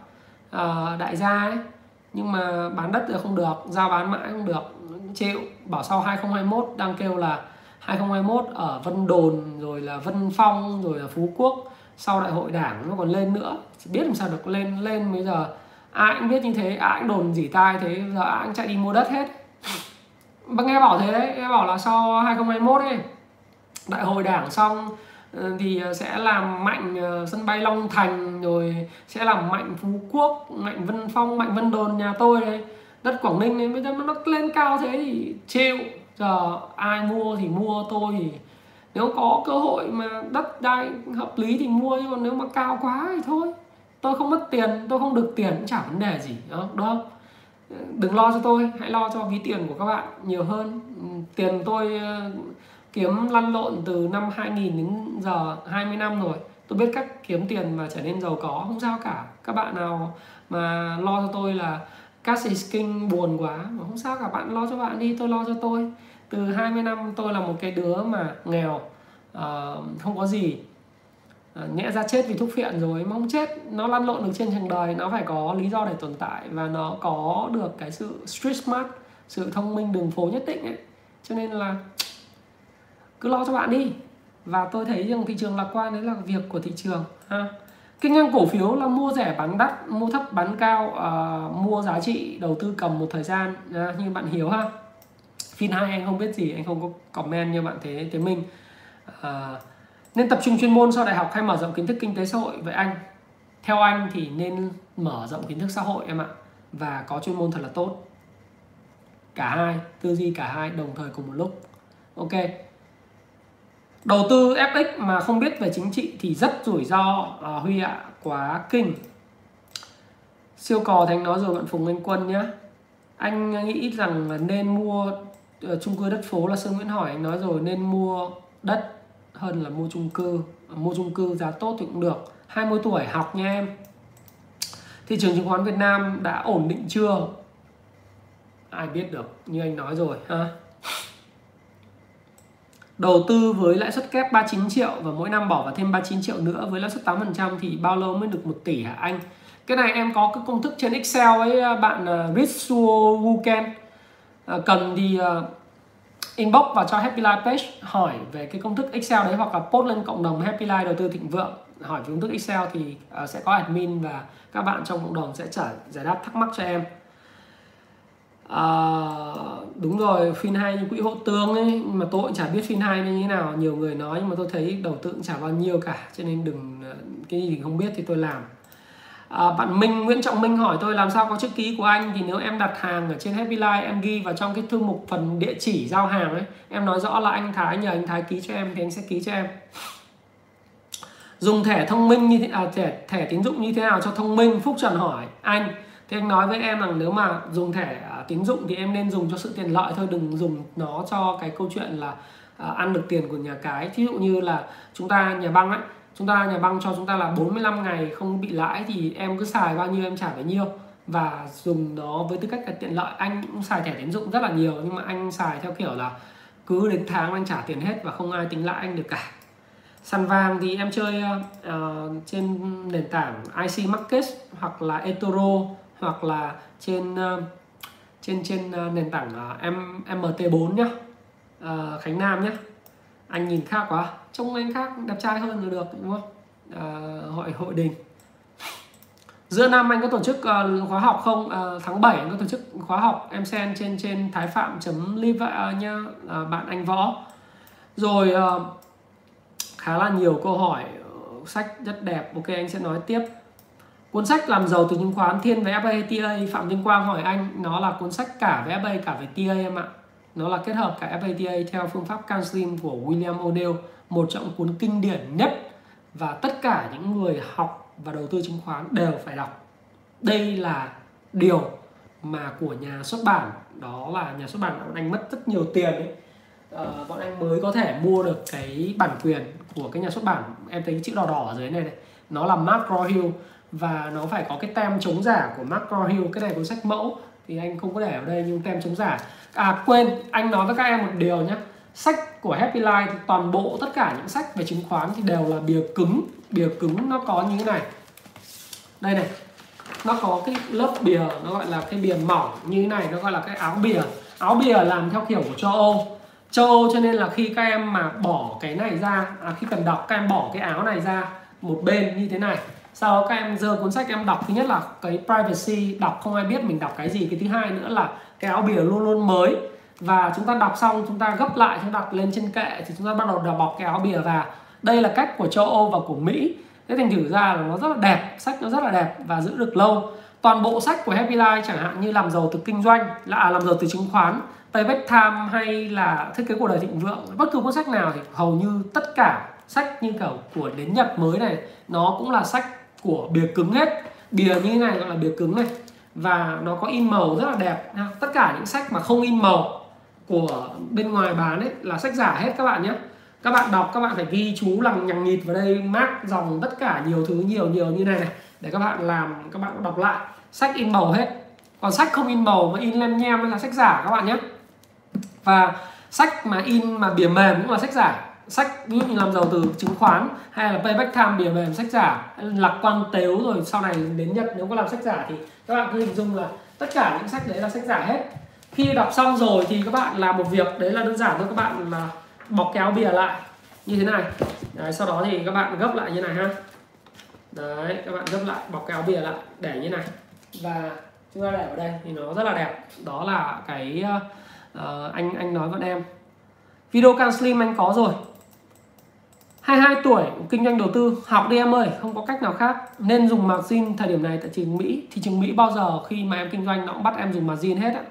À, đại gia ấy nhưng mà bán đất thì không được giao bán mãi không được. Chịu. Bảo sau 2021 đang kêu là 2021 ở Vân Đồn rồi là Vân Phong rồi là Phú Quốc sau đại hội đảng nó còn lên nữa. Chỉ biết làm sao được lên lên bây giờ ai cũng biết như thế ai cũng đồn dỉ tai thế giờ ai cũng chạy đi mua đất hết. Bác nghe bảo thế đấy nghe bảo là sau 2021 ấy đại hội đảng xong ờ, thì sẽ làm mạnh ờ, sân bay Long Thành rồi sẽ làm mạnh Phú Quốc, mạnh Vân Phong, mạnh Vân Đồn nhà tôi đây đất Quảng Ninh này bây giờ nó lên cao thế thì chịu. Giờ ai mua thì mua tôi thì nếu có cơ hội mà đất đai hợp lý thì mua chứ còn nếu mà cao quá thì thôi. Tôi không mất tiền, tôi không được tiền cũng chả vấn đề gì đó đúng không? Đừng lo cho tôi, hãy lo cho ví tiền của các bạn nhiều hơn. Ừ, tiền tôi ờ, kiếm lăn lộn từ năm 2000 đến giờ 20 năm rồi. Tôi biết cách kiếm tiền và trở nên giàu có, không sao cả. Các bạn nào mà lo cho tôi là cash is king buồn quá, mà không sao cả. Bạn lo cho bạn đi, tôi lo cho tôi từ 20 năm tôi là một cái đứa mà nghèo uh, không có gì. Ờ, uh, nhẹ ra chết vì thuốc phiện rồi mà không chết. Nó lăn lộn được trên trường đời nó phải có lý do để tồn tại và nó có được cái sự street smart sự thông minh đường phố nhất định ấy. Cho nên là cứ lo cho bạn đi. Và tôi thấy rằng thị trường lạc quan đấy là việc của thị trường ha. Kinh doanh cổ phiếu là mua rẻ bán đắt mua thấp bán cao uh, mua giá trị đầu tư cầm một thời gian uh, như bạn hiểu ha phim hai anh không biết gì anh không có comment như bạn thế thế mình. À, nên tập trung chuyên môn sau đại học hay mở rộng kiến thức kinh tế xã hội vậy anh? Theo anh thì nên mở rộng kiến thức xã hội em ạ và có chuyên môn thật là tốt. Cả hai tư duy cả hai đồng thời cùng một lúc. Ok. Đầu tư FX mà không biết về chính trị thì rất rủi ro à, Huy ạ quá kinh. Siêu cò thành nói rồi bạn Phùng Anh Quân nhá. Anh nghĩ rằng nên mua Ờ, chung cư đất phố là Sơn Nguyễn hỏi anh nói rồi nên mua đất hơn là mua chung cư. Ờ, mua chung cư giá tốt thì cũng được. 20 tuổi học nha em. Thị trường chứng khoán Việt Nam đã ổn định chưa? Ai biết được như anh nói rồi ha? Đầu tư với lãi suất kép 39 triệu và mỗi năm bỏ vào thêm 39 triệu nữa với lãi suất 8% thì bao lâu mới được 1 tỷ hả anh? Cái này em có cái công thức trên Excel ấy bạn ờ, uh, Ritsuo Wuken uh, Ờ, cần thì uh, inbox vào cho Happy Life page hỏi về cái công thức Excel đấy hoặc là post lên cộng đồng Happy Life đầu tư thịnh vượng. Hỏi về công thức Excel thì uh, sẽ có admin và các bạn trong cộng đồng sẽ trả giải đáp thắc mắc cho em. À, đúng rồi phiên hai như quỹ hộ tương ấy nhưng mà tôi cũng chả biết phiên hai như thế nào nhiều người nói nhưng mà tôi thấy đầu tư cũng chả bao nhiêu cả cho nên đừng cái gì không biết thì tôi làm à, bạn Minh Nguyễn Trọng Minh hỏi tôi làm sao có chữ ký của anh? Thì nếu em đặt hàng ở trên Happy Life em ghi vào trong cái thư mục phần địa chỉ giao hàng ấy em nói rõ là anh Thái nhờ anh Thái ký cho em thì anh sẽ ký cho em. Dùng thẻ thông minh như thế à, thẻ thẻ tín dụng như thế nào cho thông minh? Phúc Trần hỏi anh. Thì anh nói với em rằng nếu mà dùng thẻ à, tín dụng thì em nên dùng cho sự tiện lợi thôi đừng dùng nó cho cái câu chuyện là à, ăn được tiền của nhà cái. Thí dụ như là chúng ta nhà băng ấy chúng ta nhà băng cho chúng ta là 45 ngày không bị lãi thì em cứ xài bao nhiêu em trả bấy nhiêu. Và dùng nó với tư cách là tiện lợi. Anh cũng xài thẻ tín dụng rất là nhiều nhưng mà anh xài theo kiểu là cứ đến tháng anh trả tiền hết và không ai tính lãi anh được cả. Sàn vàng thì em chơi uh, trên nền tảng IC Market hoặc là eToro hoặc là trên uh, trên trên uh, nền tảng uh, M, MT4 nhá. Uh, Khánh Nam nhá. Anh nhìn khác quá trông anh khác đẹp trai hơn là được đúng không? À, hội hội đình. Giữa năm anh có tổ chức uh, khóa học không? À, tháng 7 anh có tổ chức khóa học em xem trên trên thái phạm live uh, nha à, bạn anh võ. Rồi uh, khá là nhiều câu hỏi sách rất đẹp. Ok anh sẽ nói tiếp. Cuốn sách làm giàu từ chứng khoán thiên về FA TA Phạm Vinh Quang hỏi anh nó là cuốn sách cả về FA cả về TA em ạ. Nó là kết hợp cả FA TA theo phương pháp counseling của William O'Neill một trong cuốn kinh điển nhất và tất cả những người học và đầu tư chứng khoán đều phải đọc. Đây là điều mà của nhà xuất bản đó là nhà xuất bản bọn anh mất rất nhiều tiền ấy. Uh, bọn anh mới có thể mua được cái bản quyền của cái nhà xuất bản em thấy chữ đỏ đỏ ở dưới này này nó là Mark hill và nó phải có cái tem chống giả của Mark hill cái này cuốn sách mẫu thì anh không có để ở đây nhưng tem chống giả. À quên anh nói với các em một điều nhé sách của Happy Life thì toàn bộ tất cả những sách về chứng khoán thì đều là bìa cứng. Bìa cứng nó có như thế này. Đây này. Nó có cái lớp bìa nó gọi là cái bìa mỏng như thế này nó gọi là cái áo bìa. Áo bìa làm theo kiểu của châu Âu. Châu Âu cho nên là khi các em mà bỏ cái này ra à, khi cần đọc các em bỏ cái áo này ra một bên như thế này. Sau đó các em dơ cuốn sách em đọc. Thứ nhất là cái privacy đọc không ai biết mình đọc cái gì. Cái thứ hai nữa là cái áo bìa luôn luôn mới và chúng ta đọc xong chúng ta gấp lại chúng ta đặt lên trên kệ thì chúng ta bắt đầu đọc bọc cái áo bìa. Vào đây là cách của châu Âu và của Mỹ. Thế thành thử ra là nó rất là đẹp sách nó rất là đẹp và giữ được lâu. Toàn bộ sách của Happy Life chẳng hạn như làm giàu từ kinh doanh là à, làm giàu từ chứng khoán Payback Time hay là thiết kế cuộc đời thịnh vượng bất cứ cuốn sách nào thì hầu như tất cả sách như kiểu của đến Nhật mới này nó cũng là sách của bìa cứng hết. Bìa như thế này gọi là bìa cứng này. Và nó có in màu rất là đẹp tất cả những sách mà không in màu của bên ngoài bán ấy là sách giả hết các bạn nhé. Các bạn đọc, các bạn phải ghi chú lằng nhằng nhịt vào đây mác dòng tất cả nhiều thứ nhiều nhiều như này này, để các bạn làm, các bạn đọc lại. Sách in màu hết. Còn sách không in màu mà in lem nhem là sách giả các bạn nhé. Và sách mà in mà bìa mềm cũng là sách giả. Sách ví dụ như làm giàu từ chứng khoán hay là payback time bìa mềm sách giả. Lạc quan tếu rồi sau này đến nhật nếu có làm sách giả thì các bạn cứ hình dung là tất cả những sách đấy là sách giả hết khi đọc xong rồi thì các bạn làm một việc đấy là đơn giản thôi các bạn là bọc kéo bìa lại như thế này. Đấy, sau đó thì các bạn gấp lại như này ha. Đấy các bạn gấp lại bọc kéo bìa lại để như này. Và chúng ta để ở đây thì nó rất là đẹp. Đó là cái uh, anh anh nói với em. Video can slim anh có rồi. 22 tuổi kinh doanh đầu tư. Học đi em ơi không có cách nào khác. Nên dùng margin thời điểm này tại thị trường Mỹ. Thị trường Mỹ bao giờ khi mà em kinh doanh nó cũng bắt em dùng margin hết á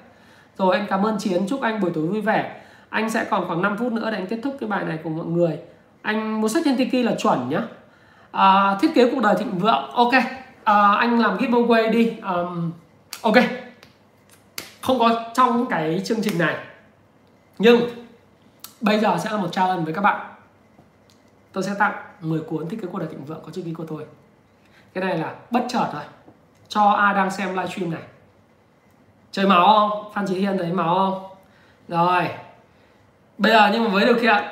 rồi anh cảm ơn Chiến chúc anh buổi tối vui vẻ. Anh sẽ còn khoảng 5 phút nữa để anh kết thúc cái bài này cùng mọi người. Anh muốn sách trên Tiki là chuẩn nhá. À, thiết kế cuộc đời thịnh vượng ok. À, anh làm giveaway đi. Um, ok. Không có trong cái chương trình này. Nhưng bây giờ sẽ là một challenge với các bạn. Tôi sẽ tặng 10 cuốn thiết kế cuộc đời thịnh vượng có chữ ký của tôi. Cái này là bất chợt thôi. Cho ai đang xem livestream này chơi máu không? Phan trí hiên thấy máu không? Rồi. Bây giờ nhưng mà với điều kiện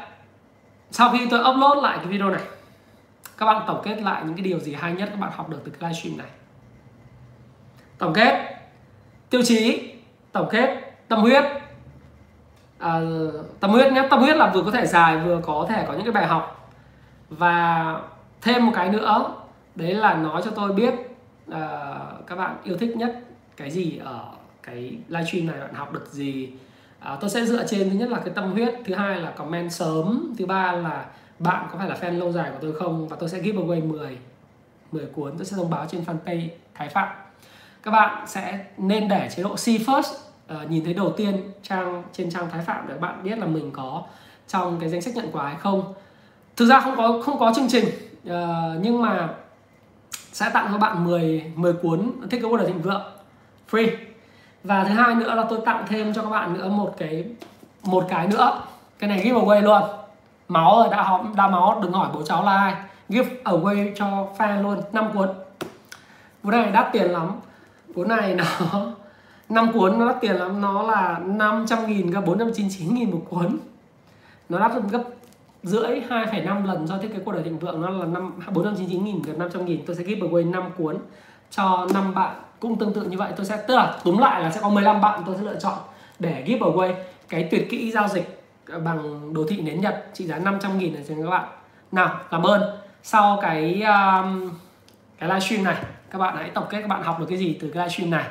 sau khi tôi upload lại cái video này các bạn tổng kết lại những cái điều gì hay nhất các bạn học được từ cái livestream này. Tổng kết. Tiêu chí. Tổng kết. Tâm huyết. À, tâm huyết nhé. Tâm huyết là vừa có thể dài vừa có thể có những cái bài học. Và thêm một cái nữa đấy là nói cho tôi biết uh, các bạn yêu thích nhất cái gì ở cái livestream này bạn học được gì? À, tôi sẽ dựa trên thứ nhất là cái tâm huyết thứ hai là comment sớm thứ ba là bạn có phải là fan lâu dài của tôi không? Và tôi sẽ giveaway 10 10 cuốn tôi sẽ thông báo trên fanpage Thái Phạm. Các bạn sẽ nên để chế độ see first. Uh, nhìn thấy đầu tiên trang trên trang Thái Phạm để các bạn biết là mình có trong cái danh sách nhận quà hay không. Thực ra không có không có chương trình. Uh, nhưng mà sẽ tặng cho bạn 10 10 cuốn thích cái order thịnh vượng. Free và thứ hai nữa là tôi tặng thêm cho các bạn nữa một cái một cái nữa. Cái này giveaway luôn. Máu rồi đã đã máu đừng hỏi bố cháu là ai. Give away cho fan luôn 5 cuốn. Cuốn này đắt tiền lắm. Cuốn này nó năm cuốn nó đắt tiền lắm. Nó là 500 nghìn gặp 499 nghìn một cuốn. Nó đắt gấp rưỡi 2,5 lần do thiết kế cuộc đời thịnh vượng. Nó là năm 499 nghìn gần 500 nghìn. Tôi sẽ give away 5 cuốn cho 5 bạn cũng tương tự như vậy. Tôi sẽ tức là túm lại là sẽ có 15 bạn tôi sẽ lựa chọn để giveaway cái tuyệt kỹ giao dịch bằng đồ thị nến Nhật trị giá 500 nghìn này cho các bạn. Nào cảm ơn. Sau cái um, cái livestream này các bạn hãy tổng kết các bạn học được cái gì từ cái livestream này.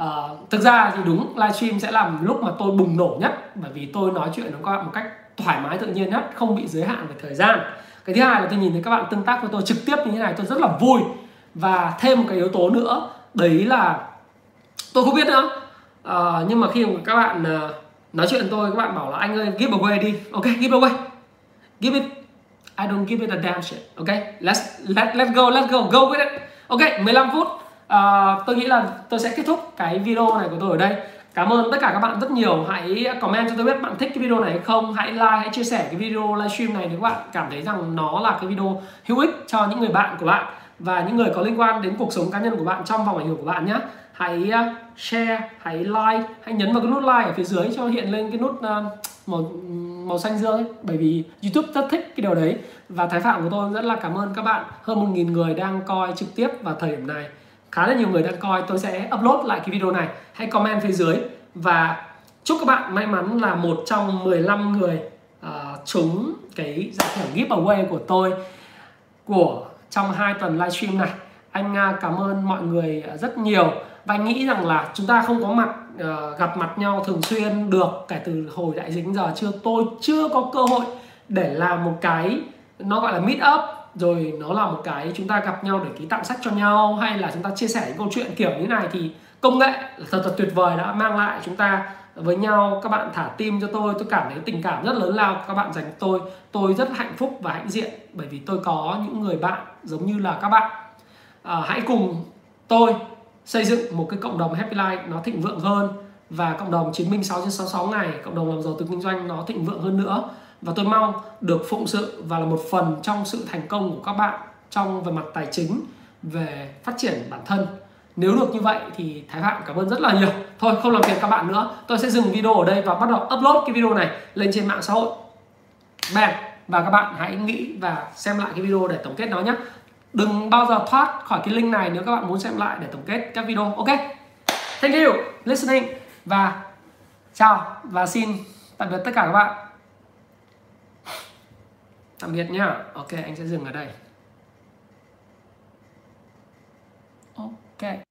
Uh, thực ra thì đúng livestream sẽ làm lúc mà tôi bùng nổ nhất bởi vì tôi nói chuyện nó có một cách thoải mái tự nhiên nhất không bị giới hạn về thời gian. Cái thứ hai là tôi nhìn thấy các bạn tương tác với tôi trực tiếp như thế này tôi rất là vui và thêm một cái yếu tố nữa đấy là tôi không biết nữa. À, nhưng mà khi mà các bạn à, nói chuyện tôi các bạn bảo là anh ơi give away đi. Ok give away. Give it. I don't give it a damn shit. Ok let's let let go let go go with it. Ok 15 phút. À, tôi nghĩ là tôi sẽ kết thúc cái video này của tôi ở đây. Cảm ơn tất cả các bạn rất nhiều. Hãy comment cho tôi biết bạn thích cái video này hay không. Hãy like, hãy chia sẻ cái video livestream này nếu các bạn cảm thấy rằng nó là cái video hữu ích cho những người bạn của bạn và những người có liên quan đến cuộc sống cá nhân của bạn trong vòng ảnh hưởng của bạn nhé. Hãy ờ, share, hãy like, hãy nhấn vào cái nút like ở phía dưới cho hiện lên cái nút uh, màu màu xanh dương ấy. bởi vì YouTube rất thích cái điều đấy. Và Thái Phạm của tôi rất là cảm ơn các bạn. Hơn một nghìn người đang coi trực tiếp vào thời điểm này. Khá là nhiều người đang coi. Tôi sẽ upload lại cái video này. Hãy comment phía dưới. Và chúc các bạn may mắn là một trong 15 người uh, trúng cái giải thưởng giveaway của tôi của trong hai tuần livestream này. Anh nga cảm ơn mọi người à, rất nhiều. Và anh nghĩ rằng là chúng ta không có mặt uh, gặp mặt nhau thường xuyên được kể từ hồi đại dịch giờ. Chưa tôi chưa có cơ hội để làm một cái nó gọi là meet up rồi nó là một cái chúng ta gặp nhau để ký tặng sách cho nhau hay là chúng ta chia sẻ những câu chuyện kiểu như này thì công nghệ thật thật tuyệt vời đã mang lại chúng ta với nhau các bạn thả tim cho tôi tôi cảm thấy tình cảm rất lớn lao các bạn dành tôi tôi rất hạnh phúc và hãnh diện bởi vì tôi có những người bạn giống như là các bạn. À, hãy cùng tôi xây dựng một cái cộng đồng happy life nó thịnh vượng hơn và cộng đồng chiến binh 6 trên 66 ngày cộng đồng làm giàu từ kinh doanh nó thịnh vượng hơn nữa. Và tôi mong được phụng sự và là một phần trong sự thành công của các bạn trong về mặt tài chính về phát triển bản thân nếu được như vậy thì Thái Phạm cảm ơn rất là nhiều. Thôi, không làm phiền các bạn nữa. Tôi sẽ dừng video ở đây và bắt đầu upload cái video này lên trên mạng xã hội. Bạn và các bạn hãy nghĩ và xem lại cái video để tổng kết nó nhé. Đừng bao giờ thoát khỏi cái link này nếu các bạn muốn xem lại để tổng kết các video, ok? Thank you, listening, và chào và xin tạm biệt tất cả các bạn. Tạm biệt nhá ok, anh sẽ dừng ở đây. Ok